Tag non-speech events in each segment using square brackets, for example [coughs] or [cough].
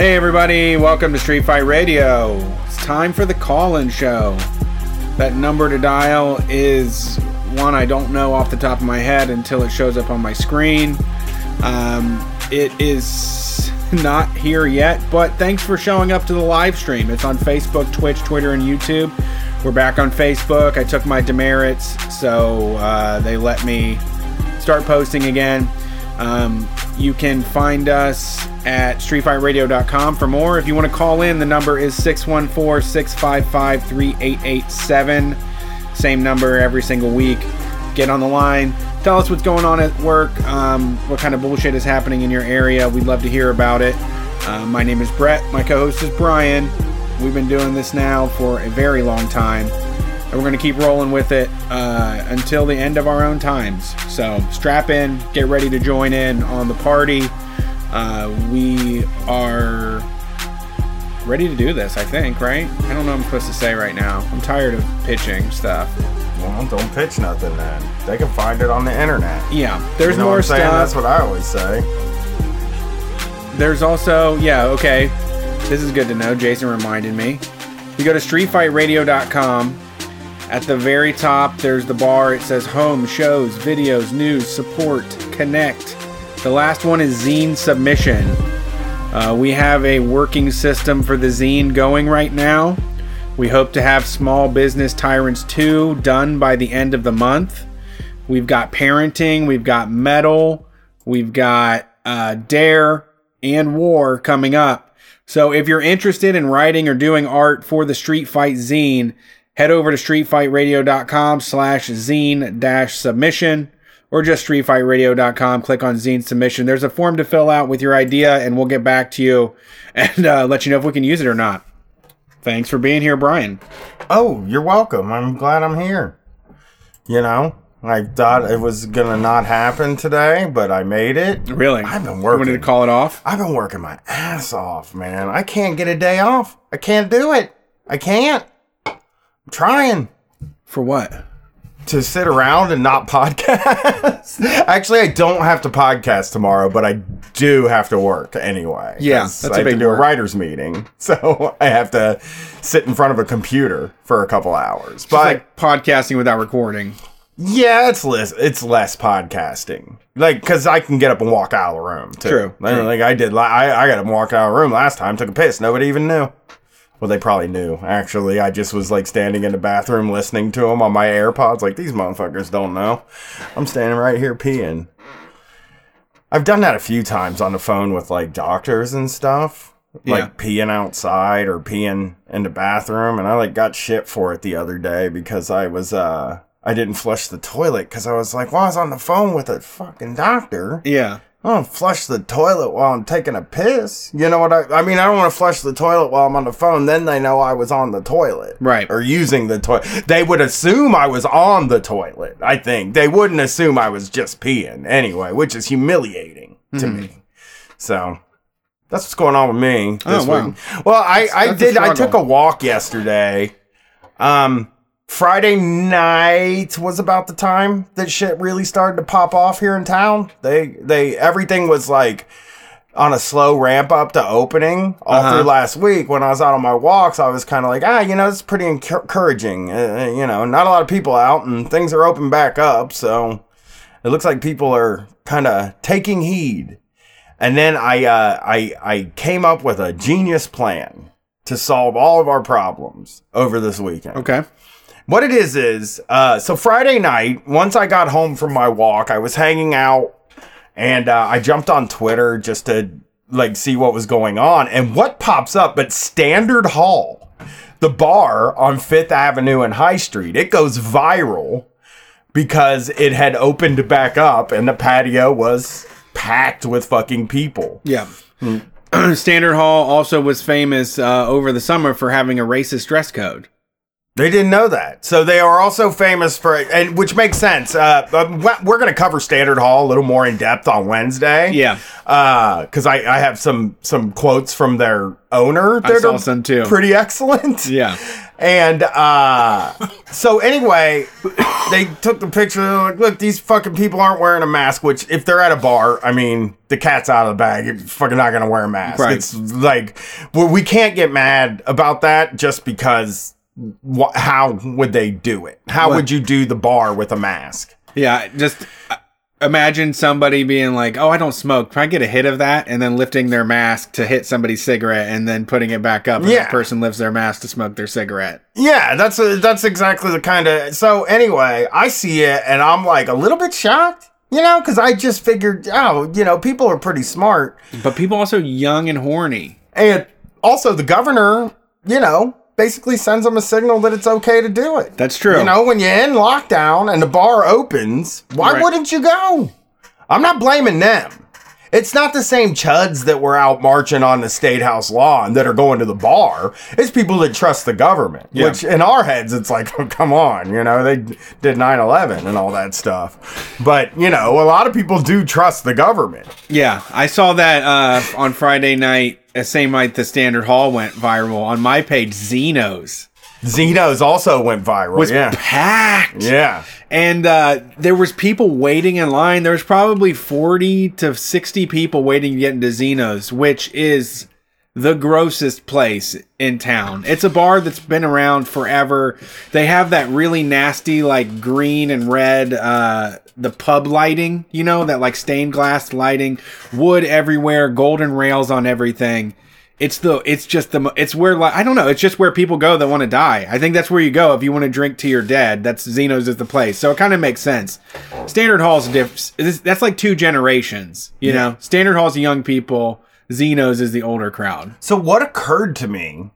Hey, everybody, welcome to Street Fight Radio. It's time for the call in show. That number to dial is one I don't know off the top of my head until it shows up on my screen. Um, it is not here yet, but thanks for showing up to the live stream. It's on Facebook, Twitch, Twitter, and YouTube. We're back on Facebook. I took my demerits, so uh, they let me start posting again. Um, you can find us at streetfightradio.com for more. If you want to call in, the number is 614 655 3887. Same number every single week. Get on the line. Tell us what's going on at work, um, what kind of bullshit is happening in your area. We'd love to hear about it. Uh, my name is Brett. My co host is Brian. We've been doing this now for a very long time and we're going to keep rolling with it uh, until the end of our own times. So strap in, get ready to join in on the party. Uh, we are ready to do this, I think, right? I don't know what I'm supposed to say right now. I'm tired of pitching stuff. Well, don't pitch nothing then. They can find it on the internet. Yeah, there's You know more what I'm saying? stuff. That's what I always say. There's also, yeah, okay. This is good to know. Jason reminded me. You go to streetfightradio.com. At the very top, there's the bar. It says home, shows, videos, news, support, connect. The last one is zine submission. Uh, we have a working system for the zine going right now. We hope to have Small Business Tyrants 2 done by the end of the month. We've got parenting, we've got metal, we've got uh, dare and war coming up. So if you're interested in writing or doing art for the Street Fight zine, head over to streetfightradio.com slash zine dash submission or just streetfightradio.com. Click on zine submission. There's a form to fill out with your idea, and we'll get back to you and uh, let you know if we can use it or not. Thanks for being here, Brian. Oh, you're welcome. I'm glad I'm here. You know, I thought it was gonna not happen today, but I made it. Really? I've been You wanted working. to call it off? I've been working my ass off, man. I can't get a day off. I can't do it. I can't. I'm trying For what? to sit around and not podcast. [laughs] Actually, I don't have to podcast tomorrow, but I do have to work anyway. Yeah, that's I a have to big do work. a writers meeting, [laughs] so I have to sit in front of a computer for a couple hours. It's But like podcasting without recording. yeah, it's less it's less podcasting. Like, cause I can get up and walk out of the room too. True, Like, true. like I did. I I got up and walked out of the room last time. Took a piss. Nobody even knew. Well, they probably knew. Actually, I just was like standing in the bathroom listening to them on my AirPods. Like these motherfuckers don't know. I'm standing right here peeing. I've done that a few times on the phone with like doctors and stuff. Yeah. Like peeing outside or peeing in the bathroom, and I like got shit for it the other day because I was uh I didn't flush the toilet because I was like, well, I was on the phone with a fucking doctor. Yeah. I don't flush the toilet while I'm taking a piss. You know what I? I mean, I don't want to flush the toilet while I'm on the phone. Then they know I was on the toilet, Right. Or using the toilet. They would assume I was on the toilet. I think they wouldn't assume I was just peeing anyway, which is humiliating to Hmm. me. So that's what's going on with me. Oh, This wow. week. Well, I I that's did. I took a walk yesterday. Um. Friday night was about the time that shit really started to pop off here in town. They they everything was like on a slow ramp up to opening all Uh-huh. through last week. When I was out on my walks, I was kind of like, ah, you know, it's pretty encouraging. Uh, you know, not a lot of people out, and things are open back up, so it looks like people are kind of taking heed. And then I uh, I I came up with a genius plan to solve all of our problems over this weekend. Okay. What it is is, uh, so Friday night, once I got home from my walk, I was hanging out and uh, I jumped on Twitter just to like see what was going on. And what pops up? But Standard Hall, the bar on Fifth Avenue and High Street, it goes viral because it had opened back up and the patio was packed with fucking people. Yeah. [clears throat] Standard Hall also was famous uh, over the summer for having a racist dress code. They didn't know that. So they are also famous for, and which makes sense. Uh, we're going to cover Standard Hall a little more in depth on Wednesday. Yeah. Because I, I have some some quotes from their owner. I saw are some too. Pretty excellent. Yeah. And uh, so anyway, they took the picture. Like, look, these fucking people aren't wearing a mask. Which, if they're at a bar, I mean, the cat's out of the bag. You're fucking not gonna wear a mask. Right. It's like well, we can't get mad about that just because. Wh- how would they do it? How What? would you do the bar with a mask? Yeah, just uh, imagine somebody being like, "Oh, I don't smoke. Can I get a hit of that?" And then lifting their mask to hit somebody's cigarette, and then putting it back up. And Yeah. the person lifts their mask to smoke their cigarette. Yeah, that's a, that's exactly the kind of. So anyway, I see it and I'm like a little bit shocked, you know, because I just figured, oh, you know, people are pretty smart. But people also young and horny. And also, the governor, you know, basically sends them a signal that it's okay to do it. That's true. You know, when you're in lockdown and the bar opens, why Right. wouldn't you go? I'm not blaming them. It's not the same chuds that were out marching on the state house lawn that are going to the bar. It's people that trust the government. Yeah. Which in our heads, it's like, [laughs] oh, come on, you know, they did 9 11 and all that stuff. But, you know, a lot of people do trust the government. Yeah, I saw that uh, on Friday night. The same night the Standard Hall went viral on my page. Zeno's Zeno's also went viral. was yeah. packed. Yeah. and uh, there was people waiting in line. There was probably forty to sixty people waiting to get into Zeno's, which is the grossest place in town. It's a bar that's been around forever. They have that really nasty, like green and red, uh, the pub lighting. You know that like stained glass lighting, wood everywhere, golden rails on everything. It's the it's just the it's where like I don't know it's just where people go that want to die. I think that's where you go if you want to drink to your dead. That's Zeno's is the place. So it kind of makes sense. Standard Hall's diff- that's like two generations. You know, Standard Hall's young people. Zeno's is the older crowd. So what occurred to me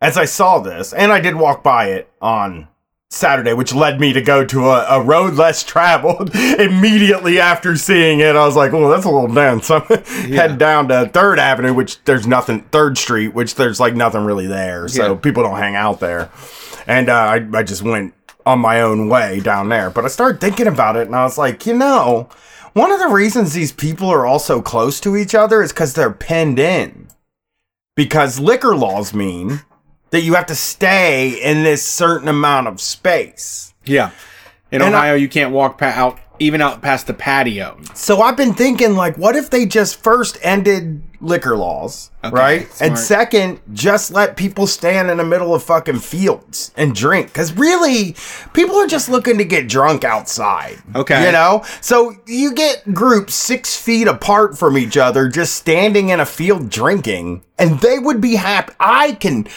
as I saw this, and I did walk by it on Saturday, which led me to go to a, a road less traveled [laughs] immediately after seeing it. I was like, "Oh, that's a little dense." [laughs] So I'm head down to Third Avenue, which there's nothing. Third Street, which there's like nothing really there, so Yeah. people don't hang out there. And uh, I, I just went on my own way down there. But I started thinking about it, and I was like, you know, one of the reasons these people are all so close to each other is because they're penned in because liquor laws mean that you have to stay in this certain amount of space. Yeah. In And I- Ohio, you can't walk pa- out even out past the patio. So I've been thinking, like, what if they just first ended liquor laws, Okay, right? And second, just let people stand in the middle of fucking fields and drink. Because really, people are just looking to get drunk outside. Okay. You know? So you get groups six feet apart from each other just standing in a field drinking, and they would be happy. I can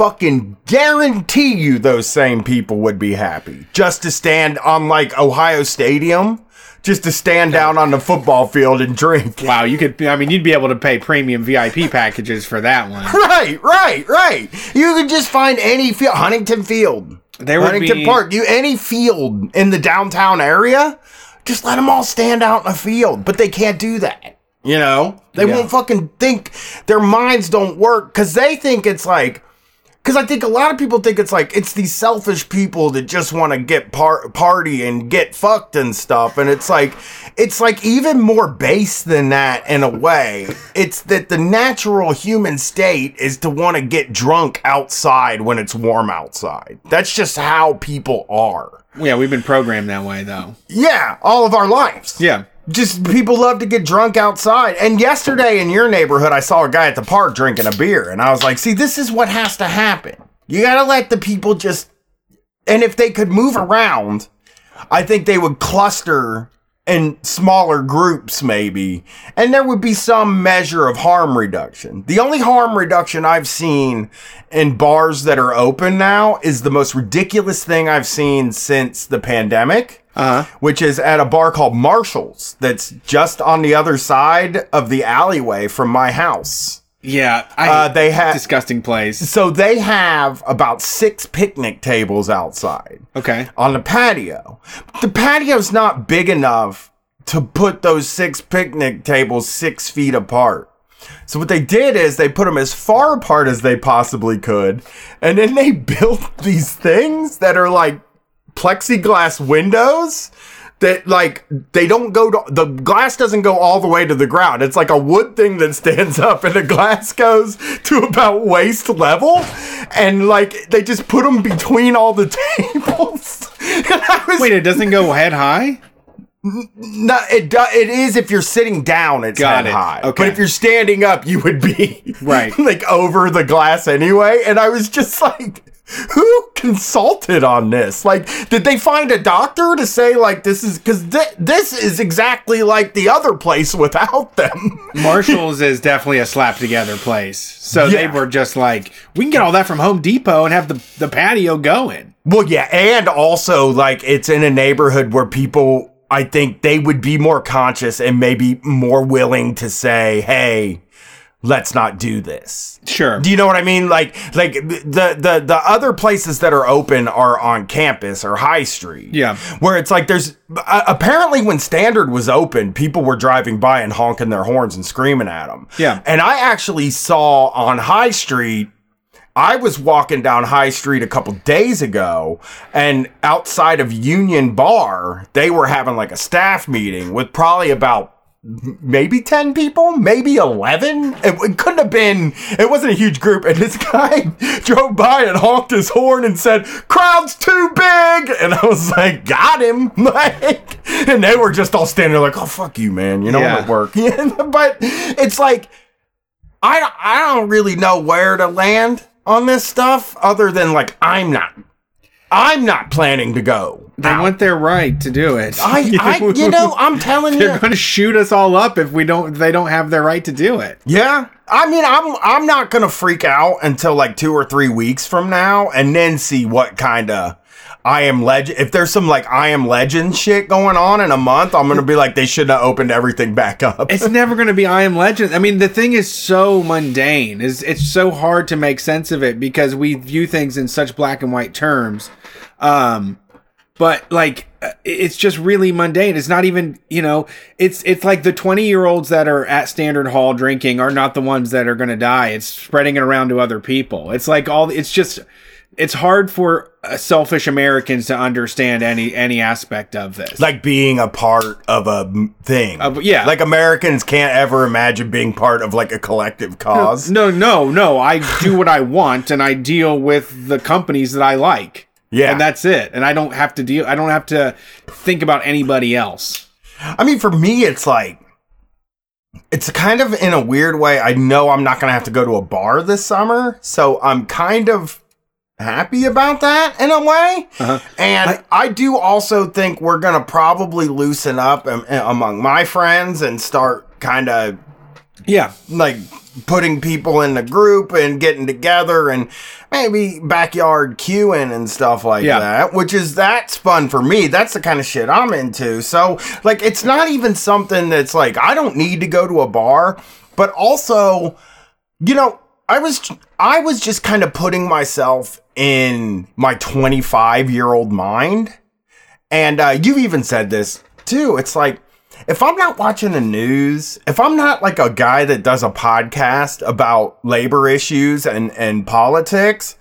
fucking guarantee you those same people would be happy just to stand on like Ohio Stadium, just to stand down on the football field and drink. [laughs] Wow, you could. I mean, you'd be able to pay premium VIP packages for that one. [laughs] Right, right, right. You could just find any field, Huntington Field, There Huntington be- Park, you any field in the downtown area. Just let them all stand out in a field, but they can't do that. You know, they Yeah. won't fucking think their minds don't work because they think it's like. Because I think a lot of people think it's like it's these selfish people that just want to get par- party and get fucked and stuff, and it's like it's like even more base than that in a way. It's that the natural human state is to want to get drunk outside when it's warm outside. That's just how people are. Yeah, we've been programmed that way, though. Yeah, all of our lives. Yeah. Just people love to get drunk outside. And yesterday in your neighborhood, I saw a guy at the park drinking a beer. And I was like, see, this is what has to happen. You got to let the people just. And if they could move around, I think they would cluster in smaller groups, maybe. And there would be some measure of harm reduction. The only harm reduction I've seen in bars that are open now is the most ridiculous thing I've seen since the pandemic Uh huh. which is at a bar called Marshall's that's just on the other side of the alleyway from my house. Yeah. I, Uh, they have disgusting place. so they have about six picnic tables outside Okay. on the patio. The patio's not big enough to put those six picnic tables six feet apart. So what they did is they put them as far apart as they possibly could, and then they [laughs] built these things that are like plexiglass windows that like they don't go to the glass doesn't go all the way to the ground. It's like a wood thing that stands [laughs] up and the glass goes to about waist level and like they just put them between all the [laughs] tables. [laughs] was Wait, it doesn't go head high? no, it do, it is if you're sitting down, it's Got head it. high. Okay. But if you're standing up, you would be Right. like over the glass anyway. And I was just like, [laughs] who consulted on this? Like, did they find a doctor to say like this is because th- this is exactly like the other place without them? [laughs] Marshall's is definitely a slap together place. So Yeah. they were just like, we can get all that from Home Depot and have the, the patio going. Well, yeah, and also like it's in a neighborhood where people, I think they would be more conscious and maybe more willing to say, "Hey, let's not do this." Sure. Do you know what I mean? Like, like the the the other places that are open are on campus or High Street. Yeah. where it's like there's uh, apparently when Standard was open, people were driving by and honking their horns and screaming at them. Yeah. and I actually saw on High Street. I was walking down High Street a couple days ago, and outside of Union Bar, they were having like a staff meeting with probably about maybe 10 people, maybe 11. It, it couldn't have been, it wasn't a huge group. And this [laughs] guy drove by and honked his horn and said, Crowd's too big. And I was like, Got him. [laughs] Like, and they were just all standing there like, Oh, fuck you, man. You know, Yeah. I'm at work. [laughs] but it's like, I, I don't really know where to land on this stuff other than like, I'm not. I'm not planning to go. They out. want their right to do it. I, [laughs] I, you know, I'm telling you. they're going to shoot us all up if we don't. They don't have their right to do it. Yeah. I mean, I'm I'm not gonna freak out until like two or three weeks from now, and then see what kind of I am legend. If there's some like I am legend shit going on in a month, I'm gonna be like they should have opened everything back up. It's never to be I Am Legend. I mean, the thing is so mundane. Is it's so hard to make sense of it because we view things in such black and white terms. Um, but like it's just really mundane. It's not even you know. It's it's like the twenty year olds that are at Standard Hall drinking are not the ones that are going to die. It's spreading it around to other people. It's like all. It's just. It's hard for uh, selfish Americans to understand any any aspect of this. like being a part of a thing. Of- yeah. Like Americans can't ever imagine being part of like a collective cause. No, no, no. I do what I want and I deal with the companies that I like. Yeah. And that's it. And I don't have to deal I don't have to think about anybody else. I mean, for me, it's like it's kind of in a weird way. I know I'm not gonna have to go to a bar this summer, so I'm kind of happy about that in a way. Uh-huh. And I, do also think we're gonna probably loosen up am- among my friends and start kind of Yeah. like putting people in the group and getting together and maybe backyard queuing and stuff like Yeah. that, which is that's fun for me. That's the kind of shit I'm into. So, like, it's not even something that's like I don't need to go to a bar, but also, you know, I was I was just kind of putting myself in my 25 year old mind, and uh, you even said this too. It's like if I'm not watching the news, if I'm not like a guy that does a podcast about labor issues and, and politics,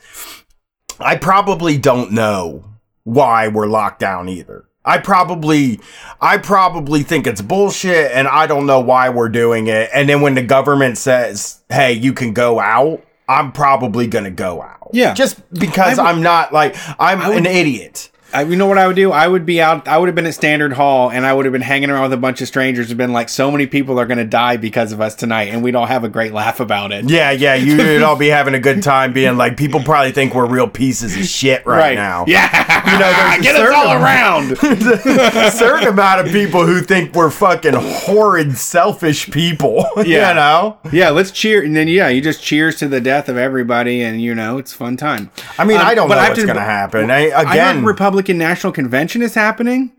I probably don't know why we're locked down either. I probably I probably think it's bullshit and I don't know why we're doing it. And then when the government says, "Hey, you can go out," I'm probably to go out. Yeah. Just because would- I'm not like I'm would- an idiot. I, you know what I would do? I would be out. I would have been at Standard Hall, and I would have been hanging around with a bunch of strangers. And been like, so many people are going to die because of us tonight, and we'd all have a great laugh about it. Yeah, yeah, [laughs] you'd all be having a good time being like, people probably think we're real pieces of shit right, now. Yeah, You know, [laughs] get us all around. [laughs] a certain amount of people who think we're fucking horrid, selfish people. Yeah. You know? yeah, let's cheer, and then yeah, you just cheers to the death of everybody, and you know it's a fun time. I mean, Um, I don't know what's going to happen. I, again, Republican National Convention is happening.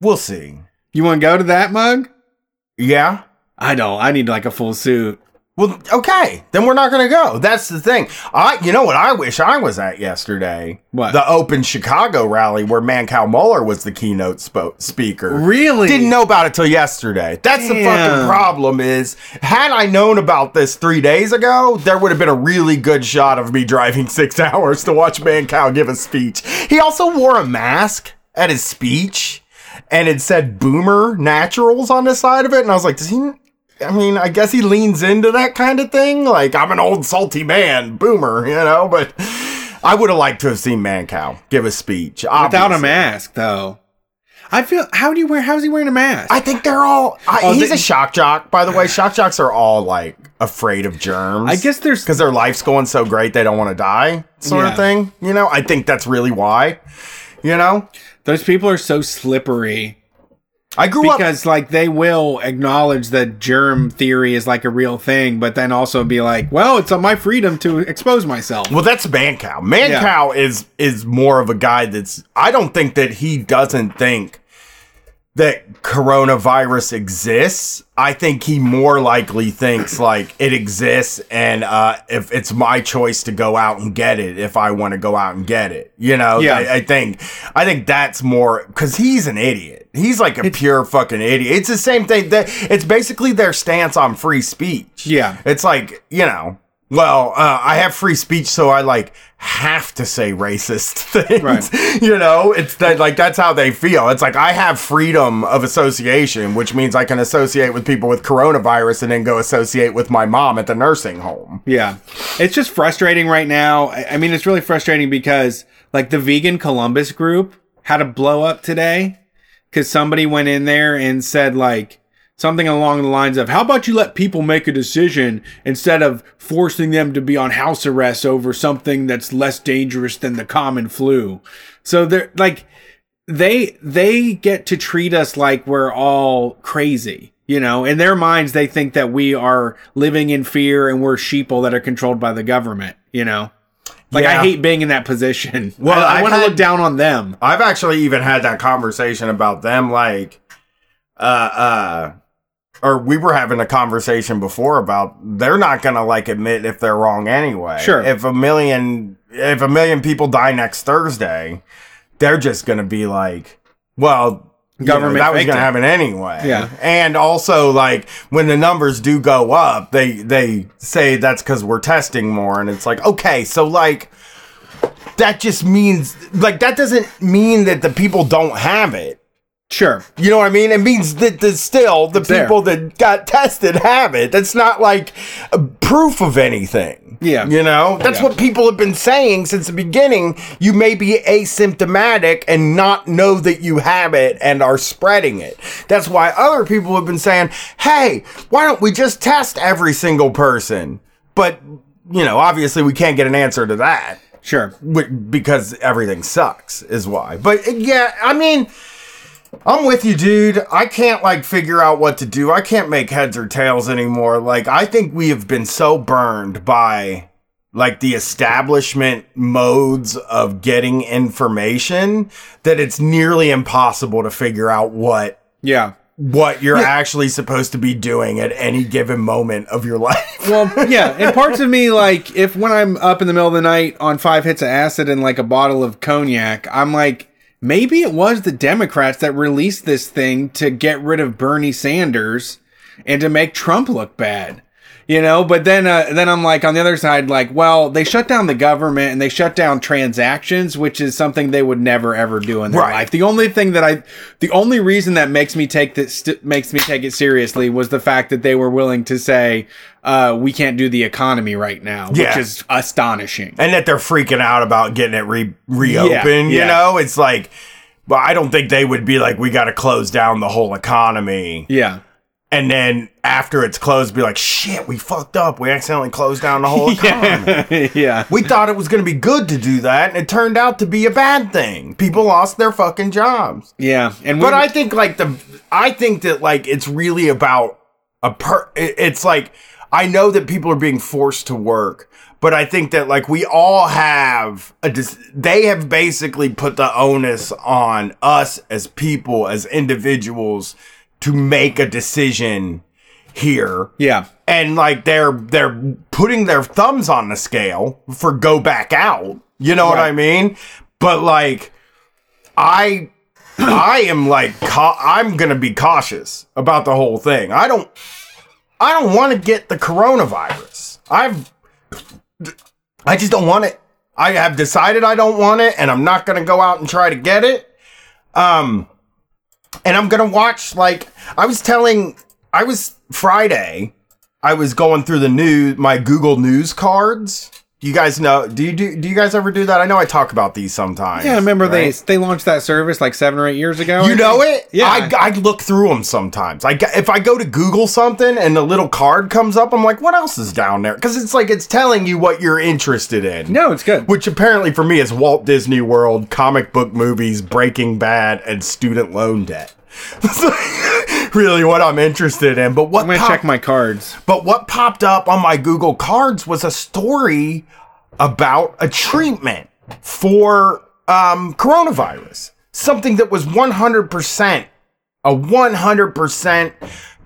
we'll see. You want to go to that mug? Yeah? I don't. I need like a full suit. Well, okay, then we're not going to go. That's the thing. I, you know what? I wish I was at yesterday. What? The Open Chicago rally where Mancow Muller was the keynote spo- speaker. Really? Didn't know about it till yesterday. That's the fucking problem. Is had I known about this three days ago, there would have been a really good shot of me driving [laughs] six hours to watch Mancow give a speech. He also wore a mask at his speech, and it said "Boomer Naturals" on the side of it, and I was like, does he? I mean, I guess he leans into that kind of thing. Like, I'm an old salty man, boomer, you know, but I would have liked to have seen Mancow give a speech. Without a mask, though. I feel. How do you wear? How's he wearing a mask? I think they're all. I, Oh, he's they- a shock jock, by the way. [sighs] Shock jocks are all like afraid of germs. I guess there's. because their life's going so great they don't want to die, sort Yeah. of thing. You know, I think that's really why. You know, Those people are so slippery I grew up. because, like, they will acknowledge that germ theory is like a real thing, but then also be like, "Well, it's on my freedom to expose myself." Well, that's Mancow. Mancow is is more of a guy that's. I don't think that he doesn't think that coronavirus exists. I think he more likely thinks like it exists, and uh, if it's my choice to go out and get it, if I want to go out and get it, you know. Yeah. I, I think I think that's more because he's an idiot. He's like a pure fucking idiot. It's the same thing that it's basically their stance on free speech. Yeah. It's like, you know, well, uh, I have free speech, so I like have to say racist [laughs] things. Right. You know, it's that like that's how they feel. It's like I have freedom of association, which means I can associate with people with coronavirus and then go associate with my mom at the nursing home. Yeah. It's just frustrating right now. I I mean, it's really frustrating because, like, the vegan Columbus group had a blow up today because somebody went in there and said, like, something along the lines of, How about you let people make a decision instead of forcing them to be on house arrest over something that's less dangerous than the common flu? So they're like, they they get to treat us like we're all crazy you know in their minds they think that we are living in fear and we're sheeple that are controlled by the government you know like Yeah. i hate being in that position [laughs] Well, i, I've want to look down on them I've actually even had that conversation about them, like, uh, uh, or we were having a conversation before about they're not gonna like admit if they're wrong anyway. Sure. If a million, if a million people die next Thursday, they're just gonna be like, well. You know, Government that was gonna happen anyway. Yeah. and also like when the numbers do go up, they they say that's because we're testing more, and it's like okay, so like that just means like that doesn't mean that the people don't have it. sure You know what I mean? It means that the still the It's there. people that got tested have it. That's not like proof of anything. Yeah. You know? That's Yeah. what people have been saying since the beginning. You may be asymptomatic and not know that you have it and are spreading it. That's why other people have been saying, "Hey, why don't we just test every single person?" But, you know, obviously we can't get an answer to that sure because everything sucks is why but yeah i mean i'm with you dude. I can't like figure out what to do. I can't make heads or tails anymore. Like i think we have been so burned by like the establishment modes of getting information that it's nearly impossible to figure out what yeah. what you're actually supposed to be doing at any given moment of your [laughs] life. Well yeah and parts of me like if when i'm up in the middle of the night on five hits of acid and like a bottle of cognac i'm like maybe it was the democrats that released this thing to get rid of bernie sanders and to make trump look bad you know but then uh, then i'm like on the other side like well they shut down the government and they shut down transactions which is something they would never ever do in their Right. life. The only thing that i the only reason that makes me take this st- makes me take it seriously was the fact that they were willing to say uh, we can't do the economy right now which is astonishing. And that they're freaking out about getting it re- reopened. Yeah, you know, it's like, well, I don't think they would be like, we got to close down the whole economy, yeah and then after it's closed, be like, shit, we fucked up. We accidentally closed down the whole [laughs] economy. [laughs] yeah We thought it was going to be good to do that, and it turned out to be a bad thing. People lost their fucking jobs. yeah and But we- I think like the I think that like it's really about a per it's like I know that people are being forced to work, but I think that like we all have a dis- they have basically put the onus on us as people as individuals to make a decision here Yeah. and like they're they're putting their thumbs on the scale for go back out. You know what I mean? But like I [clears throat] I am like I'm going to be cautious about the whole thing. I don't I don't want to get the coronavirus. I've I just don't want it. I have decided I don't want it and I'm not going to go out and try to get it. Um and I'm to watch like I was telling I was Friday I was going through the news, my Google News cards. You guys know? Do you do? Do you guys ever do that? I know I talk about these sometimes. Yeah, I remember right? they they launched that service like seven or eight years ago. You know it? Yeah. I, I look through them sometimes. I, if I go to Google something and the little card comes up, I'm like, what else is down there? Because it's like it's telling you what you're interested in. No, it's good. Which apparently for me is Walt Disney World, comic book movies, Breaking Bad, and student loan debt. [laughs] Really what I'm interested in. But what I'm gonna pop- check my cards. but what popped up on my Google Cards was a story about a treatment for um, coronavirus. Something that was 100%, a 100%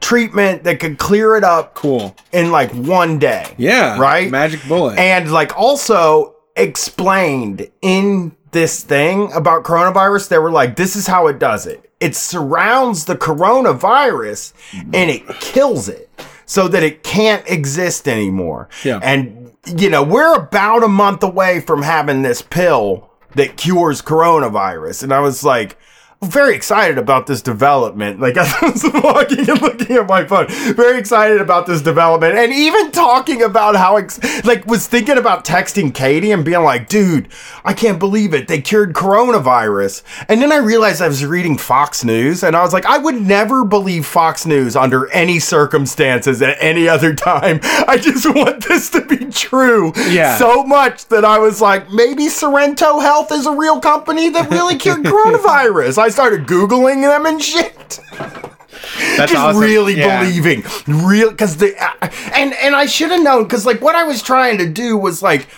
treatment that could clear it up Cool. in like one day. Yeah. Right? Magic bullet. And like also explained in this thing about coronavirus, they were like, this is how it does it. It surrounds the coronavirus mm-hmm. and it kills it so that it can't exist anymore. Yeah. And, you know, we're about a month away from having this pill that cures coronavirus. And I was like, very excited about this development. Like [laughs] I was walking and looking at my phone, very excited about this development, and even talking about how ex- like was thinking about texting Katie and being like, "Dude, I can't believe it. They cured coronavirus." And then I realized I was reading Fox News, and I was like, "I would never believe Fox News under any circumstances at any other time. [laughs] I just want this to be true." Yeah. So much that I was like, maybe Sorrento Health is a real company that really cured [laughs] coronavirus. I started Googling them and shit. [laughs] That's Just awesome. really Yeah. believing. Real, because the, uh, and, and I should have known, because like what I was trying to do was like,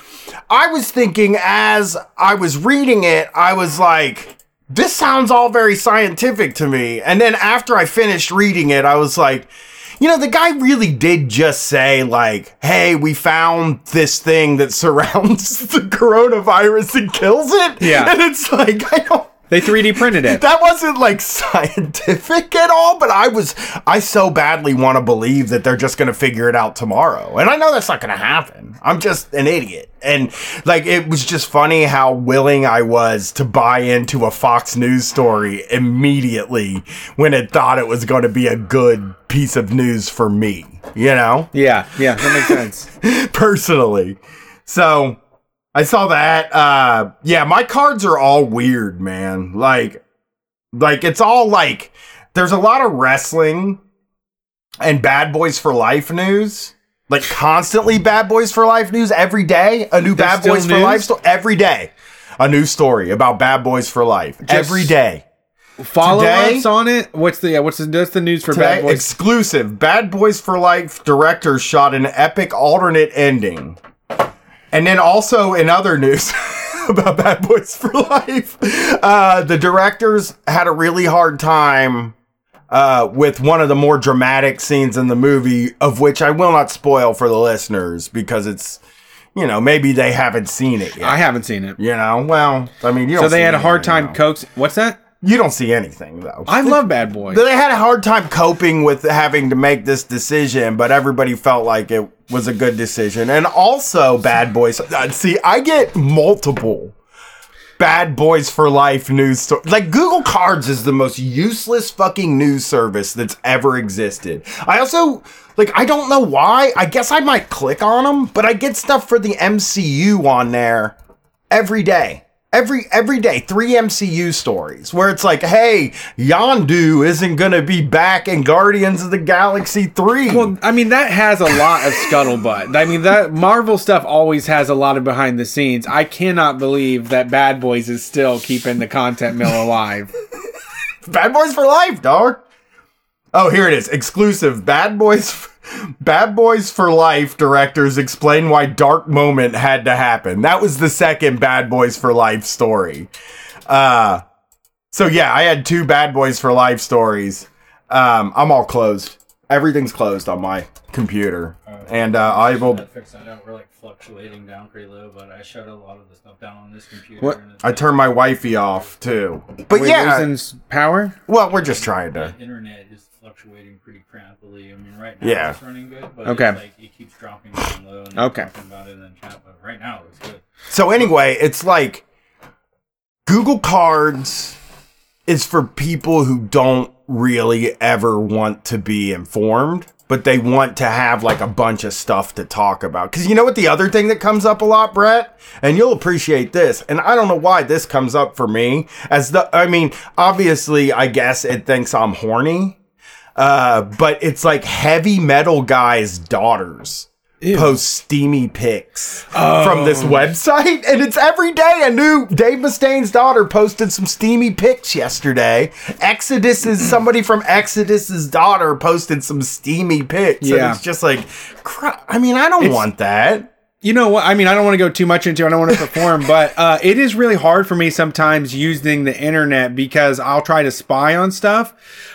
I was thinking as I was reading it, I was like, this sounds all very scientific to me. And then after I finished reading it, I was like, you know, the guy really did just say, like, hey, we found this thing that [laughs] surrounds the coronavirus and kills it. Yeah. And it's like, I don't. They 3D printed it. That wasn't like [laughs] scientific at all, but I was, I so badly want to believe that they're just going to figure it out tomorrow. And I know that's not going to happen. I'm just an idiot. And like, it was just funny how willing I was to buy into a Fox News story immediately when it thought it was going to be a good piece of news for me, you know? yeah, yeah, that makes sense. [laughs] personally. So I saw that. Uh yeah, my cards are all weird, man. Like like it's all like there's a lot of wrestling and bad boys for life news. Like constantly bad boys for life news every day. A new There's bad boys for life story every day. A new story about bad boys for life every day. Follow Today- ups on it. What's the yeah, what's the what's the news for Today, Bad Boys? exclusive. Bad Boys for Life director shot an epic alternate ending. And then also in other news [laughs] about Bad Boys for Life, uh, the directors had a really hard time uh, with one of the more dramatic scenes in the movie, of which I will not spoil for the listeners because it's, you know, maybe they haven't seen it yet. I haven't seen it. you know, well, I mean, you So they had a hard time though. coax. What's that? You don't see anything though. I love Bad Boys. They had a hard time coping with having to make this decision, but everybody felt like it was a good decision. And also, Bad Boys. uh, See, I get multiple Bad Boys for Life news stories. Like Google Cards is the most useless fucking news service that's ever existed. I also like I don't know why. I guess I might click on them, but I get stuff for the MCU on there every day. Every every day, three MCU stories where it's like, hey, Yondu isn't gonna be back in Guardians of the Galaxy 3. Well, I mean that has a lot of scuttlebutt. I mean that Marvel stuff always has a lot of behind the scenes. I cannot believe that Bad Boys is still keeping the content mill alive. [laughs] Bad Boys for Life, dog. Oh, here it is. Exclusive. Bad Boys [laughs] Bad Boys for Life directors explain why Dark Moment had to happen. That was the second Bad Boys for Life story. Uh so yeah, I had two Bad Boys for Life stories. Um, I'm all closed. everything's closed on my computer, and uh, I will. That fixed that out. We're like fluctuating down pretty low, but I shut a lot of the stuff down on this computer. What- and I turned my wifey off too. But We're yeah, power. well, we're just trying to. the internet is fluctuating pretty crappily. I mean, right now Yeah. it's running good, but Okay. it's like it keeps dropping down low. And Okay. talking about it chat, but right now it looks good. So anyway, it's like Google Cards is for people who don't really ever want to be informed, but they want to have like a bunch of stuff to talk about. Cuz you know what the other thing that comes up a lot, Brett? And you'll appreciate this. And I don't know why this comes up for me as the I mean, obviously I guess it thinks I'm horny. Uh, but it's like heavy metal guys' daughters post steamy pics from this website, and it's every day a new Dave Mustaine's daughter posted some steamy pics yesterday. Exodus is [clears throat] somebody from Exodus's daughter posted some steamy pics. Yeah. and it's just like, I mean, I don't It's- want that. You know what? I mean, I don't want to go too much into. it. I don't want to perform, [laughs] but uh, it is really hard for me sometimes using the internet because I'll try to spy on stuff.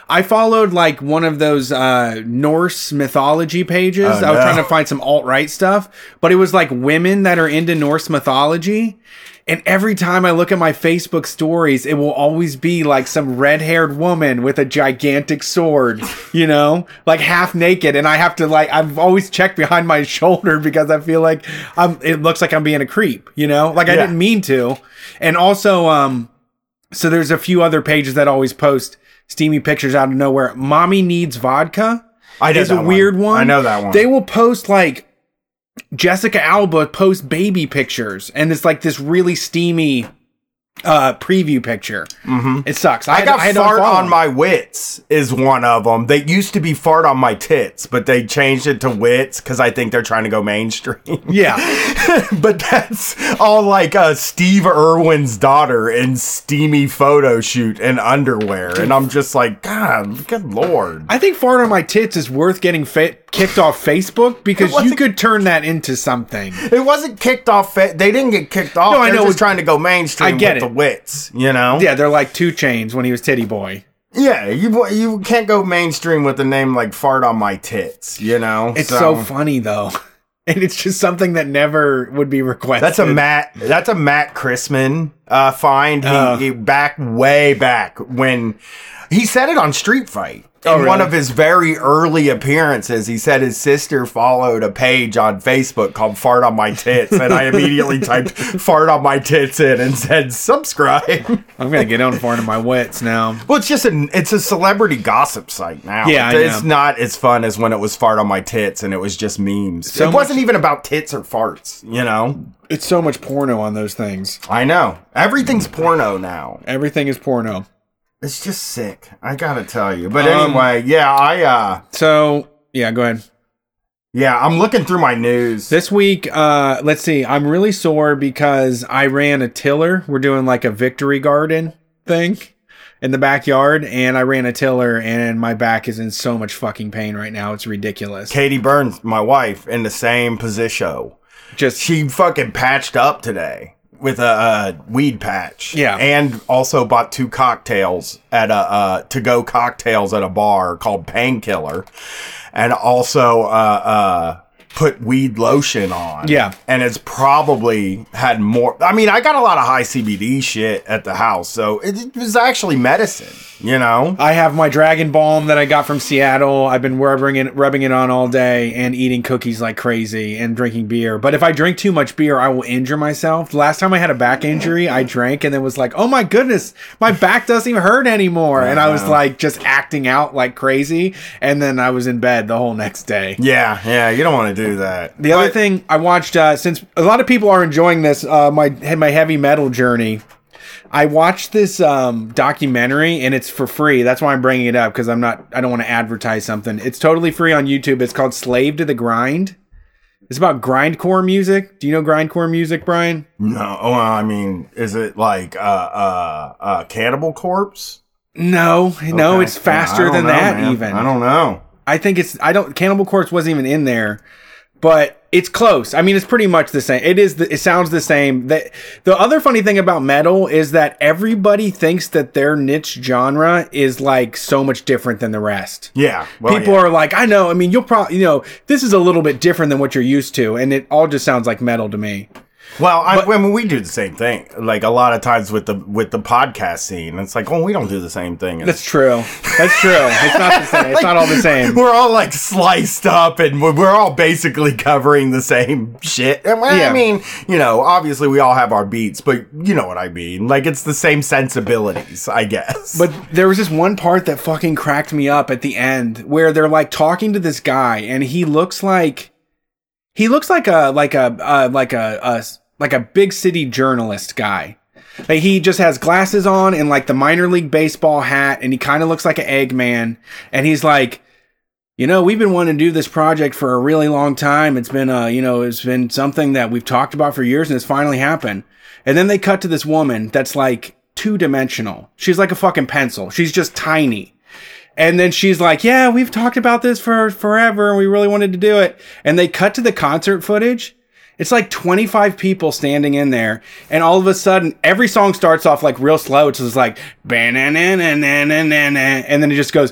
I followed like one of those uh, Norse mythology pages. I was trying to find some alt right stuff, but it was like women that are into Norse mythology. And every time I look at my Facebook stories, it will always be like some red haired woman with a gigantic sword, you know, like half naked. And I have to like, I've always checked behind my [laughs] shoulder because I feel like I'm, it looks like I'm being a creep, you know, like I Yeah. didn't mean to. And also, um, so there's a few other pages that always post steamy pictures out of nowhere. Mommy needs vodka I know is a one. weird one. I know that one. They will post like Jessica Alba post baby pictures, and it's like this really steamy uh preview picture. Mm-hmm. It sucks. I got had to fart on my wits is one of them. They used to be fart on my tits, but they changed it to wits because I think they're trying to go mainstream. Yeah, [laughs] but that's all like uh, Steve Irwin's daughter in steamy photo shoot in underwear, and I'm just like, God, good lord. I think fart on my tits is worth getting fa- kicked off Facebook because you could turn that into something. It wasn't kicked off. Fa- they didn't get kicked off. No, I know it- trying to go mainstream I get it. The wits. You know? Yeah, they're like 2 Chainz when he was Tity Boi. Yeah, you you can't go mainstream with a name like "Fart on My Tits." You know, It's so, funny though, [laughs] and it's just something that never would be requested. That's a Matt. That's a Matt Chrisman uh, find. He, Oh. he back way back when he said it on Street Fight. In Oh, one really? of his very early appearances, he said his sister followed a page on Facebook called "Fart on My Tits," and I [laughs] immediately typed "Fart on My Tits" in and said subscribe. I'm gonna get on fart on my wits now. well, it's just a it's a celebrity gossip site now. Yeah, I it's not as fun as when it was "Fart on My Tits" and it was just memes. So it much- wasn't even about tits or farts. You know. It's so much porno on those things. I know. Everything's porno now. Everything is porno. It's just sick. I gotta tell you. But Um, anyway, yeah, I uh So yeah, go ahead. yeah, I'm looking through my news. This week, uh, let's see. I'm really sore because I ran a tiller. We're doing like a victory garden thing in the backyard, and I ran a tiller, and my back is in so much fucking pain right now. It's ridiculous. Katie Burns, my wife, in the same position. Just She fucking patched up today with a, uh weed patch. Yeah. And also bought two cocktails at a uh to go cocktails at a bar called Painkiller. And also uh uh put weed lotion on. Yeah. And it's probably had more I mean, I got a lot of high CBD shit at the house, so it, it was actually medicine, you know? I have my dragon balm that I got from Seattle. I've been rubbing it, rubbing it on all day and eating cookies like crazy and drinking beer. But if I drink too much beer, I will injure myself. Last time I had a back injury, I drank and then was like, "Oh my goodness, my back doesn't even hurt anymore." And I was uh-huh. like just acting out like crazy. And then I was in bed the whole next day. Yeah, yeah, you don't want to do that. The other thing I watched, uh, since a lot of people are enjoying this, uh, my my heavy metal journey. I watched this um, documentary and it's for free. That's why I'm bringing it up because I'm not. I don't want to advertise something. It's totally free on YouTube. It's called "Slave to the Grind." It's about grindcore music. Do you know grindcore music, Brian? No, well, I mean, is it like uh uh uh Cannibal Corpse? No, no, it's faster don't than know, that. man. Even I don't know. I think it's. I don't. Cannibal Corpse wasn't even in there, but it's close. I mean, it's pretty much the same. It is. The, it sounds the same. That the other funny thing about metal is that everybody thinks that their niche genre is like so much different than the rest. Yeah. well, People yeah. are like, I know. I mean, you'll probably, you know, this is a little bit different than what you're used to, and it all just sounds like metal to me. Well, I, I mean, we do the same thing. Like a lot of times with the with the podcast scene, it's like, oh, we don't do the same thing. That's true. That's true. It's not the same. It's not all the [laughs] same. We're all like sliced up, and we're, all basically covering the same shit. And, well, Yeah. I mean, you know, obviously we all have our beats, but you know what I mean. Like it's the same sensibilities, I guess. But there was this one part that fucking cracked me up at the end where they're like talking to this guy and he looks like he looks like a like a uh, like a, a like a big city journalist guy. Like he just has glasses on and like the minor league baseball hat and he kind of looks like an Eggman and he's like you know, we've been wanting to do this project for a really long time. It's been, uh, you know, it's been something that we've talked about for years and it's finally happened. And then they cut to this woman that's like two dimensional. She's like a fucking pencil. She's just tiny. And then she's like, yeah, we've talked about this for forever and we really wanted to do it. And they cut to the concert footage. It's like 25 people standing in there, and all of a sudden, every song starts off like real slow. It's just like, and then it just goes,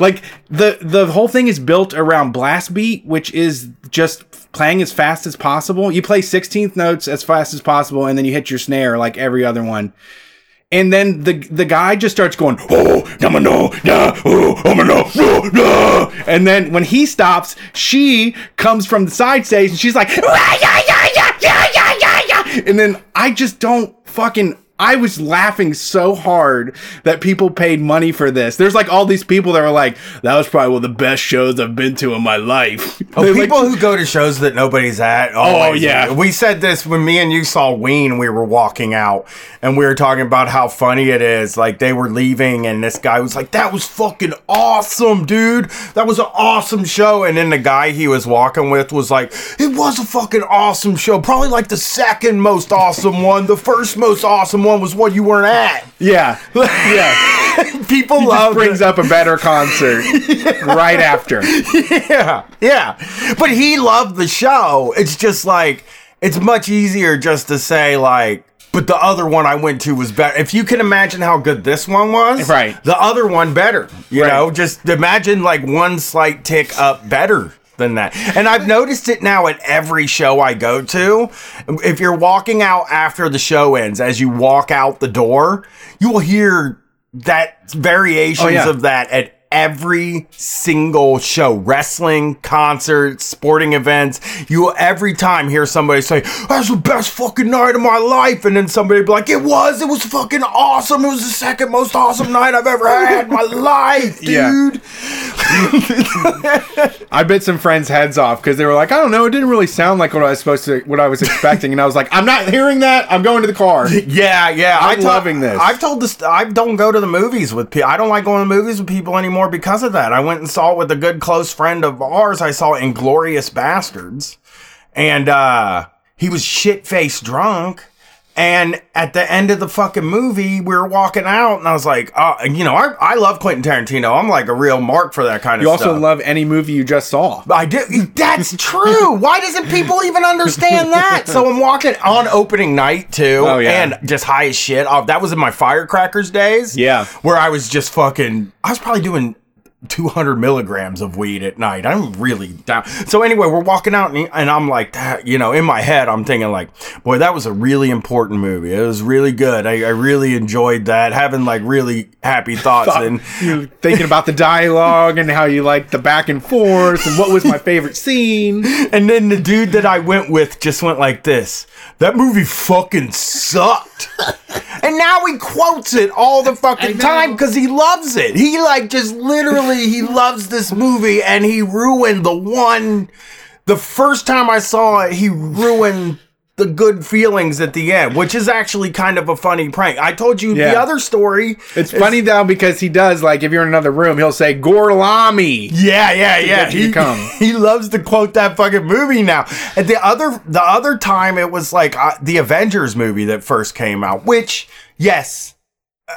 like the the whole thing is built around blast beat, which is just playing as fast as possible. You play 16th notes as fast as possible, and then you hit your snare like every other one. And then the the guy just starts going, oh, no, no, no, oh, oh, no. And then when he stops, she comes from the side stage and she's like, "Ah, yeah, yeah, yeah, yeah, yeah, yeah." and then I just don't fucking. I was laughing so hard that people paid money for this. There's like all these people that were like, "That was probably one of the best shows I've been to in my life." [laughs] Oh, They're like- people who go to shows that nobody's at. Oh, always- yeah. we said this when me and you saw Ween. We were walking out, and we were talking about how funny it is. Like they were leaving, and this guy was like, "That was fucking awesome, dude. That was an awesome show." And then the guy he was walking with was like, "It was a fucking awesome show. Probably like the second most awesome one. The first most awesome one was what you weren't at." yeah, yeah. [laughs] People Just love brings up a better concert [laughs] right after. yeah, yeah. But he loved the show. It's just like it's much easier just to say like, but the other one I went to was better. If you can imagine how good this one was, Right. The other one better. You Right. know, just imagine like one slight tick up better. Than that. And I've noticed it now at every show I go to. If you're walking out after the show ends, as you walk out the door, you will hear that variations Oh, yeah. of that at every single show wrestling concerts sporting events you will every time hear somebody say that's the best fucking night of my life and then somebody be like it was it was fucking awesome it was the second most awesome night i've ever had in my [laughs] life Yeah. dude [laughs] I bit some friends' heads off because they were like, I don't know, it didn't really sound like what I was supposed to, what I was expecting, and I was like, I'm not hearing that. I'm going to the car. [laughs] Yeah, yeah. I'm I loving this. I've told this. I don't go to the movies with people. I don't like going to movies with people anymore because of that. I went and saw it with a good close friend of ours. I saw Inglourious Basterds, and uh, he was shit faced drunk. And at the end of the fucking movie, we were walking out, and I was like, uh, you know, I, I love Quentin Tarantino. I'm like a real mark for that kind of stuff. You also love any movie you just saw. I do. That's true. [laughs] Why doesn't people even understand that? So I'm walking on opening night too, Oh, yeah. and just high as shit. Oh, that was in my firecrackers days. Yeah. where I was just fucking. I was probably doing. 200 milligrams of weed at night. I'm really down. So anyway, we're walking out and, and I'm like, you know, in my head, I'm thinking like, boy, that was a really important movie. It was really good. I, I really enjoyed that. Having like really happy thoughts and you thinking about the dialogue and how you like the back and forth and what was my favorite scene. And then the dude that I went with just went like this. That movie fucking sucked. and now he quotes it all the fucking time because he loves it. He like just literally he loves this movie and he ruined the one the first time I saw it, he ruined the good feelings at the end, which is actually kind of a funny prank. I told you the other story. It's is- funny though because he does like if you're in another room, he'll say Gorlami. Yeah, yeah, yeah. get you to He, come. [laughs] he loves to quote that fucking movie now. And the other the other time it was like uh, the Avengers movie that first came out, which yes,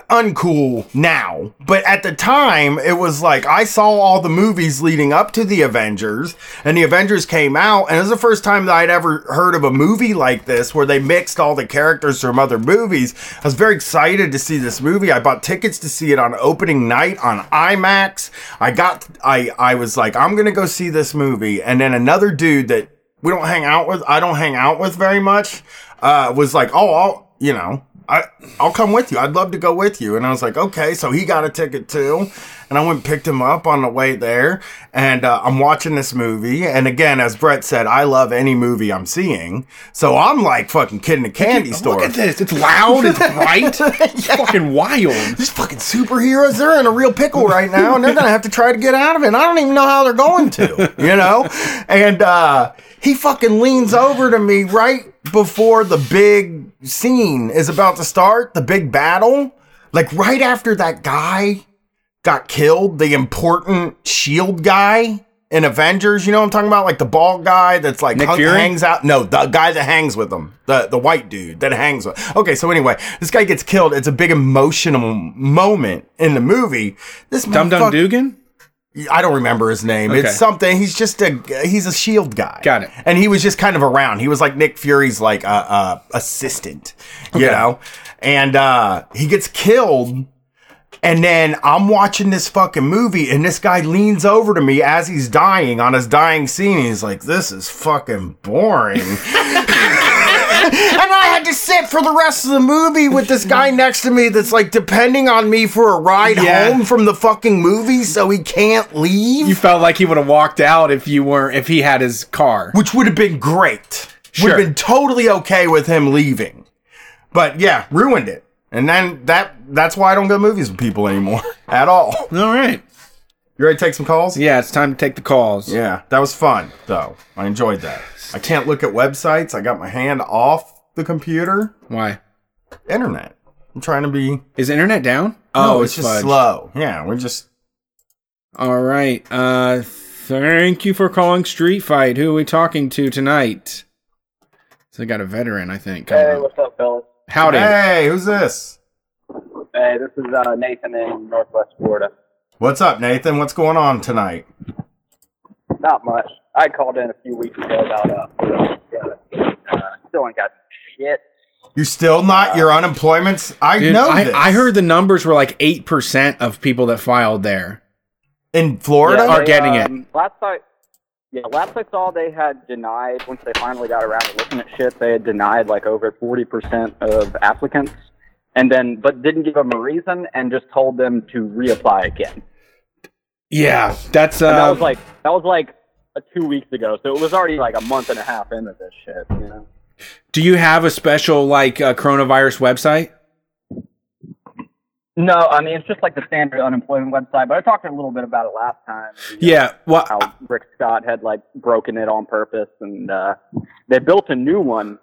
uncool now, but at the time it was like I saw all the movies leading up to the Avengers, and the Avengers came out, and it was the first time that I'd ever heard of a movie like this where they mixed all the characters from other movies. I was very excited to see this movie. I bought tickets to see it on opening night on IMAX. I got I I was like I'm to go see this movie, and then another dude that we don't hang out with, I don't hang out with very much, uh, was like, "Oh, I'll, you know, I, I'll come with you. I'd love to go with you. And I was like, okay. So he got a ticket too. And I went and picked him up on the way there. And uh, I'm watching this movie. And again, as Brett said, I love any movie I'm seeing. So I'm like fucking kid in a candy store. Look at this. It's loud. It's bright. [laughs] It's fucking wild. These fucking superheroes, they're in a real pickle right now, and they're gonna have to try to get out of it. And I don't even know how they're going to, you know? And uh he fucking leans over to me right before the big scene is about to start, the big battle. Like right after that guy got killed, the important shield guy in Avengers, you know what I'm talking about? Like the bald guy that's like hung- hangs out. No, the guy that hangs with him. The the white dude that hangs with. Okay, so anyway, this guy gets killed. It's a big emotional moment in the movie. This Dum Dum Dugan? I don't remember his name. Okay. It's something. He's just a he's a shield guy. Got it. And he was just kind of around. He was like Nick Fury's like uh, uh assistant, you Okay. know. And uh he gets killed. And then I'm watching this fucking movie, and this guy leans over to me as he's dying on his dying scene. He's like, "This is fucking boring." [laughs] and I had to sit for the rest of the movie with this guy next to me that's like depending on me for a ride Yeah. home from the fucking movie so he can't leave. You felt like he would have walked out if you weren't if he had his car. which would have been great. Would have been totally okay with him leaving. But yeah, ruined it. And then that that's why I don't go to movies with people anymore [laughs] at all. All right. You ready to take some calls? Yeah, it's time to take the calls. Yeah, that was fun though. I enjoyed that. I can't look at websites. I got my hand off the computer. Why? Internet. I'm trying to be Is internet down? Oh, Oh, it's, just fudge. slow. Yeah, we're just All right. Uh thank you for calling Street Fight. Who are we talking to tonight? So I got a veteran, I think. Hey, what's up, fellas? Howdy. Hey, who's this? Hey, this is uh, Nathan in Northwest Florida. What's up, Nathan? What's going on tonight? Not much. I called in a few weeks ago about uh, uh still ain't got shit. You still not your unemployment's I Dude, know I, this. I heard the numbers were like 8% of people that filed there. in Florida. are getting it. it. Last I, yeah, last I saw, they had denied once they finally got around to looking at shit. They had denied like over forty percent of applicants, and then but didn't give them a reason and just told them to reapply again. Yeah, that's And that uh was like that was like uh, two weeks ago, so it was already like a month and a half into this shit. You know. Do you have a special like uh, coronavirus website? No, I mean it's just like the standard unemployment website. But I talked a little bit about it last time. Yeah. Well, How Rick Scott had like broken it on purpose, and uh, they built a new one.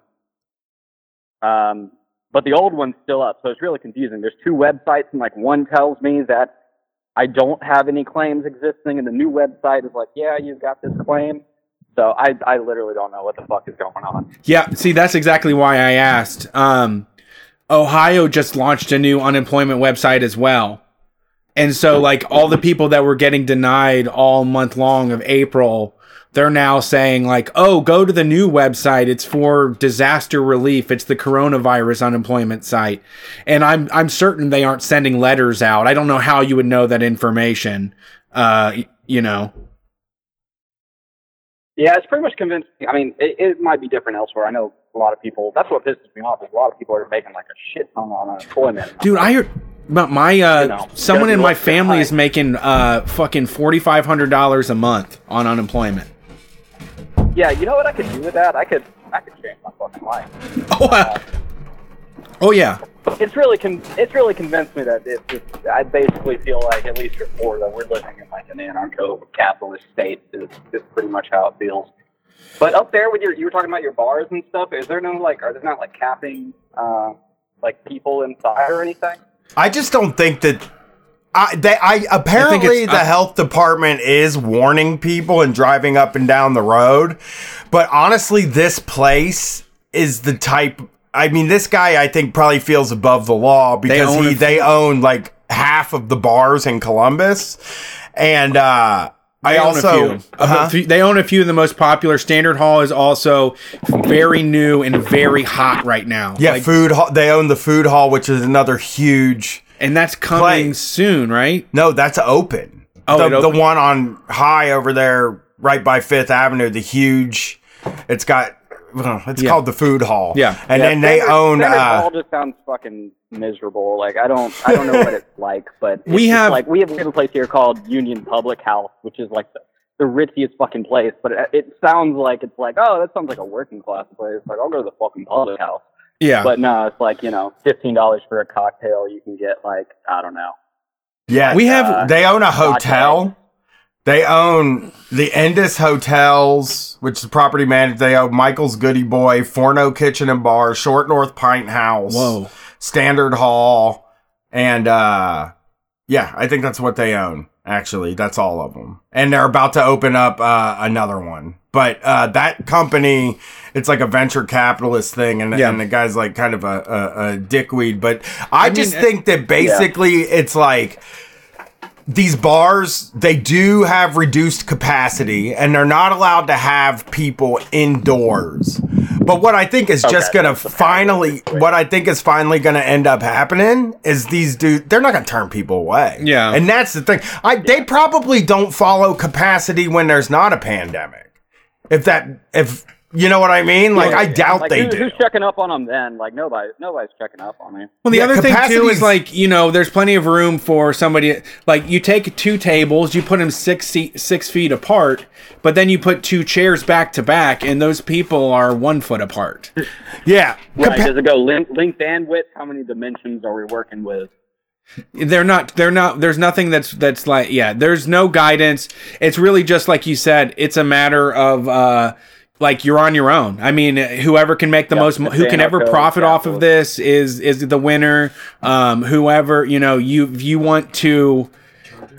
Um, but the old one's still up, so it's really confusing. There's two websites, and like one tells me that I don't have any claims existing, and the new website is like, yeah, you've got this claim. So I, I literally don't know what the fuck is going on. yeah. See, that's exactly why I asked. Um, Ohio just launched a new unemployment website as well, and so like all the people that were getting denied all month long of April, they're now saying like, oh, go to the new website. It's for disaster relief. It's the coronavirus unemployment site, and I'm I'm certain they aren't sending letters out. I don't know how you would know that information. Uh, you know. Yeah, it's pretty much convincing. I mean, it, it might be different elsewhere. I know a lot of people. That's what pisses me off. Is a lot of people are making like a shit ton on unemployment. Dude, I heard about my uh You know, someone in my family is making uh fucking forty five hundred dollars a month on unemployment. Yeah, you know what I could do with that? I could I could change my fucking life. [laughs] Oh, uh, oh yeah. It's really con- it's really convinced me that it's just, I basically feel like at least in Florida we're living in like an anarcho-capitalist state is, is pretty much how it feels. But up there with your you were talking about your bars and stuff. Is there no like are there not like capping uh, like people inside or anything? I just don't think that. I, they, I apparently it's- the I- health department is warning people and driving up and down the road, but honestly, this place is the type I mean, this guy I think probably feels above the law because own he they own like half of the bars in Columbus, and uh, I also a few. Of the Uh-huh. they own a few of the most popular. Standard Hall is also very new and very hot right now. yeah, Like, food. Hall, they own the food hall, which is another huge. And that's coming Play. soon, right? No, that's open. Oh, the, the one on high over there, right by Fifth Avenue. The huge. It's got. It's Yeah. called the food hall. Yeah. and Yeah, then they Standard- own. Standard Uh, Hall just sounds fucking miserable. Like I don't, I don't know what it's [laughs] like, but it's We have- like we have, we have a place here called Union Public House, which is like the, the ritziest fucking place. But it, it sounds like it's like, oh, that sounds like a working class place. Like I'll go to the fucking public house. Yeah. But no, it's like you know, fifteen dollars for a cocktail. You can get like I don't know. yeah, we have uh, They own a Latte. hotel. They own the Endus Hotels, which is property managed. They own Michael's Goody Boy, Forno Kitchen and Bar, Short North Pint House, Whoa. Standard Hall, and uh yeah, I think that's what they own. Actually, that's all of them, and they're about to open up uh, another one. But uh, that company, it's like a venture capitalist thing, and, Yeah. and the guy's like kind of a, a, a dickweed. But I, mean, just uh, think that basically it's like these bars they do have reduced capacity and they're not allowed to have people indoors but what i think is just gonna finally what i think is finally gonna end up happening is these dudes they're not gonna turn people away. Yeah. and that's the thing. I they probably don't follow capacity when there's not a pandemic. If that if you know what i mean like i doubt Like they who, do who's checking up on them then? Like nobody, nobody's checking up on me. Well, the Yeah, other thing too capacity's- is like you know, there's plenty of room for somebody. Like you take two tables, you put them six seat, six feet apart, but then you put two chairs back to back, and those people are one foot apart. yeah Right? Capa- Does it go length, length and width? How many dimensions are we working with? They're not. They're not. There's nothing that's that's like yeah. There's no guidance. It's really just like you said. It's a matter of uh like you're on your own. I mean, whoever can make the Yep, most, it's who can ever anarcho profit off of this is is the winner. Um, whoever you know, you if you want to.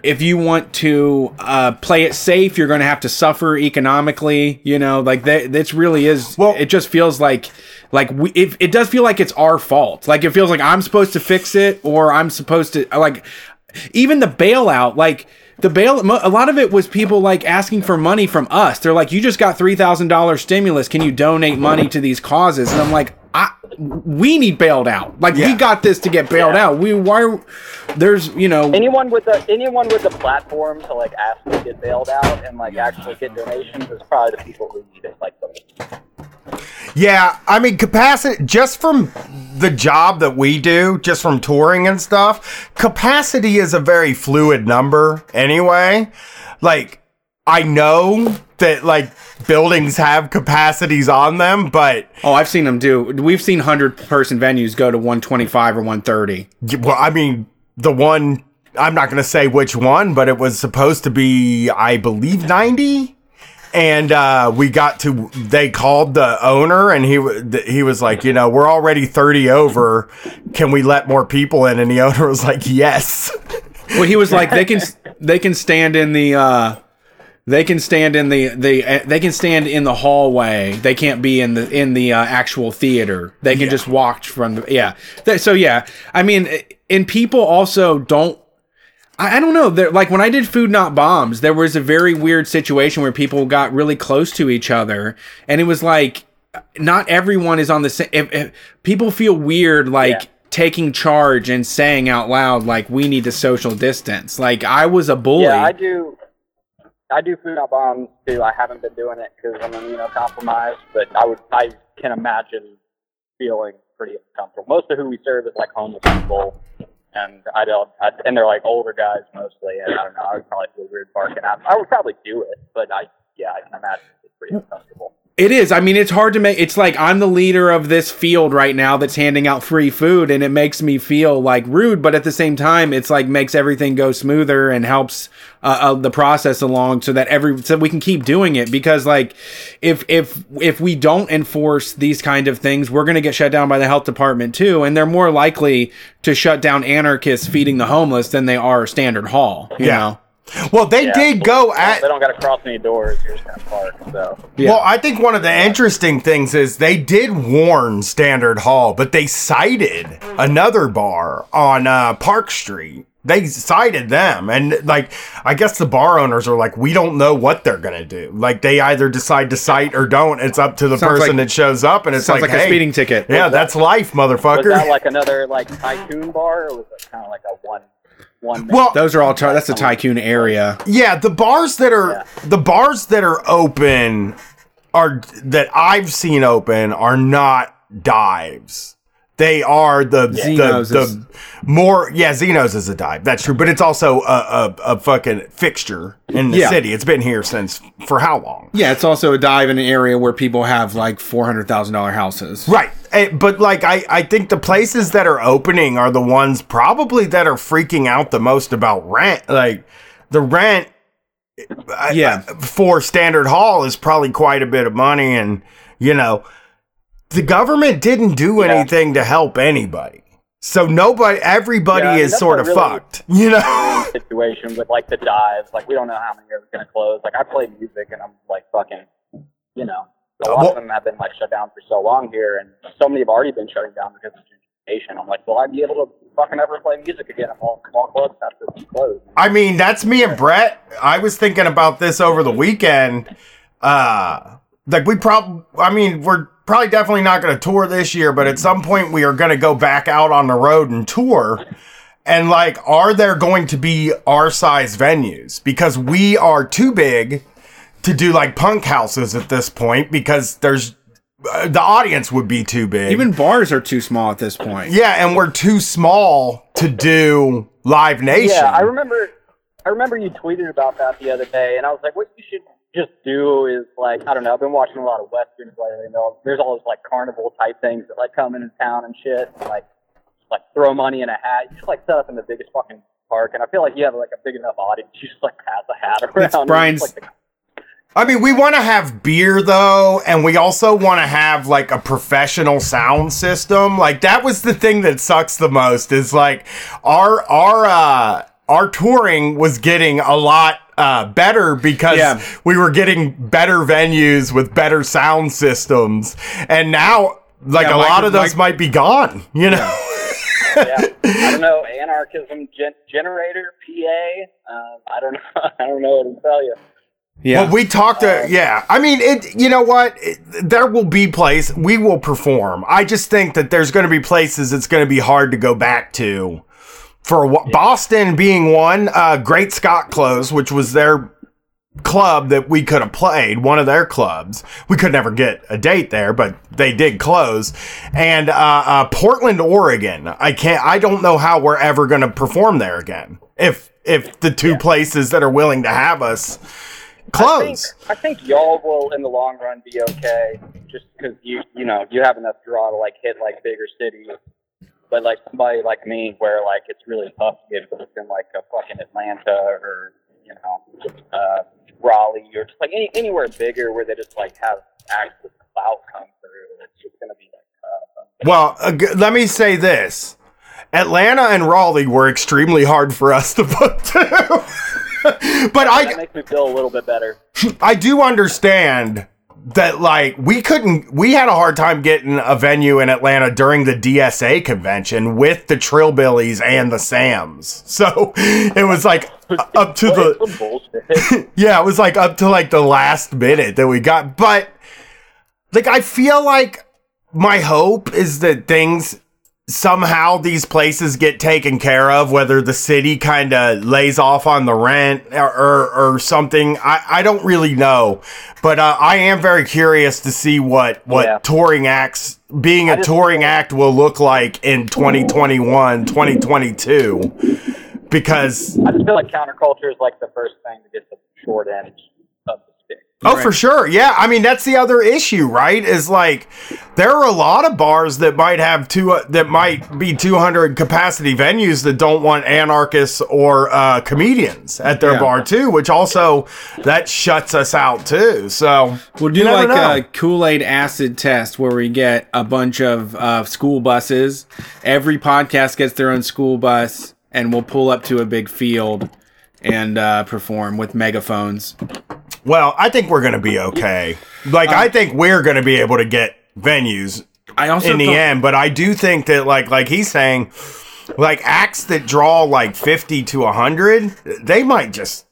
If you want to uh, play it safe, you're going to have to suffer economically. You know, like that. This really is. Well- it just feels like, like we. It, it does feel like it's our fault. Like it feels like I'm supposed to fix it, or I'm supposed to like. Even the bailout, like the bail, a lot of it was people like asking for money from us. They're like, "You just got three thousand dollars stimulus. Can you donate money to these causes?" And I'm like, I, we need bailed out. Like we got this to get bailed Yeah. out. We why there's you know Anyone with the anyone with the platform to like ask to get bailed out and like actually get donations is probably the people who need it like the most. Yeah, I mean capacity just from the job that we do, just from touring and stuff, capacity is a very fluid number anyway. Like I know that like buildings have capacities on them, but Oh, I've seen them do. We've seen hundred person venues go to one twenty five or one thirty. well, I mean the one I'm not going to say which one, but it was supposed to be I believe 90 and uh, we got to they called the owner and he he was like you know we're already 30 over can we let more people in and the [laughs] owner was like yes Well, he was like, they can [laughs] they can stand in the uh, they can stand in the the uh, they can stand in the hallway. They can't be in the in the uh, actual theater. They can just walk from the yeah. So yeah, I mean, and people also don't. I, I don't know. They're, like when I did Food Not Bombs, there was a very weird situation where people got really close to each other, and it was like not everyone is on the same. If, if people feel weird, like Yeah. taking charge and saying out loud, like we need to social distance. Like I was a bully. Yeah, I do. I do Food Not Bombs too. I haven't been doing it because I'm immunocompromised, but I would. I can imagine feeling pretty uncomfortable. Most of who we serve is like homeless people, and I don't. I, and they're like older guys mostly. And I don't know. I would probably feel weird barking at. Them. I would probably do it, but I. Yeah, I imagine it's pretty uncomfortable. It is. I mean, it's hard to make. It's like I'm the leader of this field right now that's handing out free food, and it makes me feel like rude. But at the same time, it's like makes everything go smoother and helps uh, uh, the process along, so that every so we can keep doing it. Because like, if if if we don't enforce these kind of things, we're gonna get shut down by the health department too, and they're more likely to shut down anarchists feeding the homeless than they are standard hall. You Yeah. know. Well, they Yeah. did go at They don't got to cross any doors. You're just gonna park. So Yeah. Well, I think one of the interesting things is they did warn Standard Hall, but they cited another bar on uh, Park Street. They cited them, and like I guess the bar owners are like, we don't know what they're gonna do. Like they either decide to cite or don't. It's up to the Sounds person like- that shows up, and it's Sounds like, like, hey, a speeding ticket. Yeah, that's life, motherfucker was motherfucker. that like another like tycoon bar, or was it kind of like a one one? well, Those are all. Ty- that's the tycoon area. Yeah, the bars that are Yeah. the bars that are open are that I've seen open are not dives. They are the the, is- the more yeah Zeno's is a dive that's true but it's also a, a, a fucking fixture in the Yeah. city it's been here since for how long Yeah, it's also a dive in an area where people have like four hundred thousand dollar houses. right Eh, but like I I think the places that are opening are the ones probably that are freaking out the most about rent like the rent I- Yeah. for standard hall is probably quite a bit of money and you know the government didn't do Yeah. anything to help anybody so nobody everybody Yeah, is sort of really- fucked you know [laughs] situation with like the dives. Like we don't know how many are going to close. Like I play music and I'm like fucking, you know, a lot Well- of them have been like shut down for so long here, and so many have already been shutting down because of gentrification. I'm like, will I be able to fucking ever play music again if all small clubs have to be closed? I mean, that's me and Brett. I was thinking about this over the weekend. Uh, like we probably, I mean, we're probably definitely not going to tour this year, but at some point we are going to go back out on the road and tour. And like, are there going to be our size venues? Because we are too big to do like punk houses at this point because there's uh, the audience would be too big. Even bars are too small at this point. yeah, and we're too small to do Live Nation. Yeah, I remember. I remember you tweeted about that the other day, and I was like, what you should just do is like, I don't know. I've been watching a lot of westerns lately. And they'll- there's all those like carnival type things that like come into town and shit, and, like like throw money in a hat. You just like set up in the biggest fucking park, and I feel like you have like a big enough audience. You just like pass a hat around. And Brian's- just, like, the- I mean, we want to have beer though, and we also want to have like a professional sound system. Like that was the thing that sucks the most is like our our uh our touring was getting a lot uh better because Yeah. we were getting better venues with better sound systems. And now like Yeah, a lot of those Mike- might be gone, you know. yeah, I don't know. Anarchism gen- generator PA. Um, I don't know. [laughs] I don't know what to tell you. Yeah. Well, we talked to yeah. I mean, it. You know what? It- there will be place we will perform. I just think that there's going to be places it's going to be hard to go back to. For wh- Boston being one, uh, Great Scott Close, which was their club that we could have played, one of their clubs. We could never get a date there, but they did close. And uh, uh, Portland, Oregon. I can't. I don't know how we're ever going to perform there again. If if the two places that are willing to have us close. I think, I think y'all will, in the long run, be okay, just because you you know you have enough draw to like hit like bigger cities. But like somebody like me, where like it's really tough to get booked in like a fucking Atlanta or you know uh, Raleigh or just like any anywhere bigger where they just like have actual clout come through. It's just gonna be like tough. Well, uh, g- let me say this. Atlanta and Raleigh were extremely hard for us to book [laughs] too. but I that makes me feel a little bit better. [laughs] I do understand that like we couldn't we had a hard time getting a venue in Atlanta during the DSA convention with the Trillbillies and the Sams. [laughs] So it was like [laughs] up to the [laughs] yeah, it was like up to like the last minute that we got. But like I feel like my hope is that things somehow these places get taken care of, whether the city kind of lays off on the rent or, or, or something. I, I don't really know. But uh, I am very curious to see what, what Yeah. touring acts, being a touring act will look like in 2021, 2022. Because I just feel like counterculture is like the first thing to get the short end of the stick. Oh, Right. for sure. Yeah. I mean, that's the other issue, right? Is like there are a lot of bars that might have two uh, that might be 200 capacity venues that don't want anarchists or uh, comedians at their Yeah. bar too, which also that shuts us out too. So We'll do you like know. a Kool Aid acid test where we get a bunch of uh, school buses. Every podcast gets their own school bus, and we'll pull up to a big field and uh, perform with megaphones. Well, I think we're going to be okay. Like, I think we're going to be able to get venues I also in the thought- end, but I do think that, like, like he's saying, like acts that draw like fifty to hundred, they might just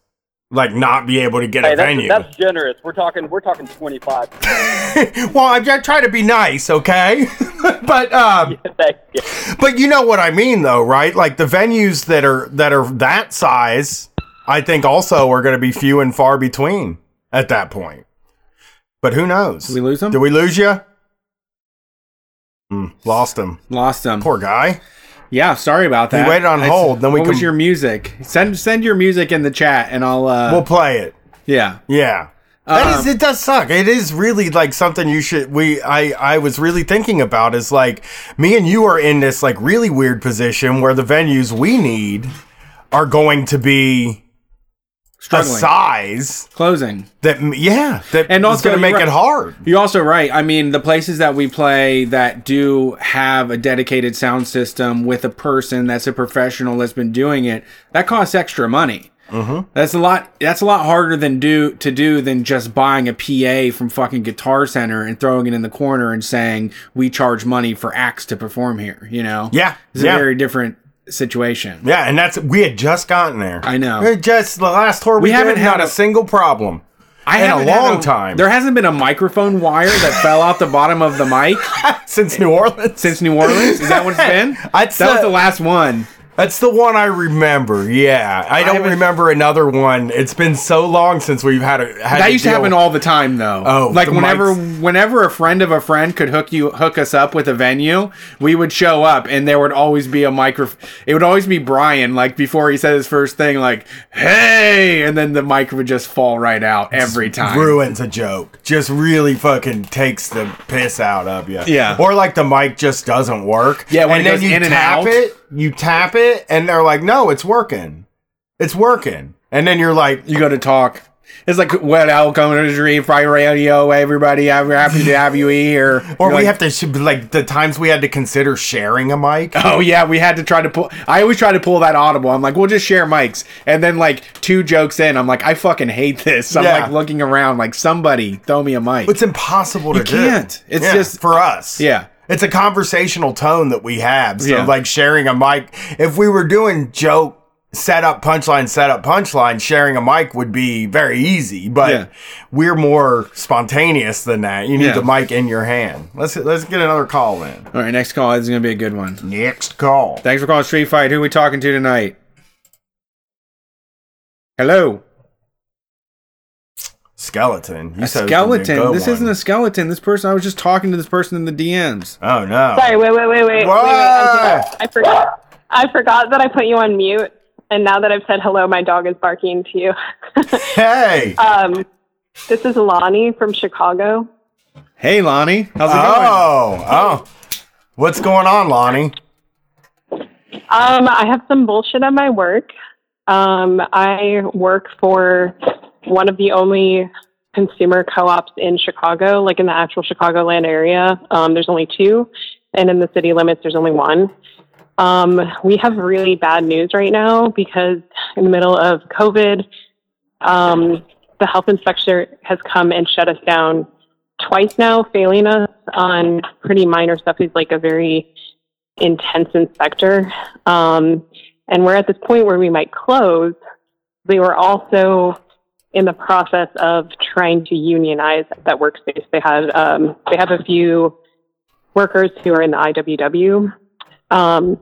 like not be able to get Hey, a that's, venue. that's generous. We're talking. We're talking 25. [laughs] well, I, I try to be nice, okay, [laughs] but um, [laughs] Thank you. but you know what I mean, though, right? Like the venues that are that are that size, I think also are going to be few and far between at that point. But who knows? Did we lose him? Did we lose you? Mm, lost him. Lost them. Poor guy. Yeah, sorry about that. We waited on I- hold, then we what was your music? Send send your music in the chat, and I'll. uh we'll play it. Yeah. Yeah. That is, it does suck. It is really like something you should. We, I, I was really thinking about is like me and you are in this like really weird position where the venues we need are going to be a Struggling. size Closing. that, yeah, that And also, going to make right. it hard. You're also right. I mean, the places that we play that do have a dedicated sound system with a person that's a professional that's been doing it, that costs extra money. Mm-hmm. That's a lot. That's a lot harder than do to do than just buying a PA from fucking Guitar Center and throwing it in the corner and saying we charge money for acts to perform here. You know, Yeah, it's yeah. a very different situation. Yeah, and that's we had just gotten there. I know. We just the last tour we, We haven't did, had not a, a- single problem I in a long time There hasn't been a microphone wire that [laughs] fell out the bottom of the mic [laughs] since New Orleans. since New Orleans. Is that what it's [laughs] been? I'd that was the last one. That's the one I remember. Yeah, I don't haven't- remember another one. It's been so long since we've had a. Had That used to happen all the time, though. Oh, like whenever, mics. whenever a friend of a friend could hook you, hook us up with a venue, we would show up, and there would always be a micro. It would always be Brian, like before he said his first thing, like "Hey," and then the mic would just fall right out every time. ruins a joke. Just really fucking takes the piss out of you. Yeah. Or like the mic just doesn't work. Yeah, when and then you tap it, you tap it, and they're like, "No, it's working. It's working." And then you're like, You go to talk. It's like, welcome to the Street Fight Radio, everybody. I'm happy to have you here. [laughs] or You're we like, have to like the times we had to consider sharing a mic. Oh yeah, we had to try to pull. I always try to pull that audible. I'm like, we'll just share mics, and then like two jokes in, I'm like, I fucking hate this. I'm Yeah. like looking around, like somebody throw me a mic. It's impossible to You do. can't. It's Yeah, just- for us. Yeah. It's a conversational tone that we have. So Yeah. like sharing a mic, if we were doing joke setup punchline setup punchline, sharing a mic would be very easy, but Yeah. we're more spontaneous than that. You need Yeah. the mic in your hand. Let's let's get another call in. All right, next call is gonna be a good one. Next call. Thanks for calling Street Fight. Who are we talking to tonight? Hello, Skeleton. You a said it was gonna be a skeleton. This one. isn't a skeleton. This person. I was just talking to this person in the DMs. Oh no. Sorry, wait, wait, wait, wait, wait, wait. I'm. I forgot. I forgot that I put you on mute, and now that I've said hello, my dog is barking to you. [laughs] Hey. um, this is Lonnie from Chicago. Hey, Lonnie, how's it going? Oh, oh. What's going on, Lonnie? Um, I have some bullshit at my work. Um, I work for one of the only consumer co-ops in Chicago, like in the actual Chicagoland area. Um, there's only two, and in the city limits, there's only one. Um, we have really bad news right now because in the middle of COVID, um, the health inspector has come and shut us down twice now, failing us on pretty minor stuff. He's like a very intense inspector. Um, and we're at this point where we might close. They were also in the process of trying to unionize that workspace. They had um, they have a few workers who are in the IWW. Um,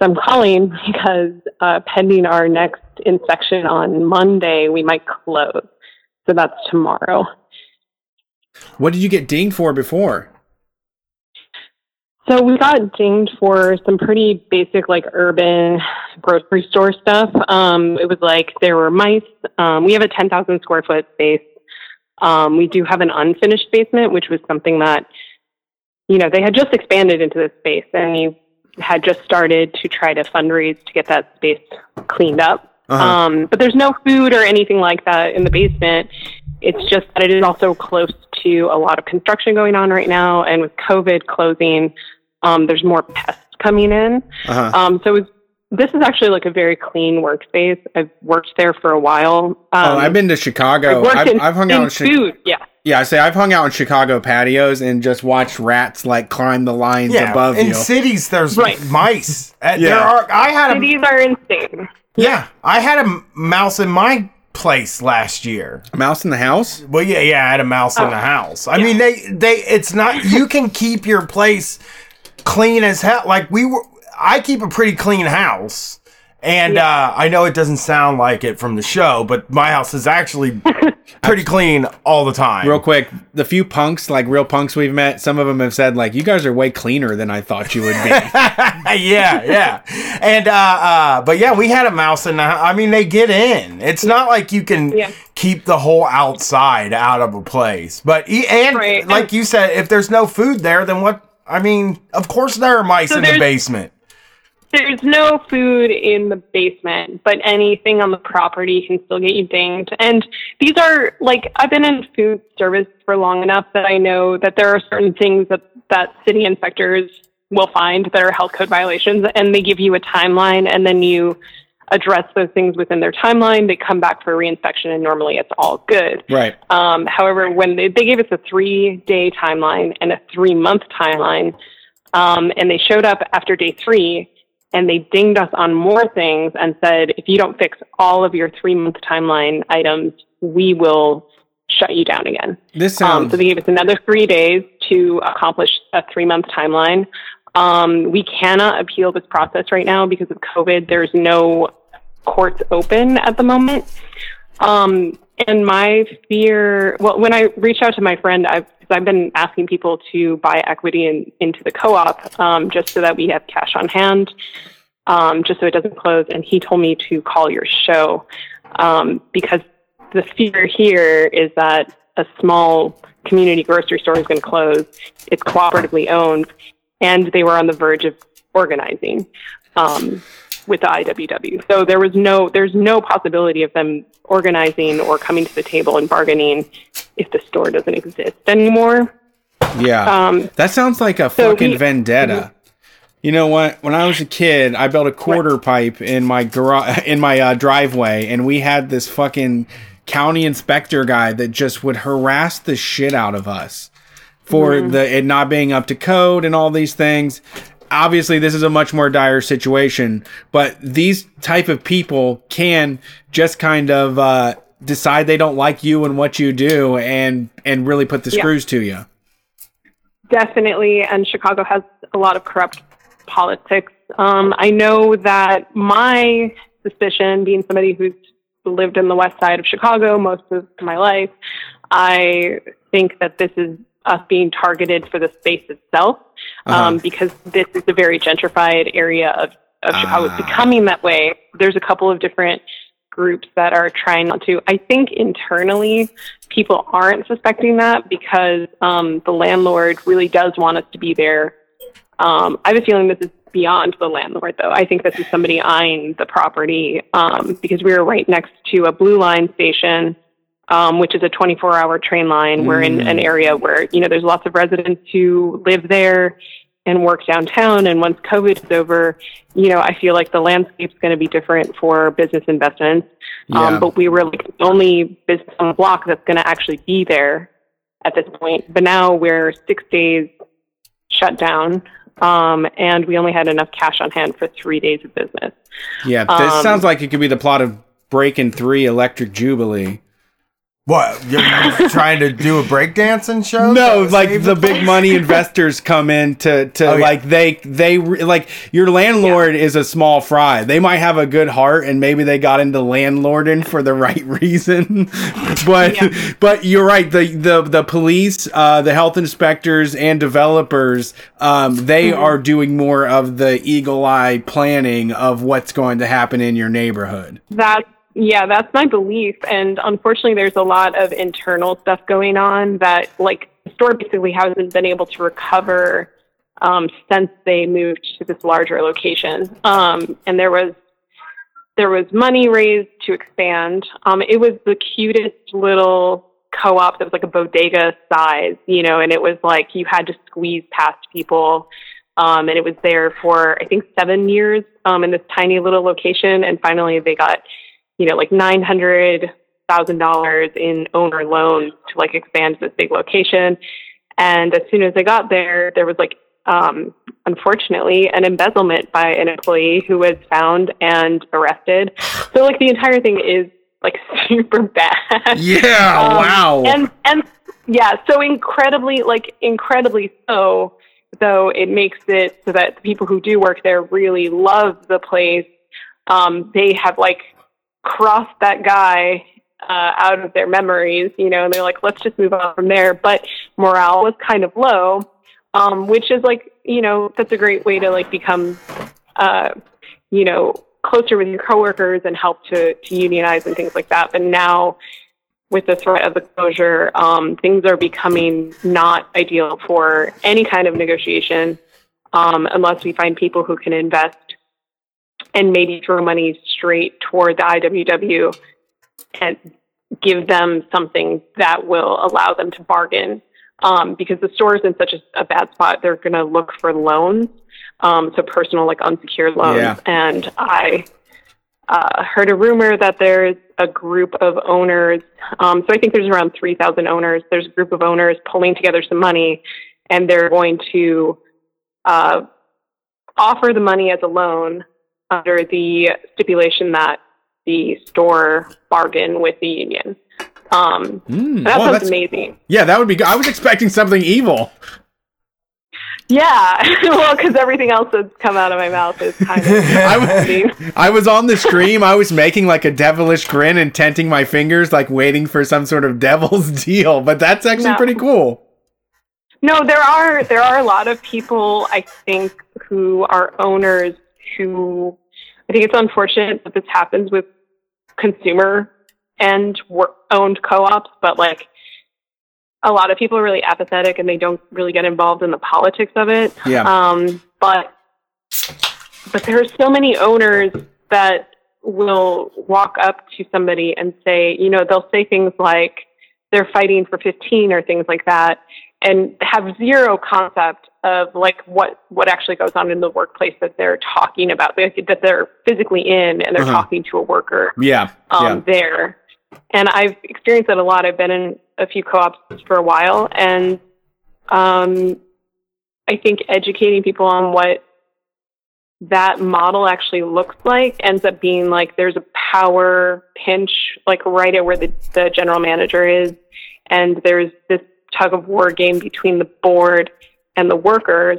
so I'm calling because uh, pending our next inspection on Monday, we might close. So that's tomorrow. What did you get dinged for before? So we got dinged for some pretty basic, like urban grocery store stuff. Um, it was like there were mice. Um, we have a 10,000 square foot space. Um, we do have an unfinished basement, which was something that, you know, they had just expanded into this space and we had just started to try to fundraise to get that space cleaned up. Uh-huh. Um, but there's no food or anything like that in the basement. It's just that it is also close to a lot of construction going on right now. And with COVID closing, um, there's more pests coming in. Uh-huh. Um, so it was this is actually like a very clean workspace. I've worked there for a while. Um, oh, I've been to Chicago. worked I've, in, I've hung out in Chi- food. Yeah, Yeah, I say I've hung out in Chicago patios and just watched rats like climb the lines Yeah, above in you. cities there's Right. mice. Uh, Yeah. There are. I had a cities are insane. yeah. I had a mouse in my place last year. A Mouse in the house? Well, yeah, yeah. I had a mouse in Oh. the house. I mean, they they. It's not. You can keep your place clean as hell. Like we were. I keep a pretty clean house. And uh, I know it doesn't sound like it from the show, but my house is actually [laughs] pretty clean all the time. Real quick, the few punks, like real punks we've met, some of them have said like, "You guys are way cleaner than I thought you would be." [laughs] yeah, yeah. And uh uh but yeah, we had a mouse in the I mean they get in. It's not like you can Yeah. keep the whole outside out of a place. But e- and Right. like you said, if there's no food there, then what I mean, of course there are mice So in the basement. There's no food in the basement, but anything on the property can still get you dinged. And these are like I've been in food service for long enough that I know that there are certain things that that city inspectors will find that are health code violations, and they give you a timeline, and then you address those things within their timeline. They come back for reinspection, and normally it's all good. right. Um, however, when they, they gave us a three day timeline and a three month timeline, um, and they showed up after day three and they dinged us on more things and said, if you don't fix all of your three month timeline items, we will shut you down again. This Um, so they gave us another three days to accomplish a three month timeline. Um, we cannot appeal this process right now because of COVID. There's no courts open at the moment. Um, and my fear, well, when I reached out to my friend, I've, I've been asking people to buy equity in, into the co-op, um, just so that we have cash on hand, um, just so it doesn't close. And he told me to call your show, um, because the fear here is that a small community grocery store is going to close. It's cooperatively owned, and they were on the verge of organizing um, with the IWW. So there was no, there's no possibility of them organizing or coming to the table and bargaining if the store doesn't exist anymore. yeah. Um, that sounds like a so fucking we- vendetta. You know what? When I was a kid, I built a quarter pipe in my garage [laughs] in my uh, driveway, and we had this fucking county inspector guy that just would harass the shit out of us for Mm-hmm. the it not being up to code and all these things. Obviously, this is a much more dire situation, but these type of people can just kind of uh, decide they don't like you and what you do, and and really put the Yeah. screws to you. Definitely, and Chicago has a lot of corrupt politics. Um, I know that my suspicion, being somebody who's lived in the west side of Chicago most of my life, I think that this is us being targeted for the space itself, um, Uh-huh. because this is a very gentrified area of, of Chicago. It's Ah. becoming that way. There's a couple of different groups that are trying not to. I think internally, people aren't suspecting that because um, the landlord really does want us to be there. Um, I have a feeling this is beyond the landlord, though. I think this is somebody eyeing the property um, because we are right next to a blue line station, um, which is a 24-hour train line. We're in an area where you know there's lots of residents who live there and work downtown. And once COVID is over, you know, I feel like the landscape's going to be different for business investments. Yeah. Um, but we were like the only business on the block that's going to actually be there at this point. But now we're six days shut down, um, and we only had enough cash on hand for three days of business. Yeah, this Um, sounds like it could be the plot of Breaking Three Electric Jubilee. What? You're [laughs] trying to do a breakdancing show? No, like save the big money [laughs] investors come in to to Oh, yeah. like they they like your landlord is a small fry. They might have a good heart and maybe they got into landlording for the [laughs] right reason. but Yeah. but you're right. The the the police, uh, the health inspectors, and developers, um, they Mm-hmm. are doing more of the eagle eye planning of what's going to happen in your neighborhood. That's yeah, that's my belief. And unfortunately, there's a lot of internal stuff going on that, like, the store basically hasn't been able to recover um, since they moved to this larger location. Um, and there was there was money raised to expand. Um, it was the cutest little co-op that was like a bodega size, you know, and it was like you had to squeeze past people. Um, and it was there for I think seven years um, in this tiny little location. And finally, they got you know like nine hundred thousand dollars in owner loans to like expand this big location. And as soon as they got there, there was like um, unfortunately an embezzlement by an employee who was found and arrested. So like the entire thing is like [laughs] super bad. Yeah, Um, wow. And and yeah, so incredibly like incredibly so though it makes it so that the people who do work there really love the place. Um, they have like crossed that guy uh, out of their memories, you know, and they're like, let's just move on from there. But morale was kind of low, um, which is like, you know, that's a great way to like become, uh, you know, closer with your coworkers and help to, to unionize and things like that. But now, with the threat of the closure, um, things are becoming not ideal for any kind of negotiation um, unless we find people who can invest and maybe throw money straight toward the IWW and give them something that will allow them to bargain. Um, because the store is in such a, a bad spot, they're going to look for loans, um, so personal, like unsecured loans. Yeah. And I uh, heard a rumor that there's a group of owners. Um, so I think there's around 3,000 owners. There's a group of owners pulling together some money, and they're going to uh, offer the money as a loan under the stipulation that the store bargain with the union. Um, Mm, that sounds that's- amazing. yeah, that would be good. I was expecting something evil. Yeah, [laughs] well, because everything else that's come out of my mouth is kind of. [laughs] I was, [laughs] I was on the stream. I was making like a devilish grin and tenting my fingers, like waiting for some sort of devil's deal. But that's actually No. pretty cool. No, there are there are a lot of people I think who are owners who I think it's unfortunate that this happens with consumer and work owned co-ops, but like a lot of people are really apathetic and they don't really get involved in the politics of it. Yeah. Um, but but there are so many owners that will walk up to somebody and say, you know, they'll say things like they're fighting for 15 or things like that and have zero concept of like what what actually goes on in the workplace that they're talking about like, that they're physically in and they're Uh-huh. talking to a worker Yeah. um, there. And I've experienced that a lot. I've been in a few co-ops for a while, and um, I think educating people on what that model actually looks like ends up being like there's a power pinch, like right at where the, the general manager is, and there's this tug of war game between the board and the workers.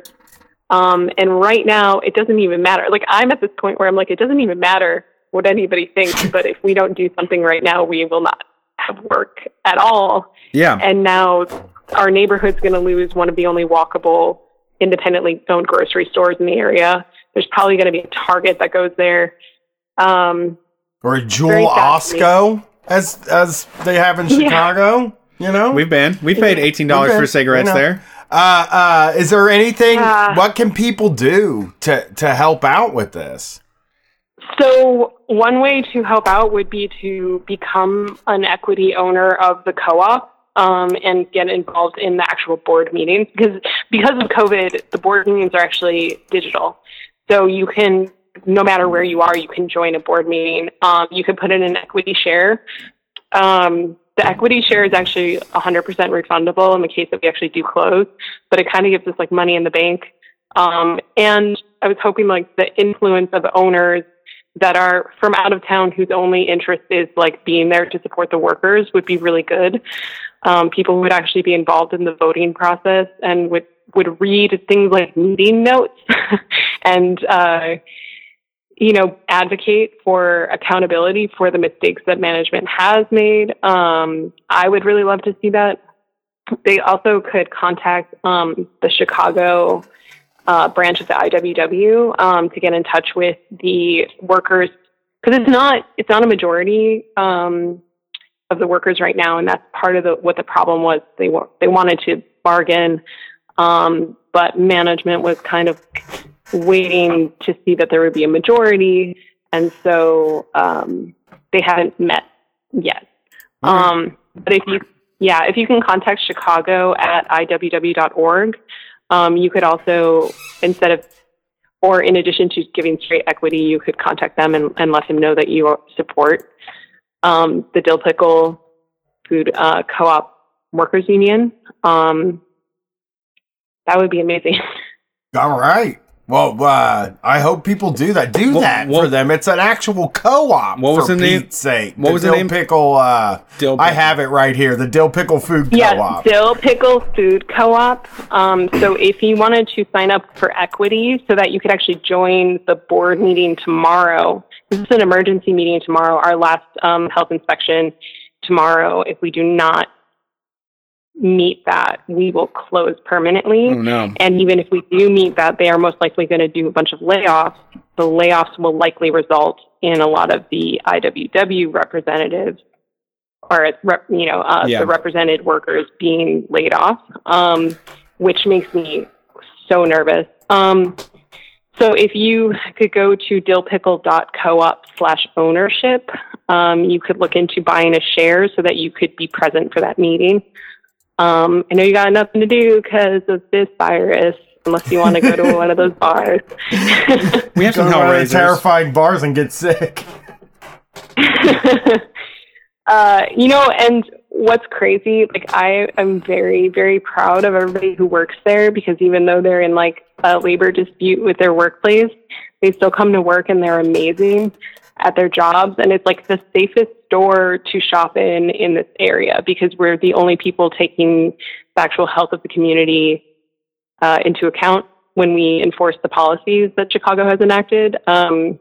Um, and right now, it doesn't even matter. Like I'm at this point where I'm like, it doesn't even matter what anybody thinks, but if we don't do something right now, we will not have work at all. Yeah. And now our neighborhood's going to lose one of the only walkable, independently owned grocery stores in the area. There's probably going to be a Target that goes there. Um, Or a Jewel fascinating. Osco, as as they have in [laughs] Yeah. Chicago. You know, We've been. We paid eighteen dollars Okay, for cigarettes I know. there. Uh, uh, is there anything? Yeah. what can people do to to help out with this? So one way to help out would be to become an equity owner of the co-op um, and get involved in the actual board meetings because because of COVID, the board meetings are actually digital. So you can, no matter where you are, you can join a board meeting. Um, you can put in an equity share. Um, the equity share is actually 100% refundable in the case that we actually do close, but it kind of gives us like money in the bank. Um, and I was hoping like the influence of owners that are from out of town whose only interest is like being there to support the workers would be really good. Um, people would actually be involved in the voting process and would would read things like meeting notes [laughs] and uh, you know advocate for accountability for the mistakes that management has made. Um, I would really love to see that. They also could contact um, the Chicago uh, branch of the IWW um, to get in touch with the workers because it's not it's not a majority um, of the workers right now, and that's part of the what the problem was. They wa- they wanted to bargain, um, but management was kind of waiting to see that there would be a majority, and so um, they haven't met yet. Um, but if you yeah, if you can contact Chicago at iww.org, Um, you could also, instead of, or in addition to giving straight equity, you could contact them and, and let them know that you support um, the Dill Pickle Food uh, Co-op Workers Union. Um, that would be amazing. [laughs] All right. Well, uh, I hope people do that. Do What- that what- for them. It's an actual co-op. What was for the name- Pete's sake. what was the Dill name? Pickle. Uh, Dill I have it right here. The Dill Pickle Food Yes, Co-op. Dill Pickle Food Co-op. Um, so if you wanted to sign up for equity so that you could actually join the board meeting tomorrow, this is an emergency meeting tomorrow, our last um, health inspection tomorrow. If we do not meet that, we will close permanently. Oh no. And even if we do meet that, they are most likely going to do a bunch of layoffs. The layoffs will likely result in a lot of the IWW representatives or, rep, you know, uh, Yeah. the represented workers being laid off, um, which makes me so nervous. Um, so if you could go to dillpickle.coop slash ownership, um, you could look into buying a share so that you could be present for that meeting. Um, I know you got nothing to do because of this virus, unless you want to go to [laughs] one of those bars. We have Go some to one of the Hellraisers. terrifying bars and get sick. [laughs] uh, you know, and what's crazy, like I am very, very proud of everybody who works there because even though they're in like a labor dispute with their workplace, they still come to work and they're amazing at their jobs. And it's like the safest store to shop in in this area because we're the only people taking the actual health of the community uh, into account when we enforce the policies that Chicago has enacted. Um,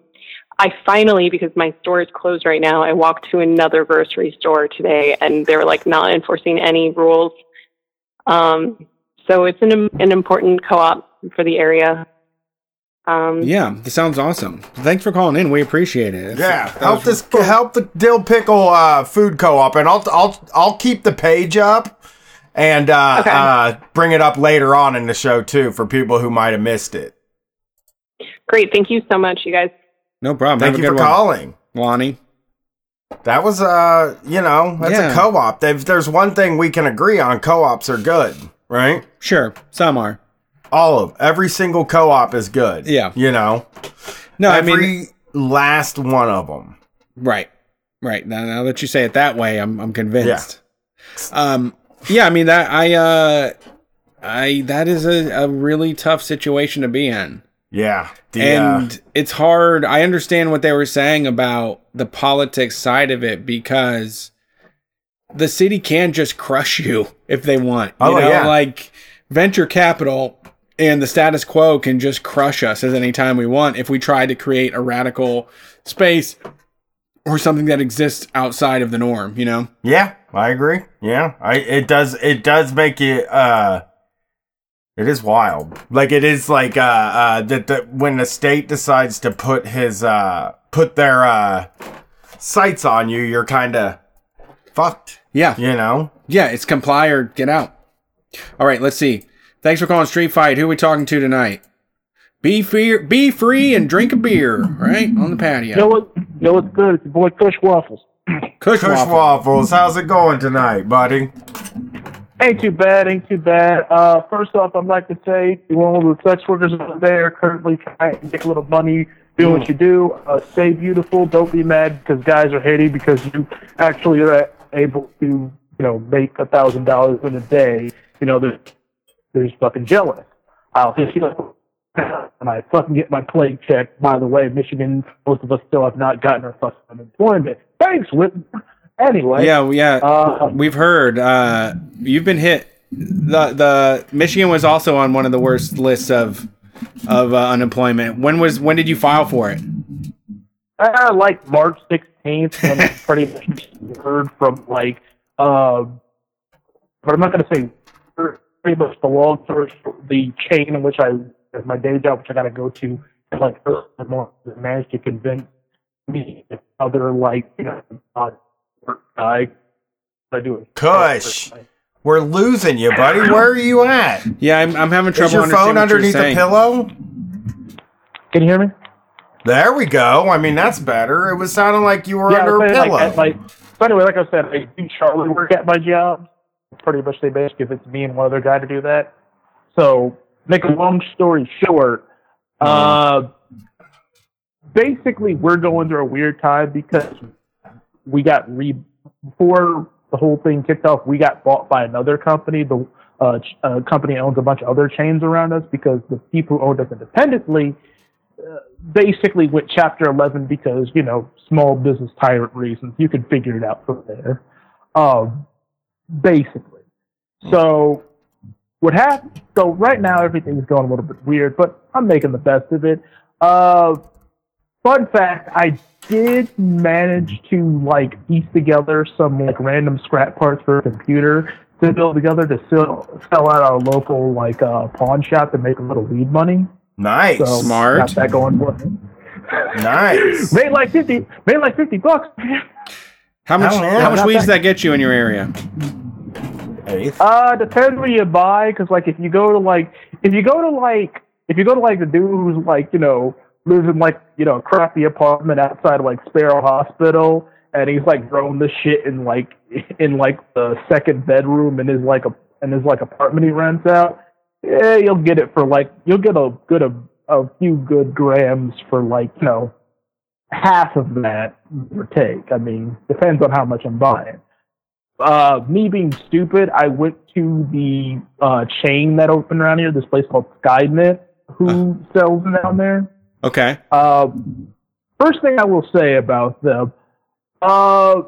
I finally, because my store is closed right now, I walked to another grocery store today and they were like not enforcing any rules. Um, so it's an, an important co-op for the area. Um, Yeah, this sounds awesome. Thanks for calling in. We appreciate it. Yeah, help was- this help the Dill Pickle uh, Food Co-op, and I'll I'll I'll keep the page up and uh, Okay. uh, bring it up later on in the show too for people who might have missed it. Great. Thank you so much, you guys. No problem. Thank Have you for one, calling. Lonnie. That was uh, you know, that's Yeah. a co-op. If there's one thing we can agree on, co-ops are good, right? Sure, some are. All of every single co-op is good. Yeah. you know, No, every I mean, last one of them. right, right. Now, now that you say it that way, I'm I'm convinced. Yeah. Um, yeah. I mean that I uh, I that is a, a really tough situation to be in. Yeah, the, uh, and it's hard. I understand what they were saying about the politics side of it because the city can just crush [laughs] you if they want. You Oh, know, yeah. like venture capital and the status quo can just crush us at any time we want if we try to create a radical space or something that exists outside of the norm, you know? Yeah, I agree. Yeah, I it does it does make it uh it is wild. Like it is like uh uh that the, when the state decides to put his uh put their uh sights on you, you're kind of fucked, Yeah. you know? Yeah, it's comply or get out. All right, let's see. Thanks for calling Street Fight. Who are we talking to tonight? Be free, be free, and drink a beer. Right on the patio. Yo, what, yo, what's good? It's your boy Kush Waffles. Kush, Kush waffle. waffles, how's it going tonight, buddy? Ain't too bad, ain't too bad. Uh, first off, I'd like to say to all the sex workers out there currently trying to make a little money, do what you do. Uh, stay beautiful. Don't be mad because guys are hating because you actually are able to, you know, make a thousand dollars in a day. You know, they're, they're just fucking jealous. I'll hit you up and I fucking get my plate check. By the way, Michigan, most of us still have not gotten our fucking unemployment. Thanks, Whitmer. Anyway, Yeah, yeah. uh, We've heard uh, you've been hit. The the Michigan was also on one of the worst lists of of uh, unemployment. When was when did you file for it? uh, like March 16th, when I [laughs] pretty much heard from like, um, but I'm not going to say pretty much the long story, the chain in which I, as my day job, which I got to go to, and like early in the morning, managed to convince me and other like, you know, guy. I do it. Kush. We're losing you, buddy. Where are you at? Yeah, I'm, I'm having trouble. Is your phone what underneath the pillow? Can you hear me? There we go. I mean, that's better. It was sounding like you were yeah, under I a was saying, pillow. like, like, so anyway, like I said, I do Charlie work at my job. Pretty much, they basically if it's me and one other guy to do that. So make a long story short, uh, basically we're going through a weird time because we got re before the whole thing kicked off. We got bought by another company. The uh, uh, company owns a bunch of other chains around us because the people who owned us independently uh, basically went Chapter 11 because you know small business tyrant reasons. You can figure it out from there. Um, basically. So what happened? So right now everything's going a little bit weird, but I'm making the best of it. Uh, fun fact: I did manage to like piece together some like random scrap parts for a computer to build together to sell sell at our local like uh, pawn shop to make a little weed money. Nice. So Smart. Got that going for me. nice. [laughs] Made like fifty. Made like fifty bucks. How much? How much weed does that get you in your area? Eighth. Uh, depends where you buy, because like if you go to like if you go to like if you go to like the dude who's like you know lives in like you know a crappy apartment outside of like Sparrow Hospital, and he's like growing this shit in like [laughs] in like the second bedroom in his like a in his like apartment he rents out. Yeah, you'll get it for like you'll get a good a, a few good grams for like you know half of that or take. I mean, depends on how much I'm buying uh, me being stupid, I went to the uh, chain that opened around here, this place called Skymint, who sells down there. Okay. Uh, first thing I will say about them, uh,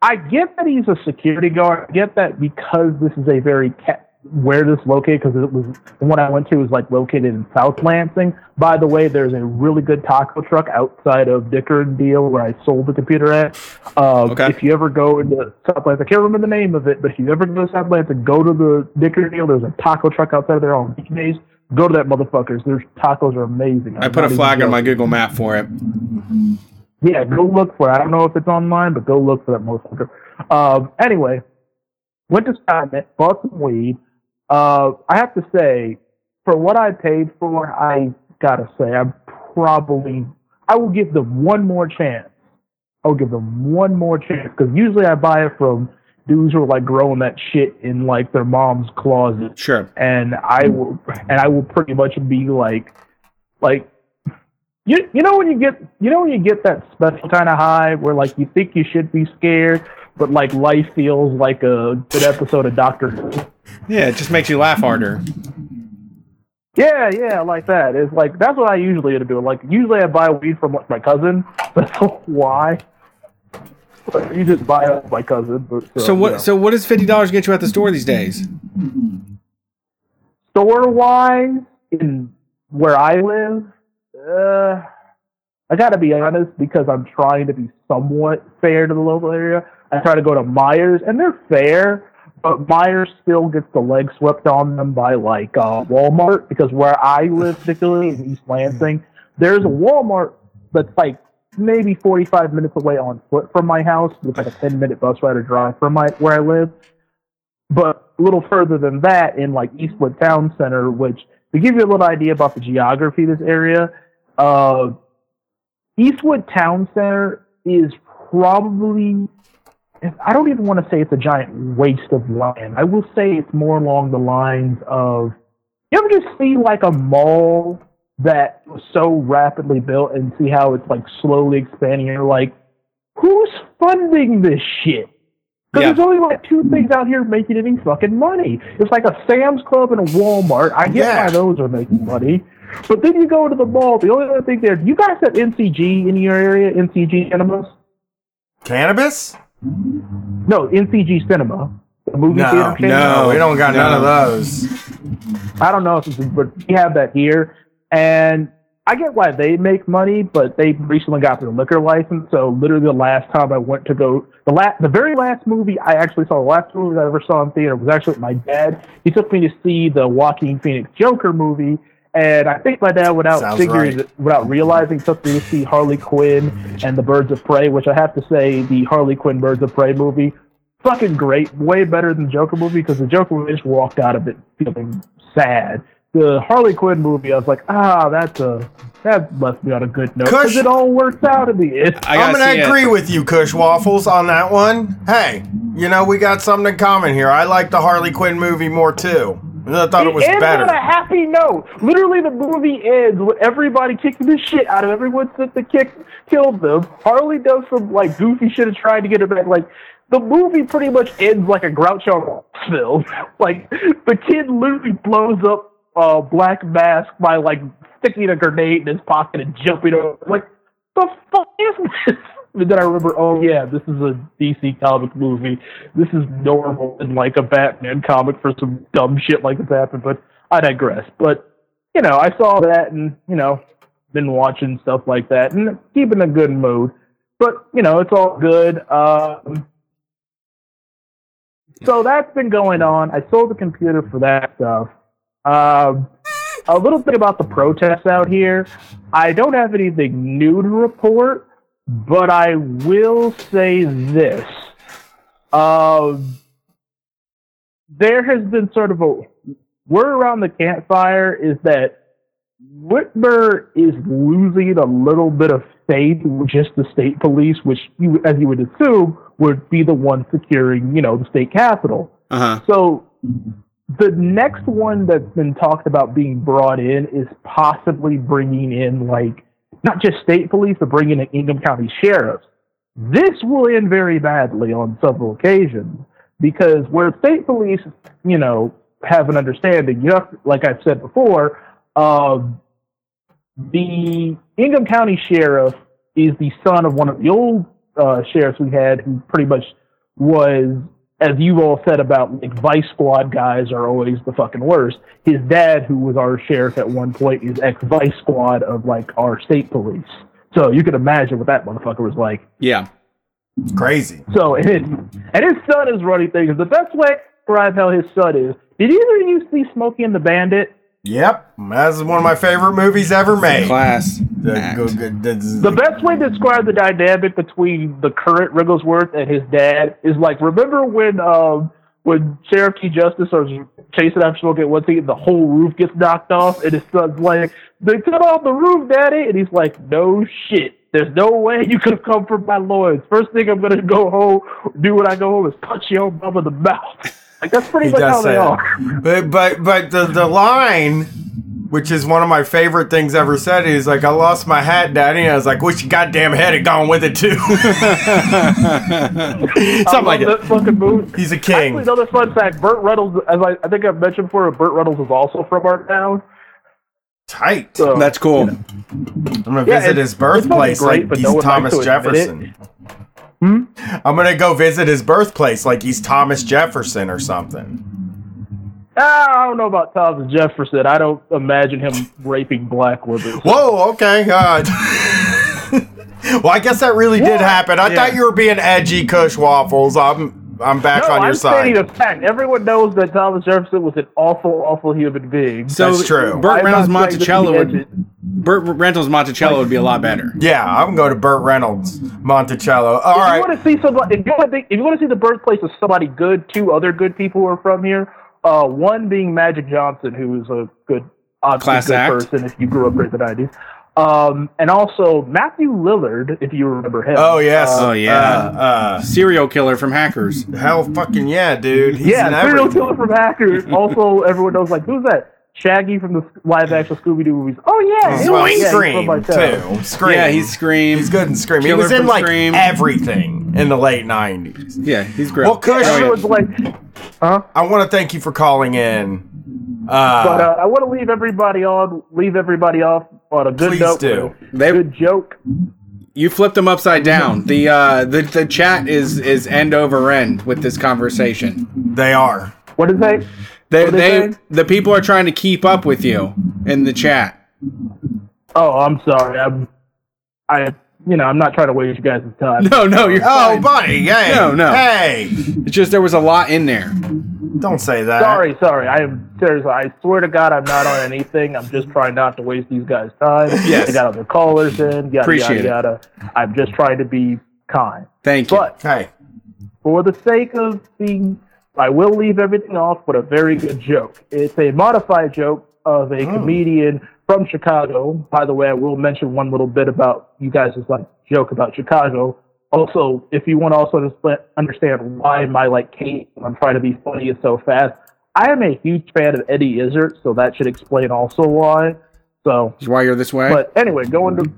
I get that he's a security guard. I get that because this is a very ca- where this located because it was the one I went to was like located in South Lansing. By the way, there's a really good taco truck outside of Dicker and Deal where I sold the computer at. Um, Okay. If you ever go into South Lansing, I can't remember the name of it, but if you ever go to South Lansing, go to the Dicker and Deal. There's a taco truck outside of there on weekdays. Go to that motherfuckers. Their tacos are amazing. I I'm put a flag on my. Google map for it. Yeah, go look for it. I don't know if it's online, but go look for that motherfucker. Um, anyway, went to Skymint, bought some weed. Uh, I have to say, for what I paid for, I gotta say, I'm probably, I will give them one more chance. I'll give them one more chance because usually I buy it from dudes who are like growing that shit in like their mom's closet Sure. and I will and I will pretty much be like like you you know when you get you know when you get that special kind of high where like you think you should be scared but like life feels like a good episode of Doctor Yeah, it just makes you laugh harder. Yeah, yeah, like that. It's like that's what I usually do. Like usually I buy weed from like my cousin. [laughs] That's why. But you just buy it from my cousin. But, So what? you know. So what does fifty dollars get you at the store these days? store wise in where I live, uh, I gotta be honest because I'm trying to be somewhat fair to the local area. I try to go to Meijers and they're fair, but Meijers still gets the leg swept on them by like uh, Walmart because where I live, particularly in East Lansing, there's a Walmart that's like maybe 45 minutes away on foot from my house. It's like a 10 minute bus ride or drive from my where I live. But a little further than that, in like Eastwood Town Center, which to give you a little idea about the geography of this area, uh, Eastwood Town Center is probably I don't even want to say it's a giant waste of land. I will say it's more along the lines of you ever just see like a mall that was so rapidly built and see how it's like slowly expanding. You're like, who's funding this shit? Because Yeah. there's only like two things out here making any fucking money. It's like a Sam's Club and a Walmart. I get Yeah. why those are making money. But then you go to the mall. The only other thing there, you guys have NCG in your area? NCG cinemas? Cannabis? No, NCG cinema. The movie No, theater chain? no, we don't got none of those. I don't know if it's, but we have that here, and I get why they make money, but they recently got their liquor license. So literally, the last time I went to go, the last, the very last movie I actually saw, the last movie I ever saw in theater was actually with my dad. He took me to see the Joaquin Phoenix Joker movie. And I think my dad, without Sounds figuring, right. without realizing, took me to see Harley Quinn and the Birds of Prey, which I have to say, the Harley Quinn Birds of Prey movie, fucking great, way better than the Joker movie because the Joker movie just walked out of it feeling sad. The Harley Quinn movie, I was like, ah, that's a that left me on a good note because it all works out in the end. I I'm gonna see it. agree with you, Kush Waffles, on that one. Hey, you know we got something in common here. I like the Harley Quinn movie more too. I thought it was ends better. on a happy note. Literally, the movie ends with everybody kicking the shit out of everyone since the kick killed them. Harley does some like goofy shit and trying to get it back. Like the movie pretty much ends like a Groucho film. [laughs] like the kid literally blows up uh, Black Mask by like sticking a grenade in his pocket and jumping over. Like the fuck is this? And then I remember, oh yeah, this is a DC comic movie. This is normal in like a Batman comic for some dumb shit like this happened. But I digress. But you know, I saw that and you know, been watching stuff like that and keeping a good mood. But you know, it's all good. Um, so that's been going on. I sold the computer for that stuff. Um, a little bit about the protests out here. I don't have anything new to report, but I will say this. Um, there has been sort of a word around the campfire is that Whitmer is losing a little bit of faith with just the state police, which you, as you would assume, would be the one securing, you know, the state capitol. Uh huh. So the next one that's been talked about being brought in is possibly bringing in like not just state police, but bringing in Ingham County sheriffs. This will end very badly on several occasions because where state police, you know, have an understanding, you have, like I've said before, um, the Ingham County sheriff is the son of one of the old uh, sheriffs we had, who pretty much was, as you've all said about like Vice Squad guys are always the fucking worst. His dad, who was our sheriff at one point, is ex Vice Squad of like our state police. So you can imagine what that motherfucker was like. Yeah. Crazy. So [laughs] and his, and his son is running things. The best way to describe how his son is. Did either of you see Smokey and the Bandit? Yep, that's one of my favorite movies ever made. Class. The, go- go- the- The best way to describe the dynamic between the current Wriggelsworth and his dad is like remember when um when Sheriff T Justice or chasing after Smokey at one thing and the whole roof gets knocked off and his son's like, They cut off the roof, Daddy and he's like, No shit. There's no way you could have come from my loins. First thing I'm gonna go home do when I go home is punch your mom in the mouth. [laughs] Like that's pretty He much does how say they that. are. [laughs] But but but the the line, which is one of my favorite things ever said, is like, "I lost my hat, Daddy." And I was like, "Wish your goddamn head had gone with it too." [laughs] Something like love it. that fucking movie. He's a Actually, king. another fun fact: Burt Reynolds, as I, I think I've mentioned before, Burt Reynolds is also from our town. Tight. So That's cool. I'm gonna Yeah, visit his birthplace great, like but he's no Thomas to Jefferson. I'm gonna go visit his birthplace like he's Thomas Jefferson or something. Ah, I don't know about Thomas Jefferson. I don't imagine him [laughs] raping black women. Whoa, okay. Uh, [laughs] well, I guess that really did happen. I Yeah. thought you were being edgy, Kush Waffles. I'm I'm back No, on your I'm side. stating a fact. Everyone knows that Thomas Jefferson was an awful, awful human being. So That's true. Burt Reynolds not trying to be Monticello would. Burt Reynolds Monticello would be a lot better. Yeah, I'm going to Burt Reynolds, Monticello. All If you want to see somebody, if you want to, if you want to see the birthplace of somebody good, two other good people who are from here. Uh, one being Magic Johnson, who is a good, obviously Class good act. person if you grew up during the nineties. Um, and also Matthew Lillard, if you remember him. Oh yes. Oh, yeah. Uh, Serial killer from Hackers. uh, hell, fucking yeah, dude. He's yeah, serial everything. killer from Hackers. [laughs] also, everyone knows like who's that? Shaggy from the live action Scooby Doo movies. Oh yeah, Well, yeah, he's from Scream my town. too. Scream. Yeah, he's Scream. he's good in Scream. Killer he was in like Scream. everything in the late '90s. Yeah, he's great. Well, Kush, Oh, yeah. Everyone's like, huh? I want to thank you for calling in. Uh, But uh, I want to leave everybody on, leave everybody off on a good Please note. do. They- good joke. You flipped them upside down. The uh the, the chat is is end over end with this conversation. they are. What is that? They What are they they the people are trying to keep up with you in the chat. Oh, I'm sorry. I'm, I, you know, I'm not trying to waste you guys' time. No, no, you're Oh, fine. buddy. Hey. No, no. Hey. It's just there was a lot in there. Don't say that. Sorry, sorry. I am seriously. I swear to God, I'm not on anything. I'm just trying not to waste these guys' time. Yes. They got other callers in. Yada Appreciate it. yada yada. I'm just trying to be kind. Thank you. But Hey. for the sake of being, I will leave everything off with a very good joke. It's a modified joke of a oh. comedian from Chicago. By the way, I will mention one little bit about you guys' like joke about Chicago. Also, if you want to also just understand why my like Kate, I'm trying to be funny is so fast. I am a huge fan of Eddie Izzard, so that should explain also why. So, Is why you're this way? but anyway, going to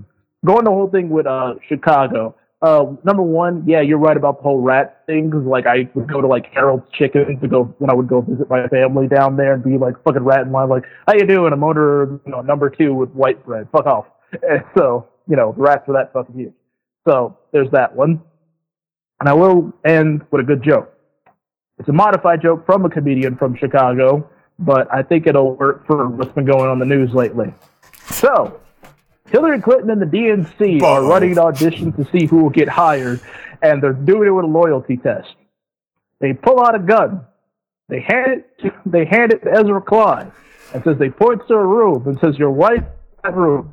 going the whole thing with uh Chicago. Uh, number one, yeah, you're right about the whole rat thing. Cause like I would go to like Harold's Chicken to go when I would go visit my family down there and be like fucking rat in line, like, how you doing? I'm order you know number two with white bread. Fuck off. [laughs] And so you know the rats are that fucking huge. So there's that one. And I will end with a good joke. It's a modified joke from a comedian from Chicago, but I think it'll work for what's been going on the news lately. So, Hillary Clinton and the DNC are running an audition to see who will get hired, and they're doing it with a loyalty test. They pull out a gun. They hand it. To, they hand it to Ezra Klein, and says they point to a room and says, "Your wife that room.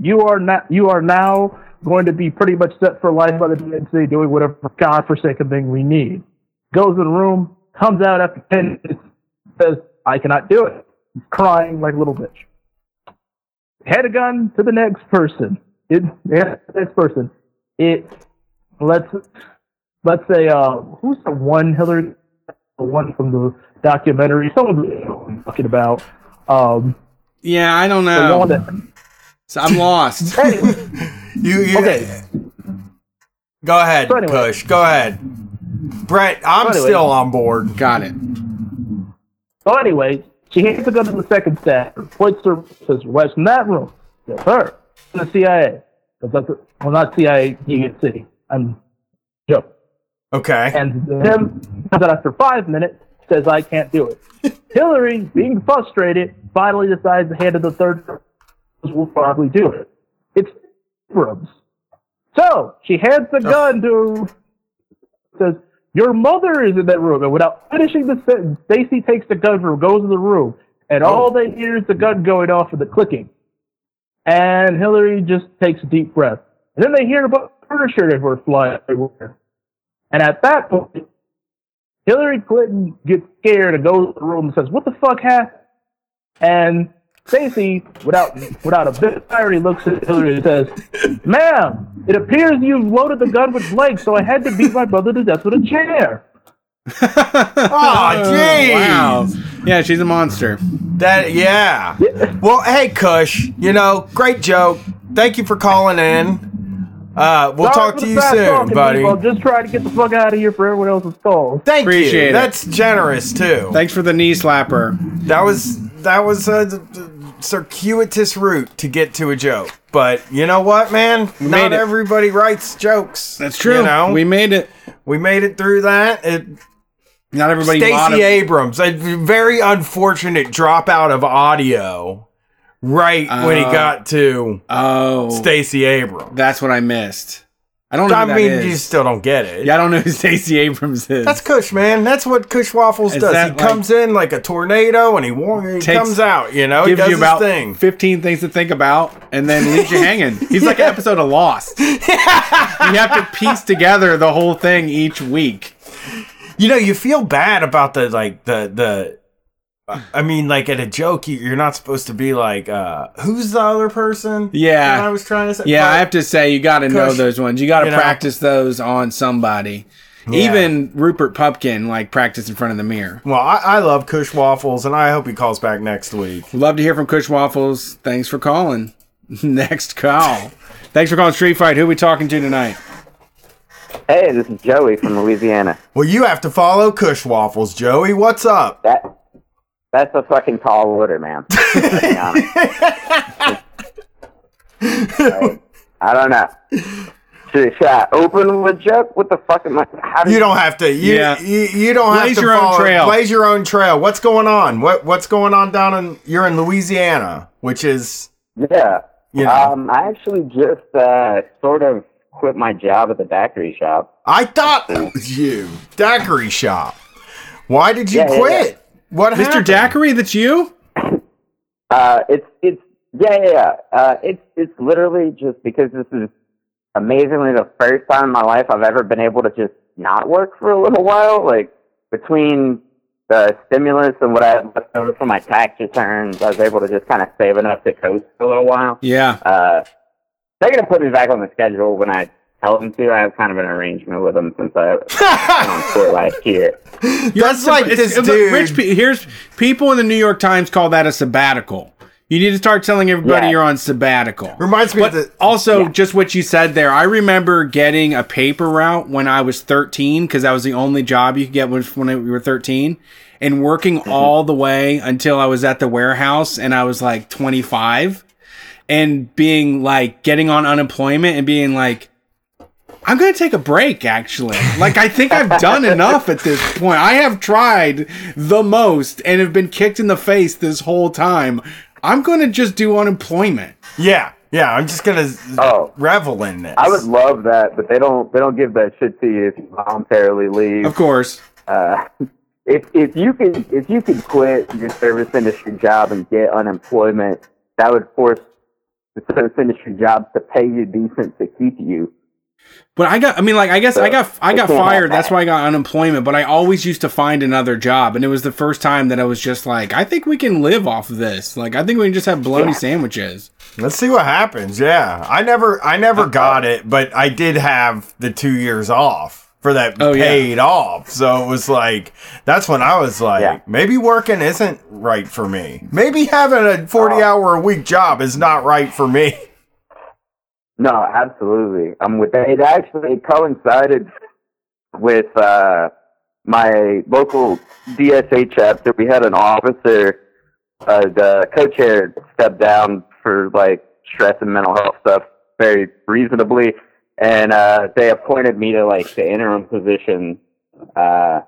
You are not. You are now going to be pretty much set for life by the DNC, doing whatever godforsaken thing we need." Goes in the room, comes out after ten minutes, says, "I cannot do it." He's crying like a little bitch hand a gun to the next person. It yeah, next person. It let's let's say uh who's the one Hillary the one from the documentary someone I'm talking about. Um yeah, I don't the know. one that So I'm lost. [laughs] anyway, [laughs] You, you Okay. Go ahead, So anyway. Push. Go ahead. Brett, I'm So anyway. still on board. Got it. so anyway, she hands the gun to the second staff, points to says, What's in that room? Yes, her. The CIA. 'Cause that's well not CIA, DNC. I'm joke. Okay. and him comes out after five minutes says I can't do it. [laughs] Hillary, being frustrated, finally decides to hand it the third will probably do it. It's Abrams. So she hands the oh. gun to says, Your mother is in that room and without finishing the sentence, Stacey takes the gun from goes in the room, and all oh. they hear is the gun going off and the clicking. And Hillary just takes a deep breath. And then they hear about furniture everywhere flying everywhere. And at that point, Hillary Clinton gets scared and goes to the room and says, "What the fuck happened?" And Stacey, without without a bit of irony, looks at Hillary and says, "Ma'am, it appears you've loaded the gun with blanks, so I had to beat my brother to death with a chair." [laughs] Oh, jeez. Wow. Yeah, she's a monster. That yeah. Well, hey, Kush. You know, great joke. Thank you for calling in. Uh, we'll Sorry talk to you soon, buddy. people. I'm just try to get the fuck out of here for everyone else's calls. Thank Appreciate you. it. That's generous too. Thanks for the knee slapper. That was that was a d- d- circuitous route to get to a joke. But you know what, man? made Not everybody writes jokes. That's true. You know, we made it. we made it through that. It, Not everybody. Stacey. Abrams, a very unfortunate dropout of audio right when he Oh. got to Oh, Stacey Abrams. that's what I missed. I don't know. I who mean, is. you still don't get it. Yeah, I don't know who [laughs] Stacey Abrams is. That's Kush, man. That's what Kush Waffles Is does. He like- comes in like a tornado and he, wa- he comes out, you know? He does you his about thing. 15 things to think about and then leaves you [laughs] hanging. He's like an episode of Lost. [laughs] you have to piece together the whole thing each week. You know, you feel bad about the like the the. I mean, like at a joke, you- you're not supposed to be like, uh, "Who's the other person?" Yeah. that I was trying to say. Yeah, But- I have to say, you got to know those ones. You got to you know. practice those on somebody. Yeah. Even Rupert Pupkin, like, practice in front of the mirror. Well, I, I love Kush Waffles, and I hope he calls back next week. Love to hear from Kush Waffles. Thanks for calling. [laughs] Next call. Thanks for calling Street Fight. Who we talking to tonight? Hey, this is Joey from Louisiana. Well, you have to follow Kush Waffles, Joey. What's up? That that's a fucking tall order, man. To. [laughs] Like, I don't know. Should, should I open with joke? What the fuck am I? How do You don't have to. You, Yeah. you, you don't Blaze have to your own trail. Blaze your own trail. What's going on? What What's going on down in? You're in Louisiana, which is Yeah. you know. Um, I actually just uh, sort of quit my job at the daiquiri shop. I thought that was you, daiquiri shop. Why did you Yeah, yeah, quit? What Mr. happened? Daiquiri, that's you? [coughs] Uh, it's it's yeah yeah yeah. Uh, it's it's literally just because this is amazingly the first time in my life I've ever been able to just not work for a little while. Like between the stimulus and what I had left over from my tax returns, I was able to just kind of save enough to coast for a little while. Yeah. Uh, they're gonna put me back on the schedule when I tell them to. I have kind of an arrangement with them since I went on tour last year. That's like this dude. Rich, pe- here's people in the New York Times call that a sabbatical. You need to start telling everybody Yeah. you're on sabbatical. Reminds me But of the. also, Yeah. just what you said there, I remember getting a paper route when I was 13 because that was the only job you could get was when we were 13, and working Mm-hmm. all the way until I was at the warehouse and I was like 25, and being like getting on unemployment and being like, I'm gonna take a break. Actually, like I think I've done enough at this point. I have tried the most and have been kicked in the face this whole time. I'm gonna just do unemployment. Yeah, yeah. I'm just gonna Oh. revel in this. I would love that, but they don't. They don't give that shit to you if you voluntarily leave. Of course. Uh, [laughs] if if you could if you could quit your service industry job and get unemployment, that would force the service industry jobs to pay you decent to keep you. But I got I mean like I guess I got I got fired. That's why I got unemployment, but I always used to find another job and it was the first time that I was just like I think we can live off of this. Like I think we can just have bologna Yeah. sandwiches. Let's see what happens. Yeah, I never, I never uh, got it, but I did have the two years off for that Oh, yeah. paid off. So it was like that's when I was like, Yeah. maybe working isn't right for me. Maybe having a forty oh. hour a week job is not right for me. [laughs] No, absolutely. I'm with that. It actually coincided with uh, my local DSA chapter. We had an officer, uh, the co-chair, step down for like stress and mental health stuff very reasonably, and uh, they appointed me to like the interim position. Uh,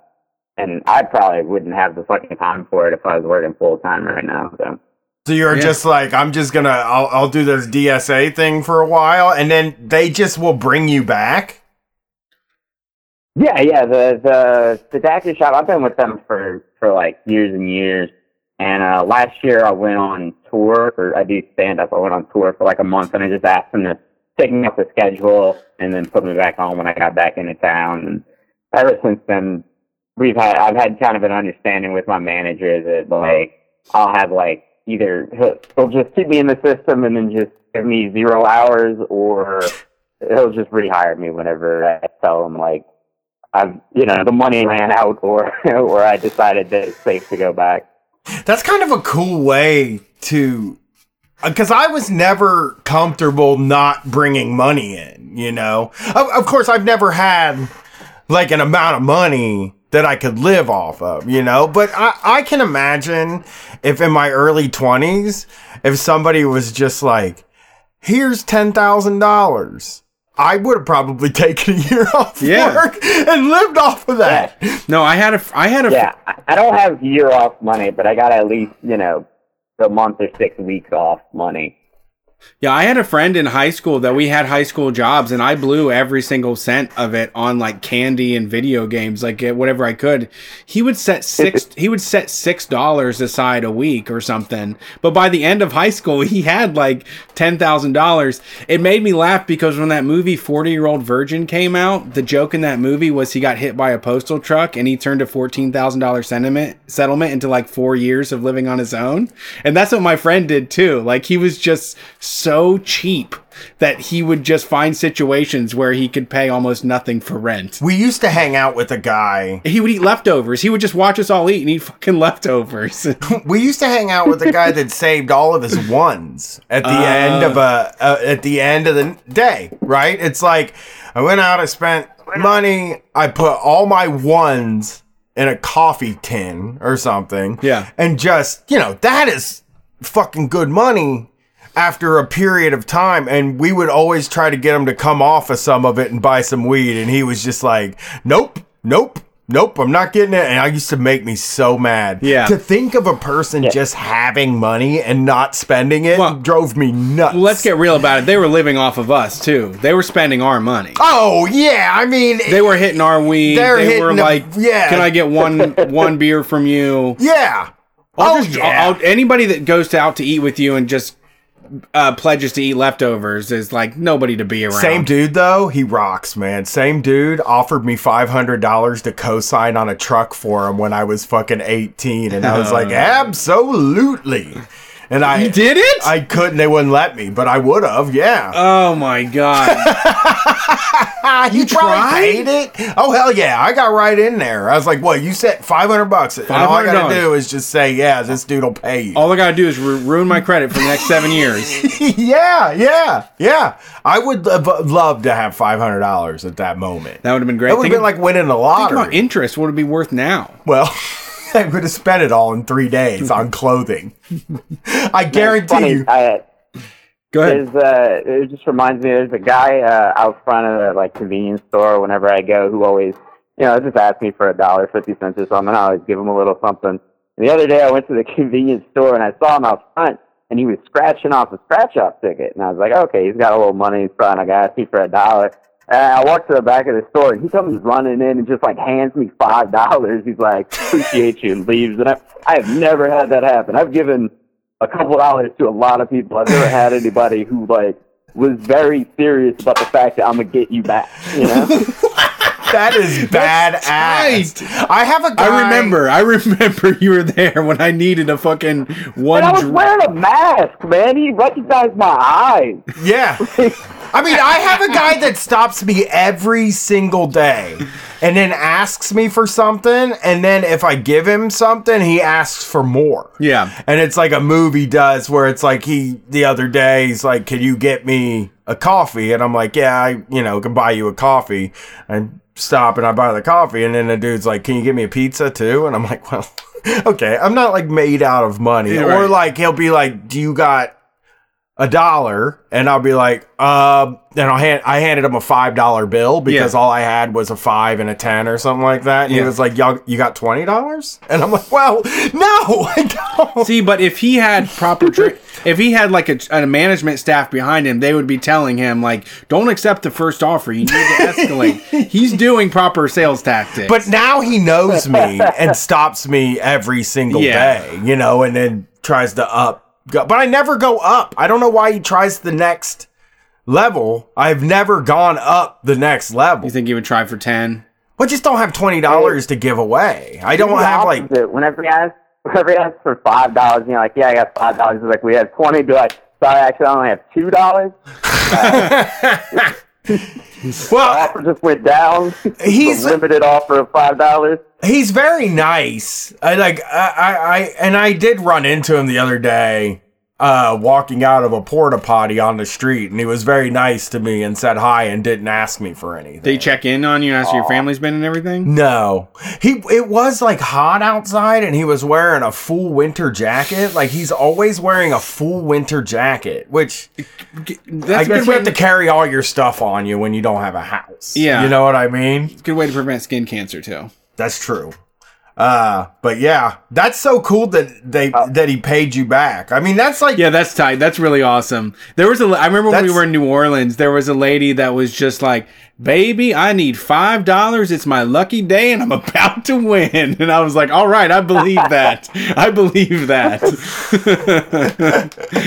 and I probably wouldn't have the fucking time for it if I was working full time right now. So. So you're Yeah. just like, I'm just gonna, I'll, I'll do this DSA thing for a while, and then they just will bring you back. Yeah, yeah. The the the Daiquiri shop. I've been with them for for like years and years. And uh, last year I went on tour, or I do stand up. I went on tour for like a month, and I just asked them to take me off the schedule and then put me back on when I got back into town. And ever since then, we've had I've had kind of an understanding with my manager that like I'll have like either he'll, just keep me in the system and then just give me zero hours, or he'll just rehire me whenever I tell him like I've you know the money ran out or [laughs] or I decided that it's safe to go back. That's kind of a cool way to, uh, because I was never comfortable not bringing money in. You know, of, of course, I've never had like an amount of money that I could live off of. You know, but I I can imagine if in my early twenties, if somebody was just like, "Here's ten thousand dollars." I would have probably [laughs] taken a year off Yeah. work and lived off of that. No, I had a I had a Yeah, I- I don't have year off money, but I got at least you know a month or six weeks off money. Yeah, I had a friend in high school that we had high school jobs, and I blew every single cent of it on like candy and video games, like whatever I could. He would set six. [laughs] he would set six dollars aside a week or something. But by the end of high school, he had like ten thousand dollars. It made me laugh because when that movie Forty Year Old Virgin came out, the joke in that movie was he got hit by a postal truck and he turned a fourteen thousand dollars settlement settlement into like four years of living on his own, and that's what my friend did too. Like he was just so cheap that he would just find situations where he could pay almost nothing for rent. We used to hang out with a guy He would eat leftovers. He would just watch us all eat and eat fucking leftovers. [laughs] We used to hang out with a guy that saved all of his ones at the end of a uh, at the end of the day, right? It's like I went out, I spent money, I put all my ones in a coffee tin or something. Yeah. And just, you know, that is fucking good money after a period of time and we would always try to get him to come off of some of it and buy some weed and he was just like, "Nope, nope." Nope, I'm not getting it. And I used to make me so mad. Yeah. To think of a person just having money and not spending it Well- drove me nuts. Well, let's get real about it. They were living off of us too. They were spending our money. Oh yeah, I mean, They were hitting our weed. They're they were hitting the- like, yeah. "Can I get one [laughs] one beer from you?" yeah. I'll oh just- yeah. I'll- anybody that goes to out to eat with you and just uh, pledges to eat leftovers is like nobody to be around. Same dude though, he rocks, man. Same dude offered me five hundred dollars to co-sign on a truck for him when I was fucking eighteen, and I was like, [laughs] absolutely. And I You did it? I couldn't. They wouldn't let me, but I would have. Yeah. oh my god. [laughs] You probably tried? paid it. Oh hell yeah! I got right in there. I was like, "What? You said five hundred bucks, and all I got $500. to do is just say, yeah, this dude will pay you." All I gotta do is ru- ruin my credit for the next seven years. [laughs] yeah, yeah, yeah. I would have loved to have five hundred dollars at that moment. That would have been great. That would have Think been like winning the Think lottery. about interest. What would it be worth now? well, I would have spent it all in three days on clothing. [laughs] I guarantee funny. you. I, Go ahead. Uh, it just reminds me. There's a guy uh, out front of the like convenience store whenever I go who always, you know, just asks me for a dollar fifty cents or something. I always give him a little something. And the other day I went to the [laughs] convenience store and I saw him out front and he was scratching off a scratch off ticket and I was like, okay, he's got a little money. He's probably not gonna ask me for a dollar. And I walked to the back of the store and he comes running in and just like hands me five dollars. He's like, appreciate you and leaves. And I, I have never had that happen. I've given a couple dollars to a lot of people. I've never had anybody who like was very serious about the fact that I'm gonna get you back. You know? [laughs] That is badass. I have a guy. I remember. I [laughs] remember you were there when I needed a fucking one. and I was dr- wearing a mask, man. He recognized my eyes. Yeah. I mean, I have a guy that stops me every single day and then asks me for something. And then if I give him something, he asks for more. yeah. And it's like a movie does where it's like he, the other day, he's like, Can you get me a coffee? And I'm like, Yeah, I, you know, can buy you a coffee. I stop and I buy the coffee. And then the dude's like, Can you get me a pizza too? And I'm like, Well, [laughs] okay. I'm not like made out of money. Or right. like, he'll be like, Do you got a dollar and I'll be like, um, and I'll hand, I handed him a five dollar bill because Yeah. all I had was a five and a ten or something like that. And Yeah. he was like, Y'all, you got twenty dollars? And I'm like, well, no, I don't. See, but if he had proper, [laughs] tra- if he had like a, a management staff behind him, they would be telling him like, "Don't accept the first offer. You need to [laughs] escalate." He's doing proper sales tactics. But now he knows me and stops me every single Yeah. day, you know, and then tries to up. Go, but I never go up. I don't know why he tries the next level. I've never gone up the next level. you think he would try for ten? I just don't have twenty dollars to give away. I don't The have like whenever he asks, whenever he asks for five dollars, you know, like, yeah, I got five dollars. He's like, we have twenty. Be like, sorry, actually, I only have two dollars. [laughs] [laughs] [laughs] well, Offer just went down. He's- a limited offer of five dollars. he's very nice. I like I, I I and I did run into him the other day uh walking out of a porta potty on the street and he was very nice to me and said hi and didn't ask me for anything. They check in on you, ask how your family's been and everything. no. He it was like hot outside and he was wearing a full winter jacket. Like he's always wearing a full winter jacket, which I That's a guess you way, have to carry all your stuff on you when you don't have a house. Yeah. You know what I mean? It's a good way to prevent skin cancer too. That's true. Uh, but yeah, that's so cool that they that he paid you back. I mean, that's like Yeah, that's tight. That's really awesome. There was a. I remember when we were in New Orleans. There was a lady that was just like, "Baby, I need five dollars. It's my lucky day, and I'm [laughs] about to win." And I was like, "All right, I believe that. [laughs] I believe that."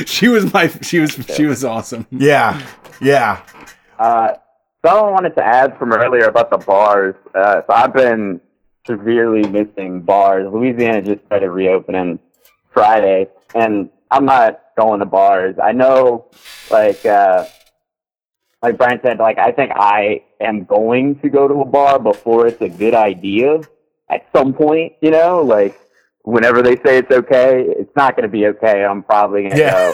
[laughs] she was my. She was. She was awesome. yeah, yeah. Uh, someone wanted to add from earlier about the bars. Uh, so I've been severely missing bars. Louisiana just started reopening Friday, and I'm not going to bars. I know, like, uh, like Brian said, like I think I am going to go to a bar before it's a good idea at some point. You know, like whenever they say it's okay, it's not going to be okay. I'm probably going to Yeah. go,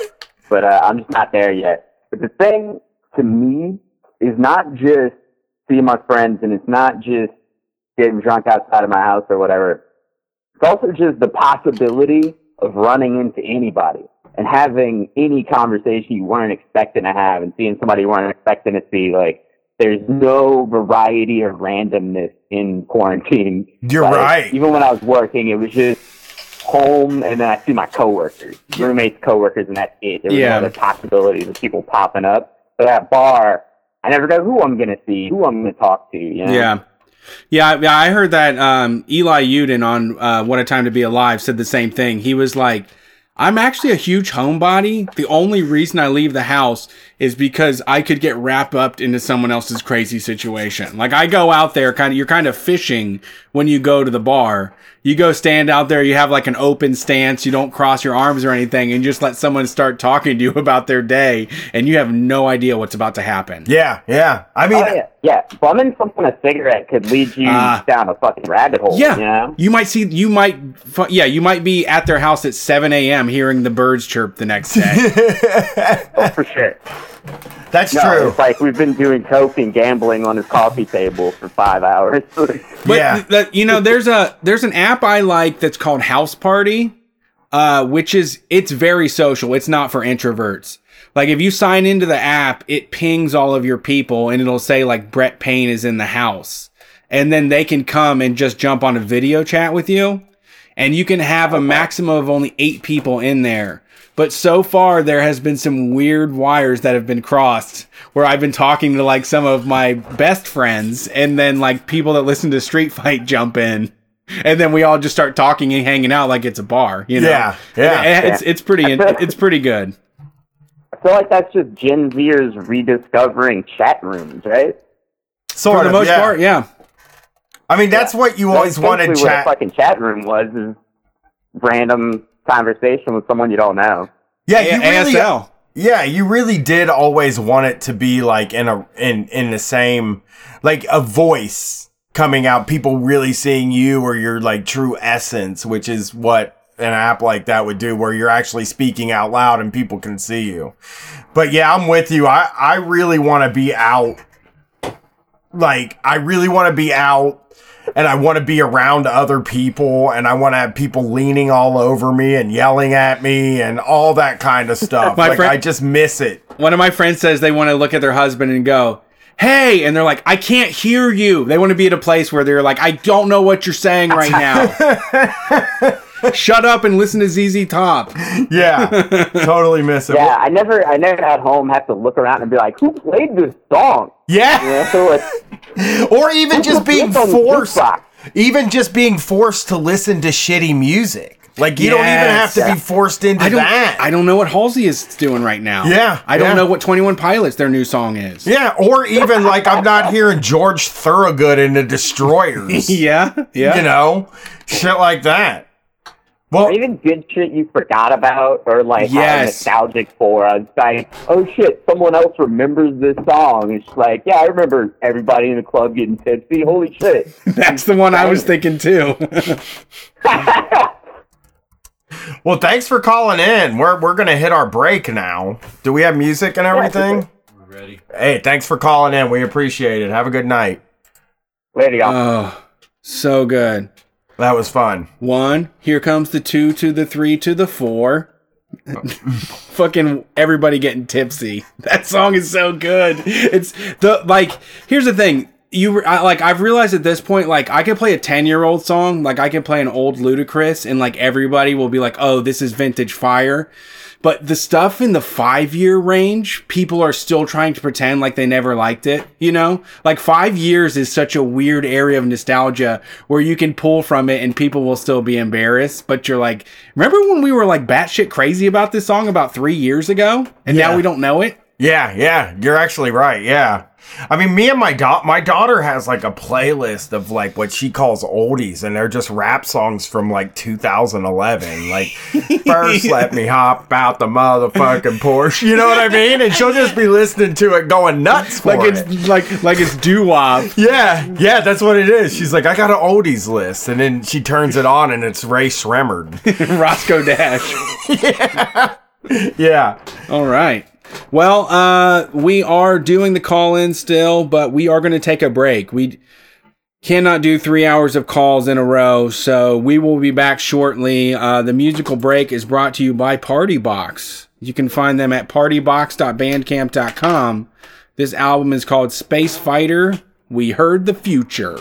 but uh, I'm just not there yet. But the thing to me is not just seeing my friends, and it's not just getting drunk outside of my house or whatever. It's also just the possibility of running into anybody and having any conversation you weren't expecting to have and seeing somebody you weren't expecting to see. Like, there's no variety or randomness in quarantine. You're Like, right. Even when I was working, it was just home and then I see my coworkers, roommates, coworkers, and that's it. There was Yeah. no other possibilities of people popping up. But at bar, I never know who I'm gonna see, who I'm gonna talk to. You know? Yeah. Yeah, yeah, I heard that um, Eli Uden on uh, "What a Time to Be Alive" said the same thing. He was like, I'm actually a huge homebody. The only reason I leave the house is because I could get wrapped up into someone else's crazy situation. Like I go out there kind of you're kind of fishing when you go to the bar. You go stand out there, you have like an open stance, you don't cross your arms or anything and just let someone start talking to you [laughs] about their day and you have no idea what's about to happen. Yeah, yeah. I mean, Oh yeah, yeah. Bumming someone a cigarette could lead you Ah. down a fucking rabbit hole. Yeah, you know. you might see. You might, yeah, you might be at their house at 7 a.m. hearing the birds chirp the next day. [laughs] Oh, for sure. That's No, true. it's like we've been doing coke and gambling on his coffee table for five hours. [laughs] But Yeah. th- that- you know, there's a there's an app I like that's called Houseparty, uh, which is it's very social. It's not for introverts. Like if you sign into the app, it pings all of your people and it'll say like Brett Payne is in the house, and then they can come and just jump on a video chat with you, and you can have a maximum of only eight people in there. But so far, there has been some weird wires that have been crossed where I've been talking to like some of my best friends, and then like people that listen to Street Fight jump in, and then we all just start talking and hanging out like it's a bar. You know? Yeah, yeah. And It's it's pretty it's pretty good. I feel like that's just Gen Zers rediscovering chat rooms, right? Sort For the of, most yeah. part, yeah. I mean, that's what you always That's wanted chat. What a fucking chat room was is random conversation with someone you don't know. yeah, A- you really, ASL. Yeah, you really did always want it to be like in a in in the same like a voice coming out, people really seeing you or your like true essence, which is what an app like that would do where you're actually speaking out loud and people can see you. But yeah, I'm with you. I I really want to be out like I really want to be out and I want to be around other people and I want to have people leaning all over me and yelling at me and all that kind of stuff. [laughs] Like friend- I just miss it. One of my friends says they want to look at their husband and go, "Hey," and they're like, "I can't hear you." They want to be at a place where they're like, "I don't know what you're saying right now." [laughs] Shut up and listen to ZZ Top. Yeah. [laughs] totally miss it. Yeah, I never, I never at home have to look around and be like, who played this song? Yeah. You know, so like, [laughs] Or even just being It's on the forced even just being forced to listen to shitty music. Like you don't even have Yes. to be forced into I don't. that. I don't know what Halsey is doing right now. Yeah, I don't yeah. know what Twenty One Pilots their new song is. yeah, or even like I'm not hearing George Thorogood in the Destroyers. [laughs] yeah, yeah. You know? Shit like that. Or Well, even good shit you forgot about or like how Yes. nostalgic for. It's like, oh shit, someone else remembers this song. It's like, yeah, I remember everybody in the club getting tipsy. Holy shit. [laughs] That's the one I was thinking too. [laughs] well, thanks for calling in. We're we're gonna hit our break now. Do we have music and everything? We're ready. Hey, thanks for calling in. We appreciate it. Have a good night. Later, y'all. oh, so good. That was fun. One, here comes the two to the three to the four. [laughs] Fucking everybody getting tipsy. [laughs] That song is so good. It's the like. Here's the thing. You I, like. I've realized at this point, like I can play a ten year old song. Like I can play an old Ludacris, and like everybody will be like, "Oh, this is vintage fire." But the stuff in the five year range, people are still trying to pretend like they never liked it. You know, like five years is such a weird area of nostalgia where you can pull from it and people will still be embarrassed. But you're like, remember when we were like batshit crazy about this song about three years ago, and Yeah. now we don't know it? Yeah, yeah, you're actually right. Yeah. I mean, me and my da- my daughter has like a playlist of like what she calls oldies, and they're just rap songs from like 2011. Like, [laughs] first let me hop out the motherfucking Porsche. You know what I mean? And she'll just be listening to it, going nuts for Like it. it's like like it's doo wop. yeah, yeah, that's what it is. She's like, I got an oldies list, and then she turns it on, and it's Rae Sremmurd. [laughs] Roscoe Dash. [laughs] yeah. yeah. All right. Well, uh, we are doing the call in still, but we are going to take a break. We cannot do three hours of calls in a row, so we will be back shortly. Uh, the musical break is brought to you by Party Box. You can find them at partybox.bandcamp.com. This album is called Space Fighter. We heard the future.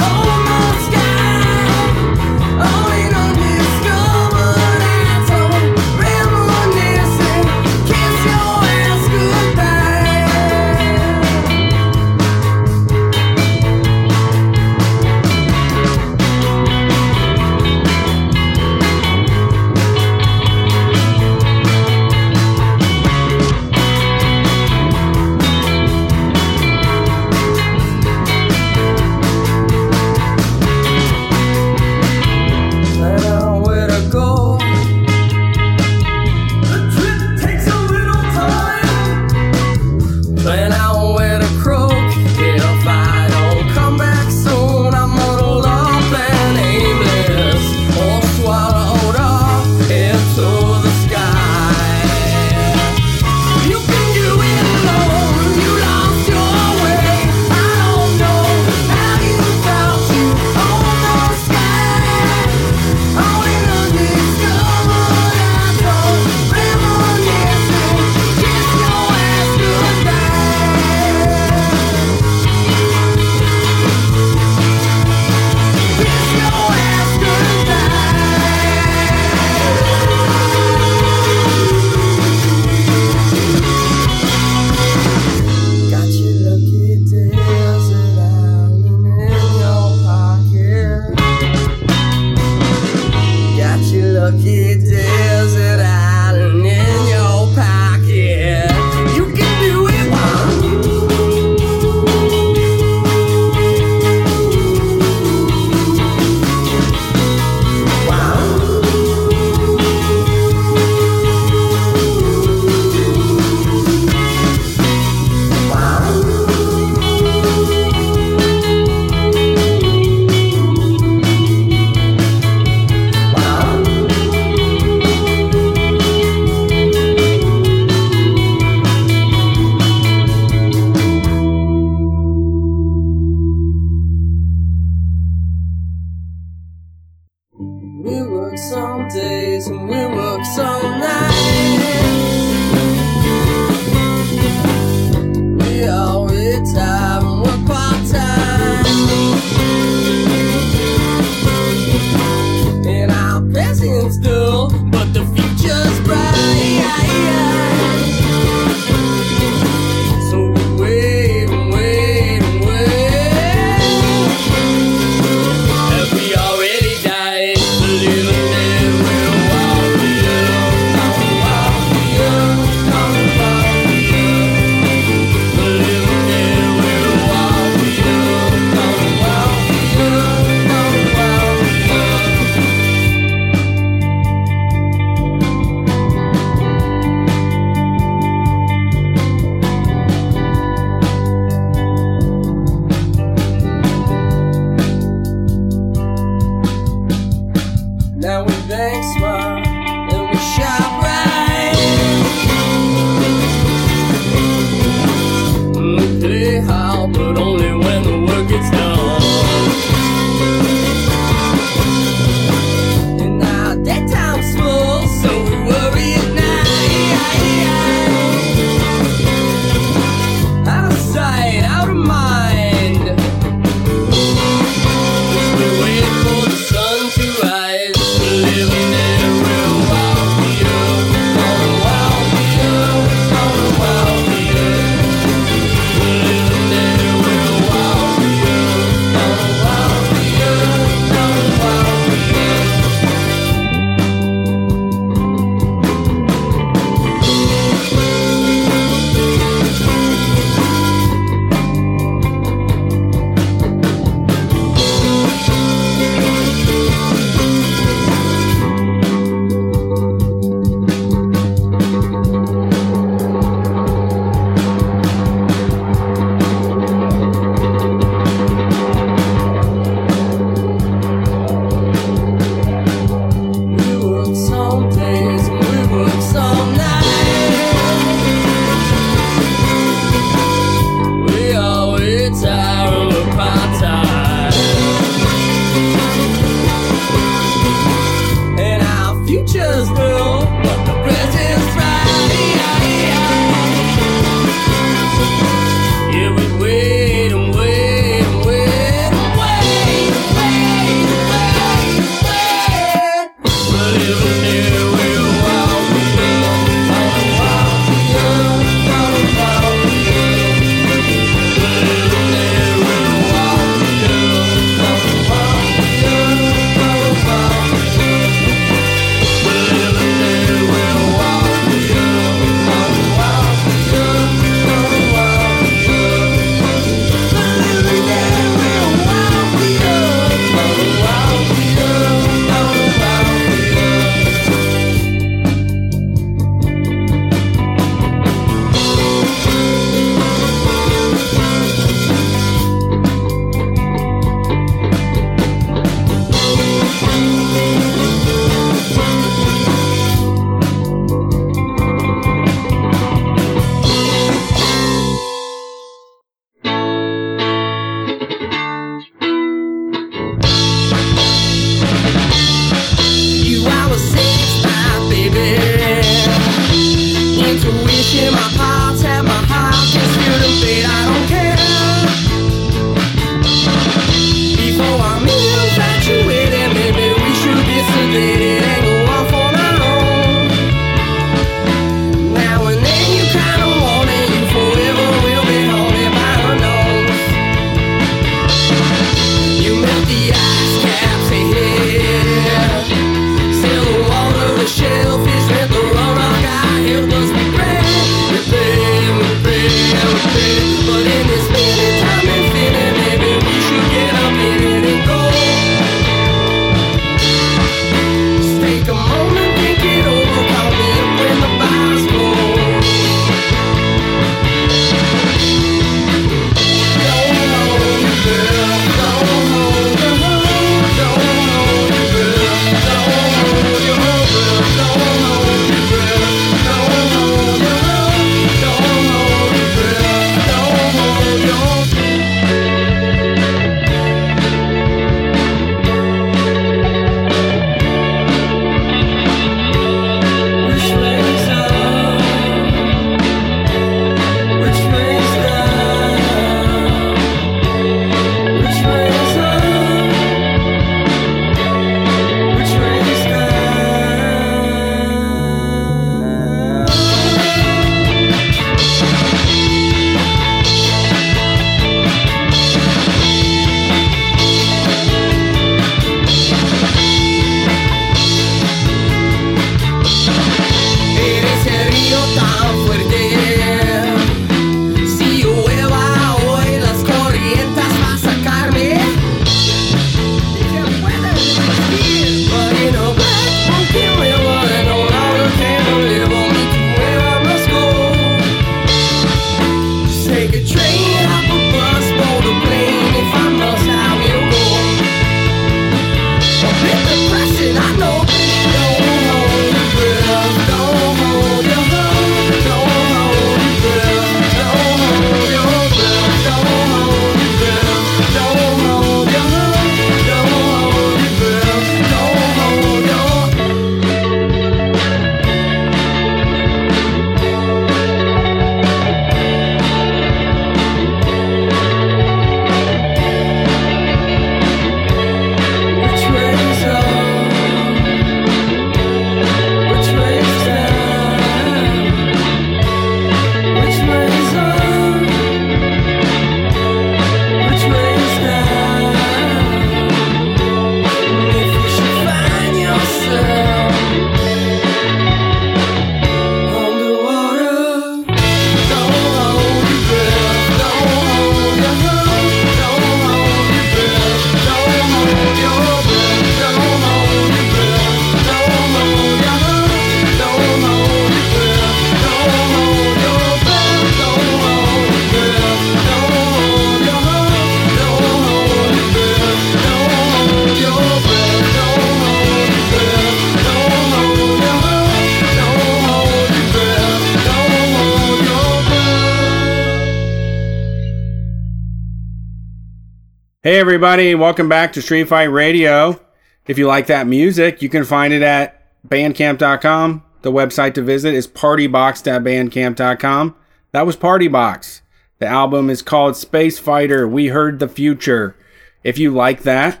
Hey everybody, welcome back to Street Fight Radio. If you like that music, you can find it at bandcamp.com. The website to visit is partybox.bandcamp.com. That was Partybox. The album is called Space Fighter We Heard the Future. If you like that,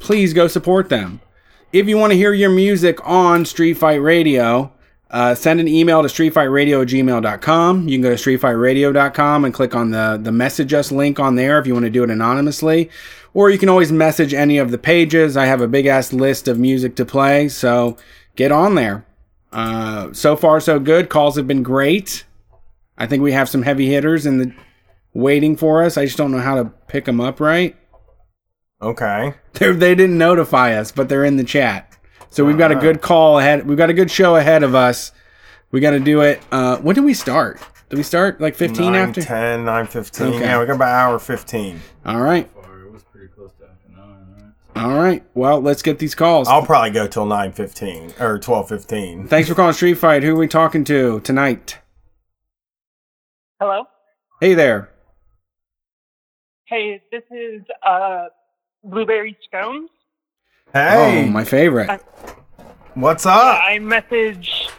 please go support them. If you want to hear your music on Street Fight Radio, uh, send an email to streetfightradio at gmail.com. You can go to streetfightradio.com and click on the, the message us link on there if you want to do it anonymously. Or you can always message any of the pages. I have a big ass list of music to play, so get on there. Uh, so far, so good. Calls have been great. I think we have some heavy hitters in the waiting for us. I just don't know how to pick them up right. Okay. They're, they didn't notify us, but they're in the chat. So we've got a good call ahead. We've got a good show ahead of us. We got to do it. Uh, when did we start? Did we start like 15 9, after? 10, 9, 15. Okay. Yeah, we got about hour 15. All right. Or it was pretty close to after nine, right? All right. Well, let's get these calls. I'll probably go till 9, 15 or 12, 15. Thanks for calling Street Fight. Who are we talking to tonight? Hello. Hey there. Hey, this is uh, Blueberry Scones. Hey, Oh, my favorite. what's up? I messaged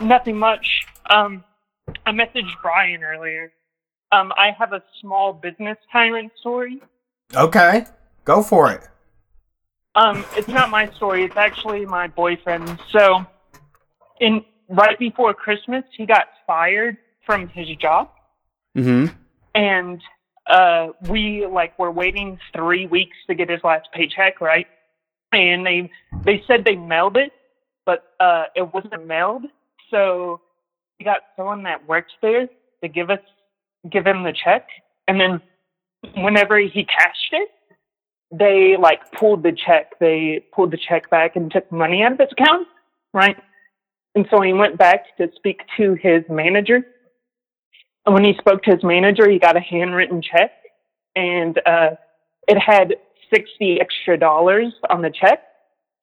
nothing much. Um, I messaged Brian earlier. Um, I have a small business tyrant story. Okay, go for it. Um, it's not my story. It's actually my boyfriend. So, in right before Christmas, he got fired from his job, Mm-hmm. and uh, we like were waiting three weeks to get his last paycheck, right? And they they said they mailed it, but uh, it wasn't mailed. So we got someone that works there to give us give him the check, and then whenever he cashed it, they like pulled the check. They pulled the check back and took money out of his account, right? And so he went back to speak to his manager. And when he spoke to his manager, he got a handwritten check, and uh, it had sixty extra dollars on the check.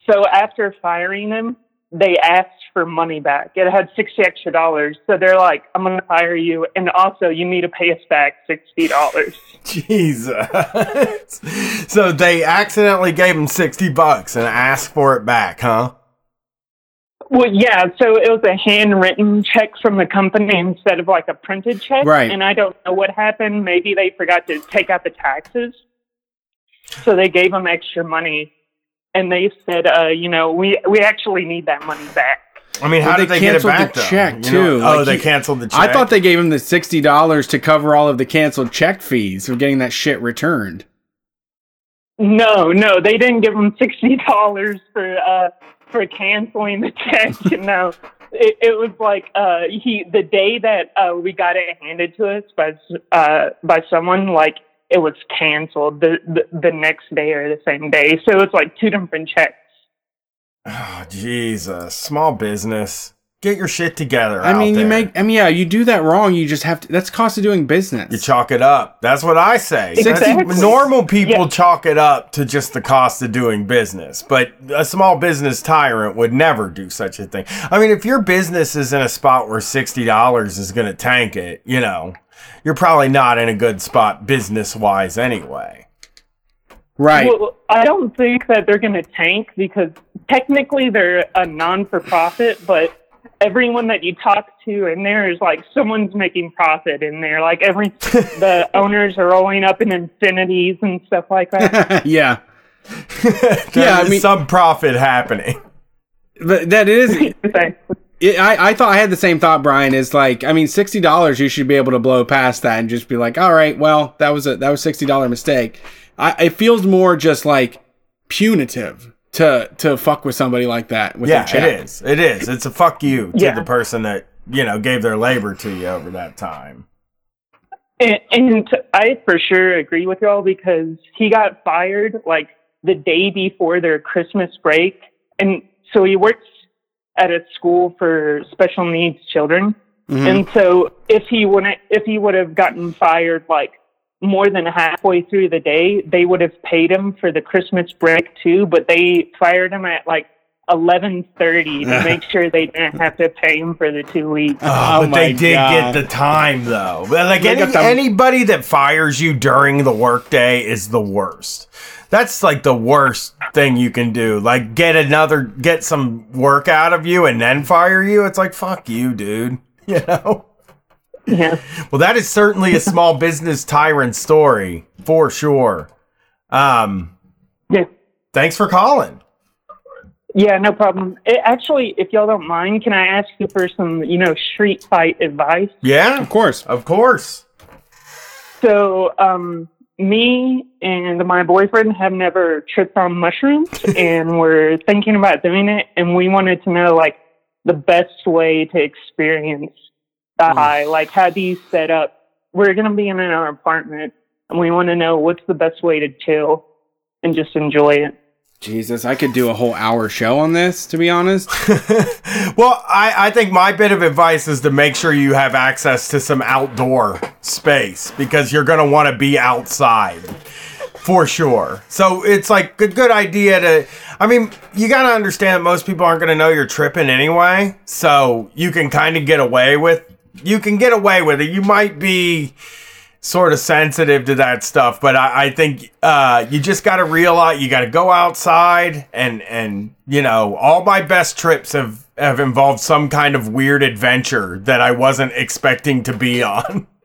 So after firing him, they asked for money back. It had sixty extra dollars. So they're like, "I'm going to fire you, and also you need to pay us back sixty dollars." [laughs] Jesus. so they accidentally gave him 60 bucks and asked for it back, huh? Well, yeah. So it was a handwritten check from the company instead of like a printed check. Right. And I don't know what happened. Maybe they forgot to take out the taxes. So they gave him extra money, and they said, uh, you know, we we actually need that money back. I mean, how Well, did they they, get it canceled the though? check, You too. know- oh, Like, they he- canceled the check. I thought they gave him the sixty dollars to cover all of the canceled check fees for getting that shit returned. No, no, they didn't give him sixty dollars for uh for canceling the check. [laughs] no, it, it was like uh he the day that uh we got it handed to us by uh by someone like it was canceled the, the the next day or the same day. So it's like two different checks. Oh, Jesus. Small business. Get your shit together. I out mean, you there. make. I mean, yeah, you do that wrong. You just have to. That's cost of doing business. You chalk it up. That's what I say. That's- Exactly. normal people Yeah. chalk it up to just the cost of doing business, but a small business tyrant would never do such a thing. I mean, if your business is in a spot where $60 is going to tank it, you know, you're probably not in a good spot business wise anyway. right. Well, I don't think that they're going to tank because technically they're a non for profit, but everyone that you talk to in there is like someone's making profit in there. Like every [laughs] the owners are rolling up in Infinitis and stuff like that. [laughs] yeah. [laughs] yeah, I mean- some profit happening. But that is. It, I, I thought I had the same thought, Brian. Is like, I mean, sixty dollars. You should be able to blow past that and just be like, all right, well, that was a that was sixty dollar mistake. I, it feels more just like punitive to to fuck with somebody like that with Yeah, it is. It is. It's a fuck you to Yeah. the person that, you know, gave their labor to you over that time. And, and I for sure agree with y'all because he got fired like the day before their Christmas break. And so he works at a school for special needs children. Mhm. And so if he wouldn't, if he would have gotten fired like more than halfway through the day, they would have paid him for the Christmas break too. But they fired him at like eleven thirty to [laughs] make sure they didn't have to pay him for the two weeks. Oh, Oh but they did God. get the time though. Like any, the- anybody that fires you during the workday is the worst. That's like the worst thing you can do. Like get another get some work out of you and then fire you. It's like fuck you, dude. [laughs] You know? Yeah. Well, that is certainly a small business tyrant story for sure. Um Yeah. thanks for calling. Yeah, no problem. It, actually, if y'all don't mind, can I ask you for some, you know, street fight advice? Yeah, Of course. of course. So, um, me and my boyfriend have never tripped on mushrooms, [laughs] and we're thinking about doing it. And we wanted to know, like, the best way to experience the high. Like, how do you set up? We're gonna be in our apartment, and we want to know what's the best way to chill and just enjoy it. Jesus, I could do a whole hour show on this, to be honest. [laughs] well, I, I think my bit of advice is to make sure you have access to some outdoor space because you're going to want to be outside for sure. So it's like a good idea to. I mean, you got to understand most people aren't going to know you're tripping anyway. So you can kind of get away with. You can get away with it. You might be sort of sensitive to that stuff, but I, I think uh, you just got to realize you got to go outside and and you know all my best trips have have involved some kind of weird adventure that I wasn't expecting to be on. [laughs]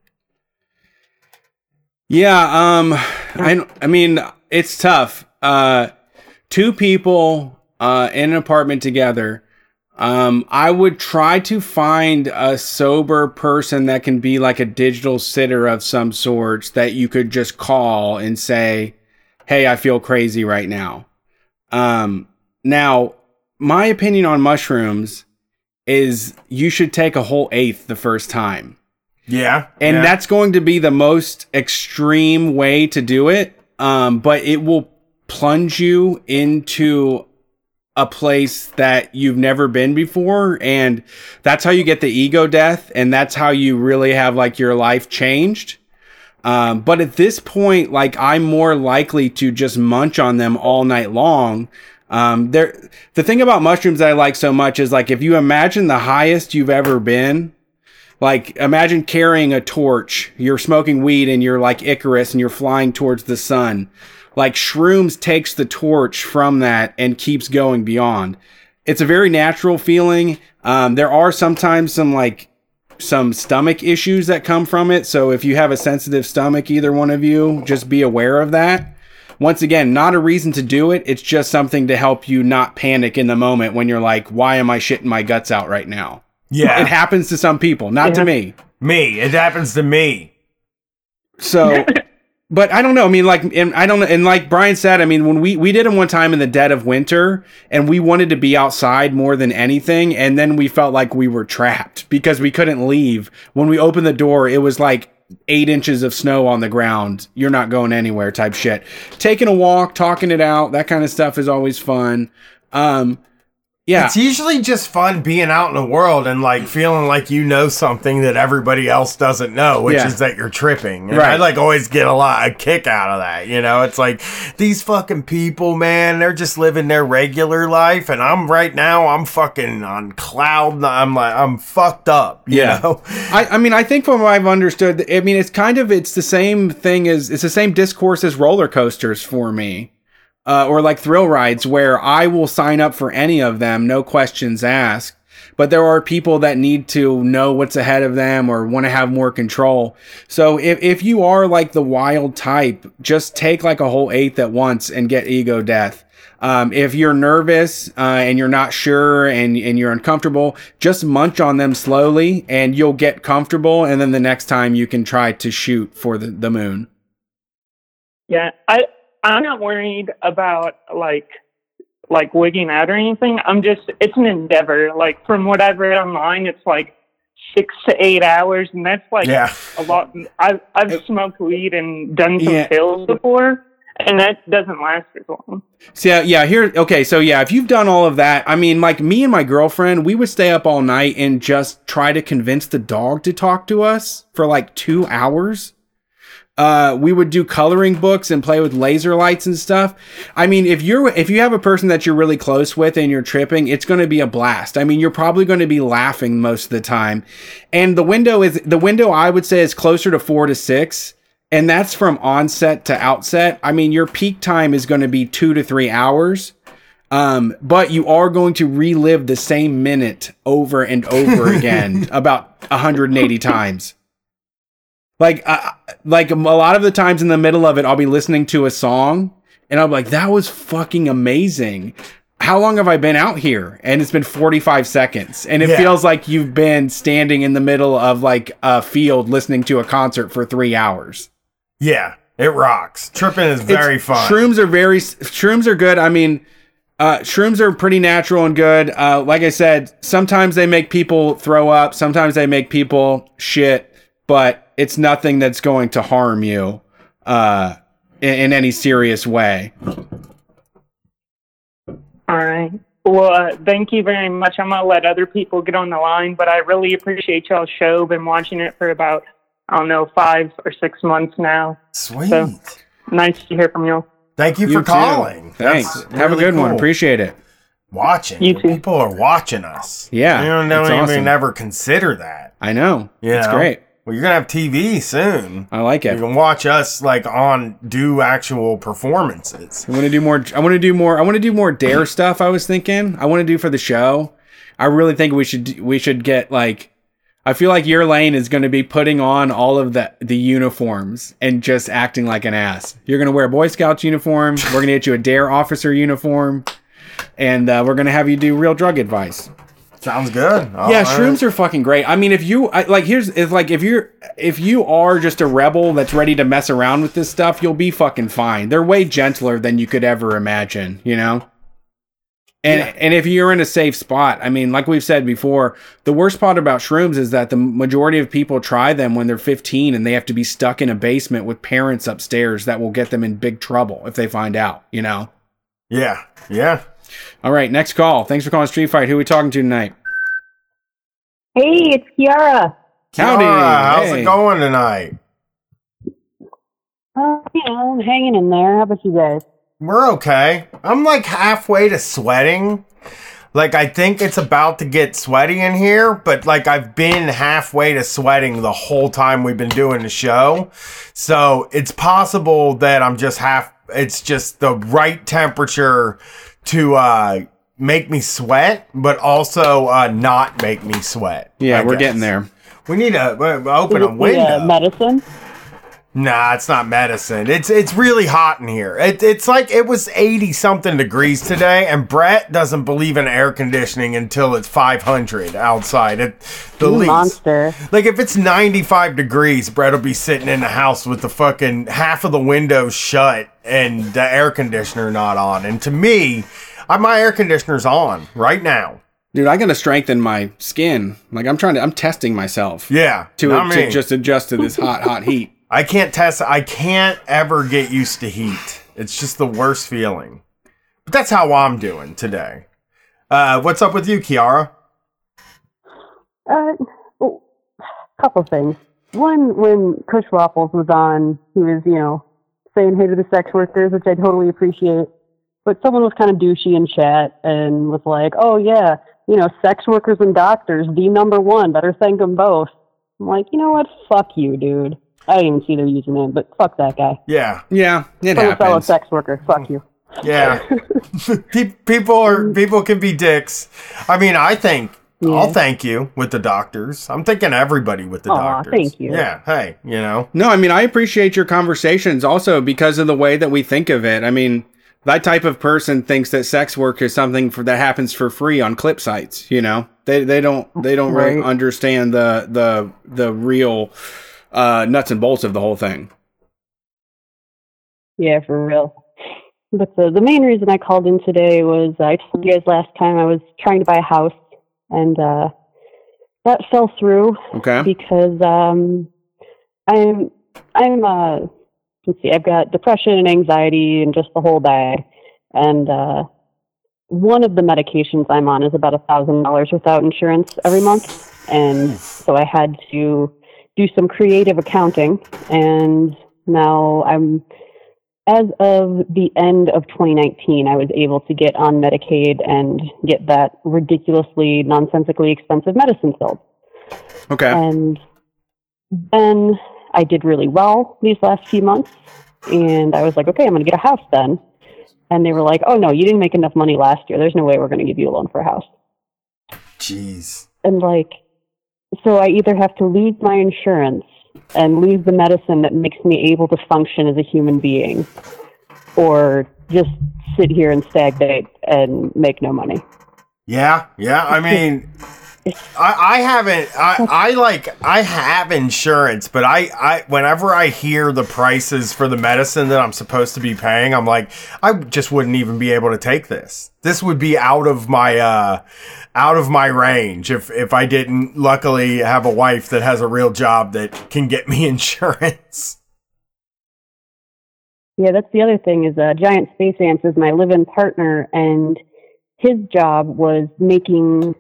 Yeah, um I I mean, it's tough. Uh two people uh in an apartment together. Um I would try to find a sober person that can be like a digital sitter of some sorts that you could just call and say, "Hey, I feel crazy right now." Um now, my opinion on mushrooms is you should take a whole eighth the first time. Yeah, And yeah. that's going to be the most extreme way to do it. Um, but it will plunge you into a place that you've never been before. And that's how you get the ego death. And that's how you really have like your life changed. Um, but at this point, like I'm more likely to just munch on them all night long. Um, there, the thing about mushrooms that I like so much is like if you imagine the highest you've ever been, like imagine carrying a torch, you're smoking weed and you're like Icarus and you're flying towards the sun. Like shrooms takes the torch from that and keeps going beyond. It's a very natural feeling. Um, there are sometimes some like some stomach issues that come from it. So if you have a sensitive stomach, either one of you, just be aware of that. Once again, not a reason to do it. It's just something to help you not panic in the moment when you're like, why am I shitting my guts out right now? yeah, It happens to some people, not to me. me. It happens to me. So, [laughs] but I don't know. I mean, like, and I don't. And like Brian said, I mean, when we we did it one time in the dead of winter, and we wanted to be outside more than anything, and then we felt like we were trapped because we couldn't leave. When we opened the door, it was like eight inches of snow on the ground. You're not going anywhere, type shit. Taking a walk, talking it out, that kind of stuff is always fun. Um, yeah, It's usually just fun being out in the world and like feeling like you know something that everybody else doesn't know, which Yeah. is that you're tripping. And Right. I like always get a lot a kick out of that. You know, it's like these fucking people, man, they're just living their regular life, and I'm right now, I'm fucking on cloud. I'm like, I'm fucked up. You Yeah. know? [laughs] I, I mean, I think from what I've understood, I mean, it's kind of it's the same thing as it's the same discourse as roller coasters for me, uh, or like thrill rides, where I will sign up for any of them, no questions asked. But there are people that need to know what's ahead of them or want to have more control. So if, if you are like the wild type, just take like a whole eighth at once and get ego death. Um, if you're nervous uh, and you're not sure and, and you're uncomfortable, just munch on them slowly and you'll get comfortable. And then the next time you can try to shoot for the, the moon. Yeah, I I'm not worried about like like wigging out or anything. I'm just it's an endeavor. Like from what I've read online, it's like six to eight hours, and that's like Yeah. a lot. I've I've smoked weed and done some Yeah. pills before, and that doesn't last as long. So yeah, here okay, so yeah, if you've done all of that, I mean like me and my girlfriend, we would stay up all night and just try to convince the dog to talk to us for like 2 hours. Uh, we would do coloring books and play with laser lights and stuff. I mean, if you're if you have a person that you're really close with and you're tripping, it's going to be a blast. I mean, you're probably going to be laughing most of the time. And the window is the window I would say is closer to 4 to 6, and that's from onset to outset. I mean, your peak time is going to be 2 to 3 hours. Um, but you are going to relive the same minute over and over [laughs] again about 180 times. Like, like a lot of the times in the middle of it, I'll be listening to a song and I'll be like, that was fucking amazing. How long have I been out here? And it's been 45 seconds. And it Yeah. feels like you've been standing in the middle of like a field listening to a concert for three hours. Yeah, it rocks. Tripping is very It's- fun. Shrooms are very shrooms are good. I mean, uh, shrooms are pretty natural and good. Uh, like I said, sometimes they make people throw up. Sometimes they make people shit, but it's nothing that's going to harm you uh, in, in any serious way. All right. Well, uh, thank you very much. I'm gonna let other people get on the line, but I really appreciate y'all's show. Been watching it for about I don't know five or six months now. Sweet. So nice to hear from y'all. Thank you, You for too. calling. Thanks. That's Have a really good one. Appreciate it. watching. You too. People are watching us. Yeah, You don't, don't it's even awesome. ever consider that. I know. Yeah. It's great. Well, you're gonna have TV soon. I like it. You can watch us like on do actual performances. I want to do more. I want to do more. I want to do more dare [clears throat] stuff. I was thinking. I want to do for the show. I really think we should. We should get like. I feel like your lane is going to be putting on all of the the uniforms and just acting like an ass. You're going to wear a Boy Scouts uniform. We're going to get you a D.A.R.E. officer uniform, and uh, we're going to have you do real drug advice. Sounds good. All yeah, right. shrooms are fucking great. I mean, if you I, like, here's if like if you're if you are just a rebel that's ready to mess around with this stuff, you'll be fucking fine. They're way gentler than you could ever imagine, you know. And and if you're in a safe spot, I mean, like we've said before, the worst part about shrooms is that the majority of people try them when they're 15 and they have to be stuck in a basement with parents upstairs that will get them in big trouble if they find out, you know. Yeah, yeah. All right, next call. Thanks for calling Street Fight. Who are we talking to tonight? Hey, it's Kiara. Howdy. Kiara, how's Hey. it going tonight? Uh, you know, I'm hanging in there. How about you guys? We're okay. I'm like halfway to sweating. Like I think it's about to get sweaty in here, but like I've been halfway to sweating the whole time we've been doing the show. So it's possible that I'm just half it's just the right temperature to uh make me sweat, but also uh not make me sweat. Yeah, I we're guess. getting there. We need to uh, open a window. the, uh, medicine? Nah, it's not medicine. It's it's really hot in here. It, it's like it was 80 something degrees today, and Brett doesn't believe in air conditioning until it's 500 outside at the You least. monster. Like if it's 95 degrees, Brett will be sitting in the house with the fucking half of the windows shut and the air conditioner not on. And to me, I, my air conditioner's on right now. Dude, I gotta strengthen my skin. Like I'm trying to, I'm testing myself Yeah, to, to just adjust to this hot, hot heat. I can't test. I can't ever get used to heat. It's just the worst feeling. But that's how I'm doing today. Uh, what's up with you, Kiara? Uh, oh, couple things. One, when Kush Waffles was on, he was, you know, saying hey to the sex workers, which I totally appreciate. But someone was kind of douchey in chat and was like, "Oh yeah, you know, sex workers and doctors, the number one. Better thank them both." I'm like, you know what? Fuck you, dude. I didn't even see their username, but fuck that guy. Yeah, Yeah, it Fuck a fellow sex worker. Fuck you. yeah. [laughs] People are people can be dicks. I mean, I think I'll thank you with the doctors. I'm thinking everybody with the Aw, doctors. thank you. Yeah. Hey, you know. No, I mean I appreciate your conversations also because of the way that we think of it. I mean, that type of person thinks that sex work is something for that happens for free on clip sites. You know, they they don't they don't really Right. understand the the the real uh, nuts and bolts of the whole thing. Yeah, for real. But the the main reason I called in today was I told you guys last time I was trying to buy a house and uh that fell through Okay. because um I'm I'm uh let's see, I've got depression and anxiety and just the whole bag. And uh one of the medications I'm on is about a thousand dollars without insurance every month. And so I had to do some creative accounting, and now I'm. As of the end of 2019, I was able to get on Medicaid and get that ridiculously, nonsensically expensive medicine filled. Okay. And then I did really well these last few months. And I was like, okay, I'm going to get a house then. And they were like, oh, no, you didn't make enough money last year. There's no way we're going to give you a loan for a house. Jeez. And like, so I either have to lose my insurance and lose the medicine that makes me able to function as a human being, or just sit here and stagnate and make no money. Yeah, yeah. I mean, I, I haven't. I, I like. I have insurance, but I, I. Whenever I hear the prices for the medicine that I'm supposed to be paying, I'm like, I just wouldn't even be able to take this. This would be out of my, uh, out of my range if if I didn't. Luckily, have a wife that has a real job that can get me [laughs] insurance. Yeah, that's the other thing is uh, Giant Space Ants is my live-in partner, and his job was making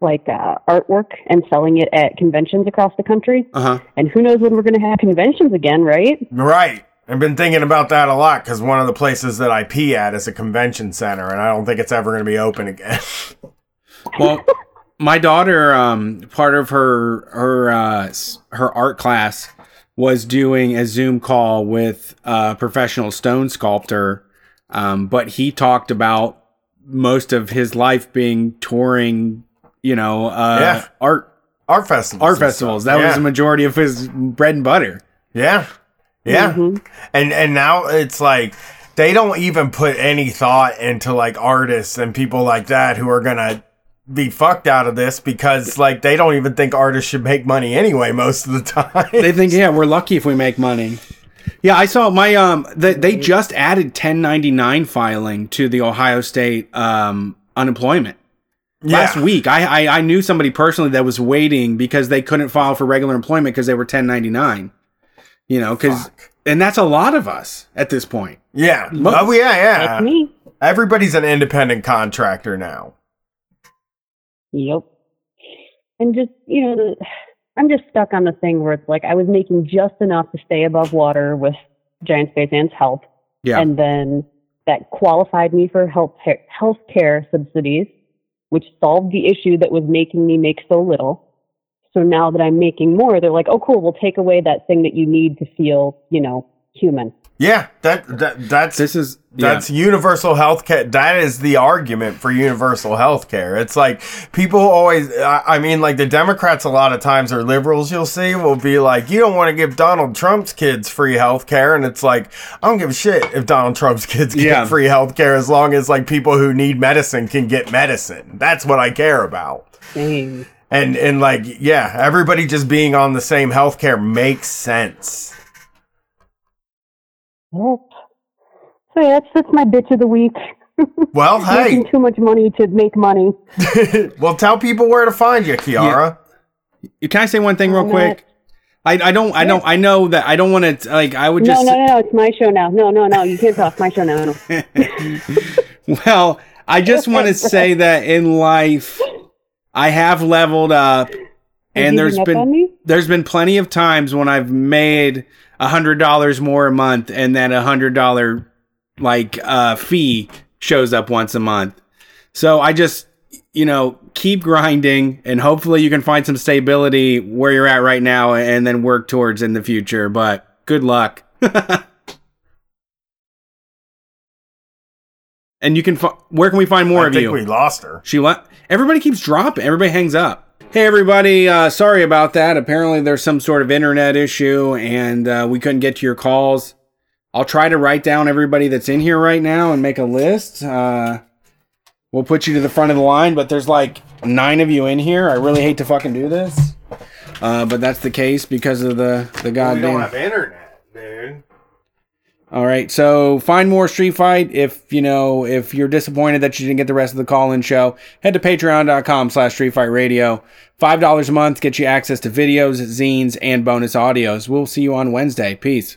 like uh, artwork and selling it at conventions across the country. Uh huh. And who knows when we're going to have conventions again, right? Right. I've been thinking about that a lot because one of the places that I pee at is a convention center, and I don't think it's ever going to be open again. [laughs] Well, my daughter, um, part of her her uh, her art class was doing a Zoom call with a professional stone sculptor, um, but he talked about most of his life being touring, you know, uh, Yeah. art Art festivals. art festivals. That was the majority of his bread and butter. Yeah. Yeah. Mhm. And and now it's like they don't even put any thought into like artists and people like that who are gonna be fucked out of this because like they don't even think artists should make money anyway most of the [laughs] time. They think, yeah, we're lucky if we make money. Yeah, I saw my um. They, they just added 1099 filing to the Ohio State um unemployment. Last week. I, I I knew somebody personally that was waiting because they couldn't file for regular employment because they were 1099. You know, because and that's a lot of us at this point. Yeah. Mo- Oh yeah, yeah. That's me. Everybody's an independent contractor now. Yep. And just, you know, the, I'm just stuck on the thing where it's like I was making just enough to stay above water with Giant Space Ant's help. Yeah. And then that qualified me for health health care subsidies, which solved the issue that was making me make so little. So now that I'm making more, they're like, oh, cool, we'll take away that thing that you need to feel, you know, human. Yeah, that, that that's this is yeah. That's universal health care. That is the argument for universal health care. It's like people always, I I mean, like the Democrats, a lot of times, or liberals, you'll see, will be like, you don't want to give Donald Trump's kids free health care. And it's like, I don't give a shit if Donald Trump's kids get Yeah. free health care as long as like people who need medicine can get medicine. That's what I care about. Dang. And, and like, yeah, everybody just being on the same health care makes sense. Yep. So yeah, that's that's my bitch of the week. [laughs] Well, hey, Making too much money to make money. [laughs] well, tell people where to find you, Kiara. Can I say one thing real I'm quick? I, I don't I don't I know that I don't want to like I would just no, no, no. It's my show now. No, no, no. You can't talk. My show now. No. [laughs] well, I just want to say that in life, I have leveled up, and you there's hung up on been there's been plenty of times when I've made a hundred dollars more a month, and that a hundred dollar like uh, fee shows up once a month. So I just you know keep grinding, and hopefully you can find some stability where you're at right now, and then work towards in the future. But good luck. [laughs] And you can fi- where can we find more I of think you? we lost her. She left. Everybody keeps dropping. Everybody hangs up. Hey, everybody. Uh, sorry about that. Apparently, there's some sort of internet issue, and uh, we couldn't get to your calls. I'll try to write down everybody that's in here right now and make a list. Uh, we'll put you to the front of the line, but there's like nine of you in here. I really hate to fucking do this, uh, but that's the case because of the the goddamn. We don't have internet, dude. All right, so find more Street Fight. If you know, if you're disappointed that you didn't get the rest of the call-in show, head to patreon.com slash Street Fight Radio. Five dollars a month gets you access to videos, zines, and bonus audios. We'll see you on Wednesday. Peace.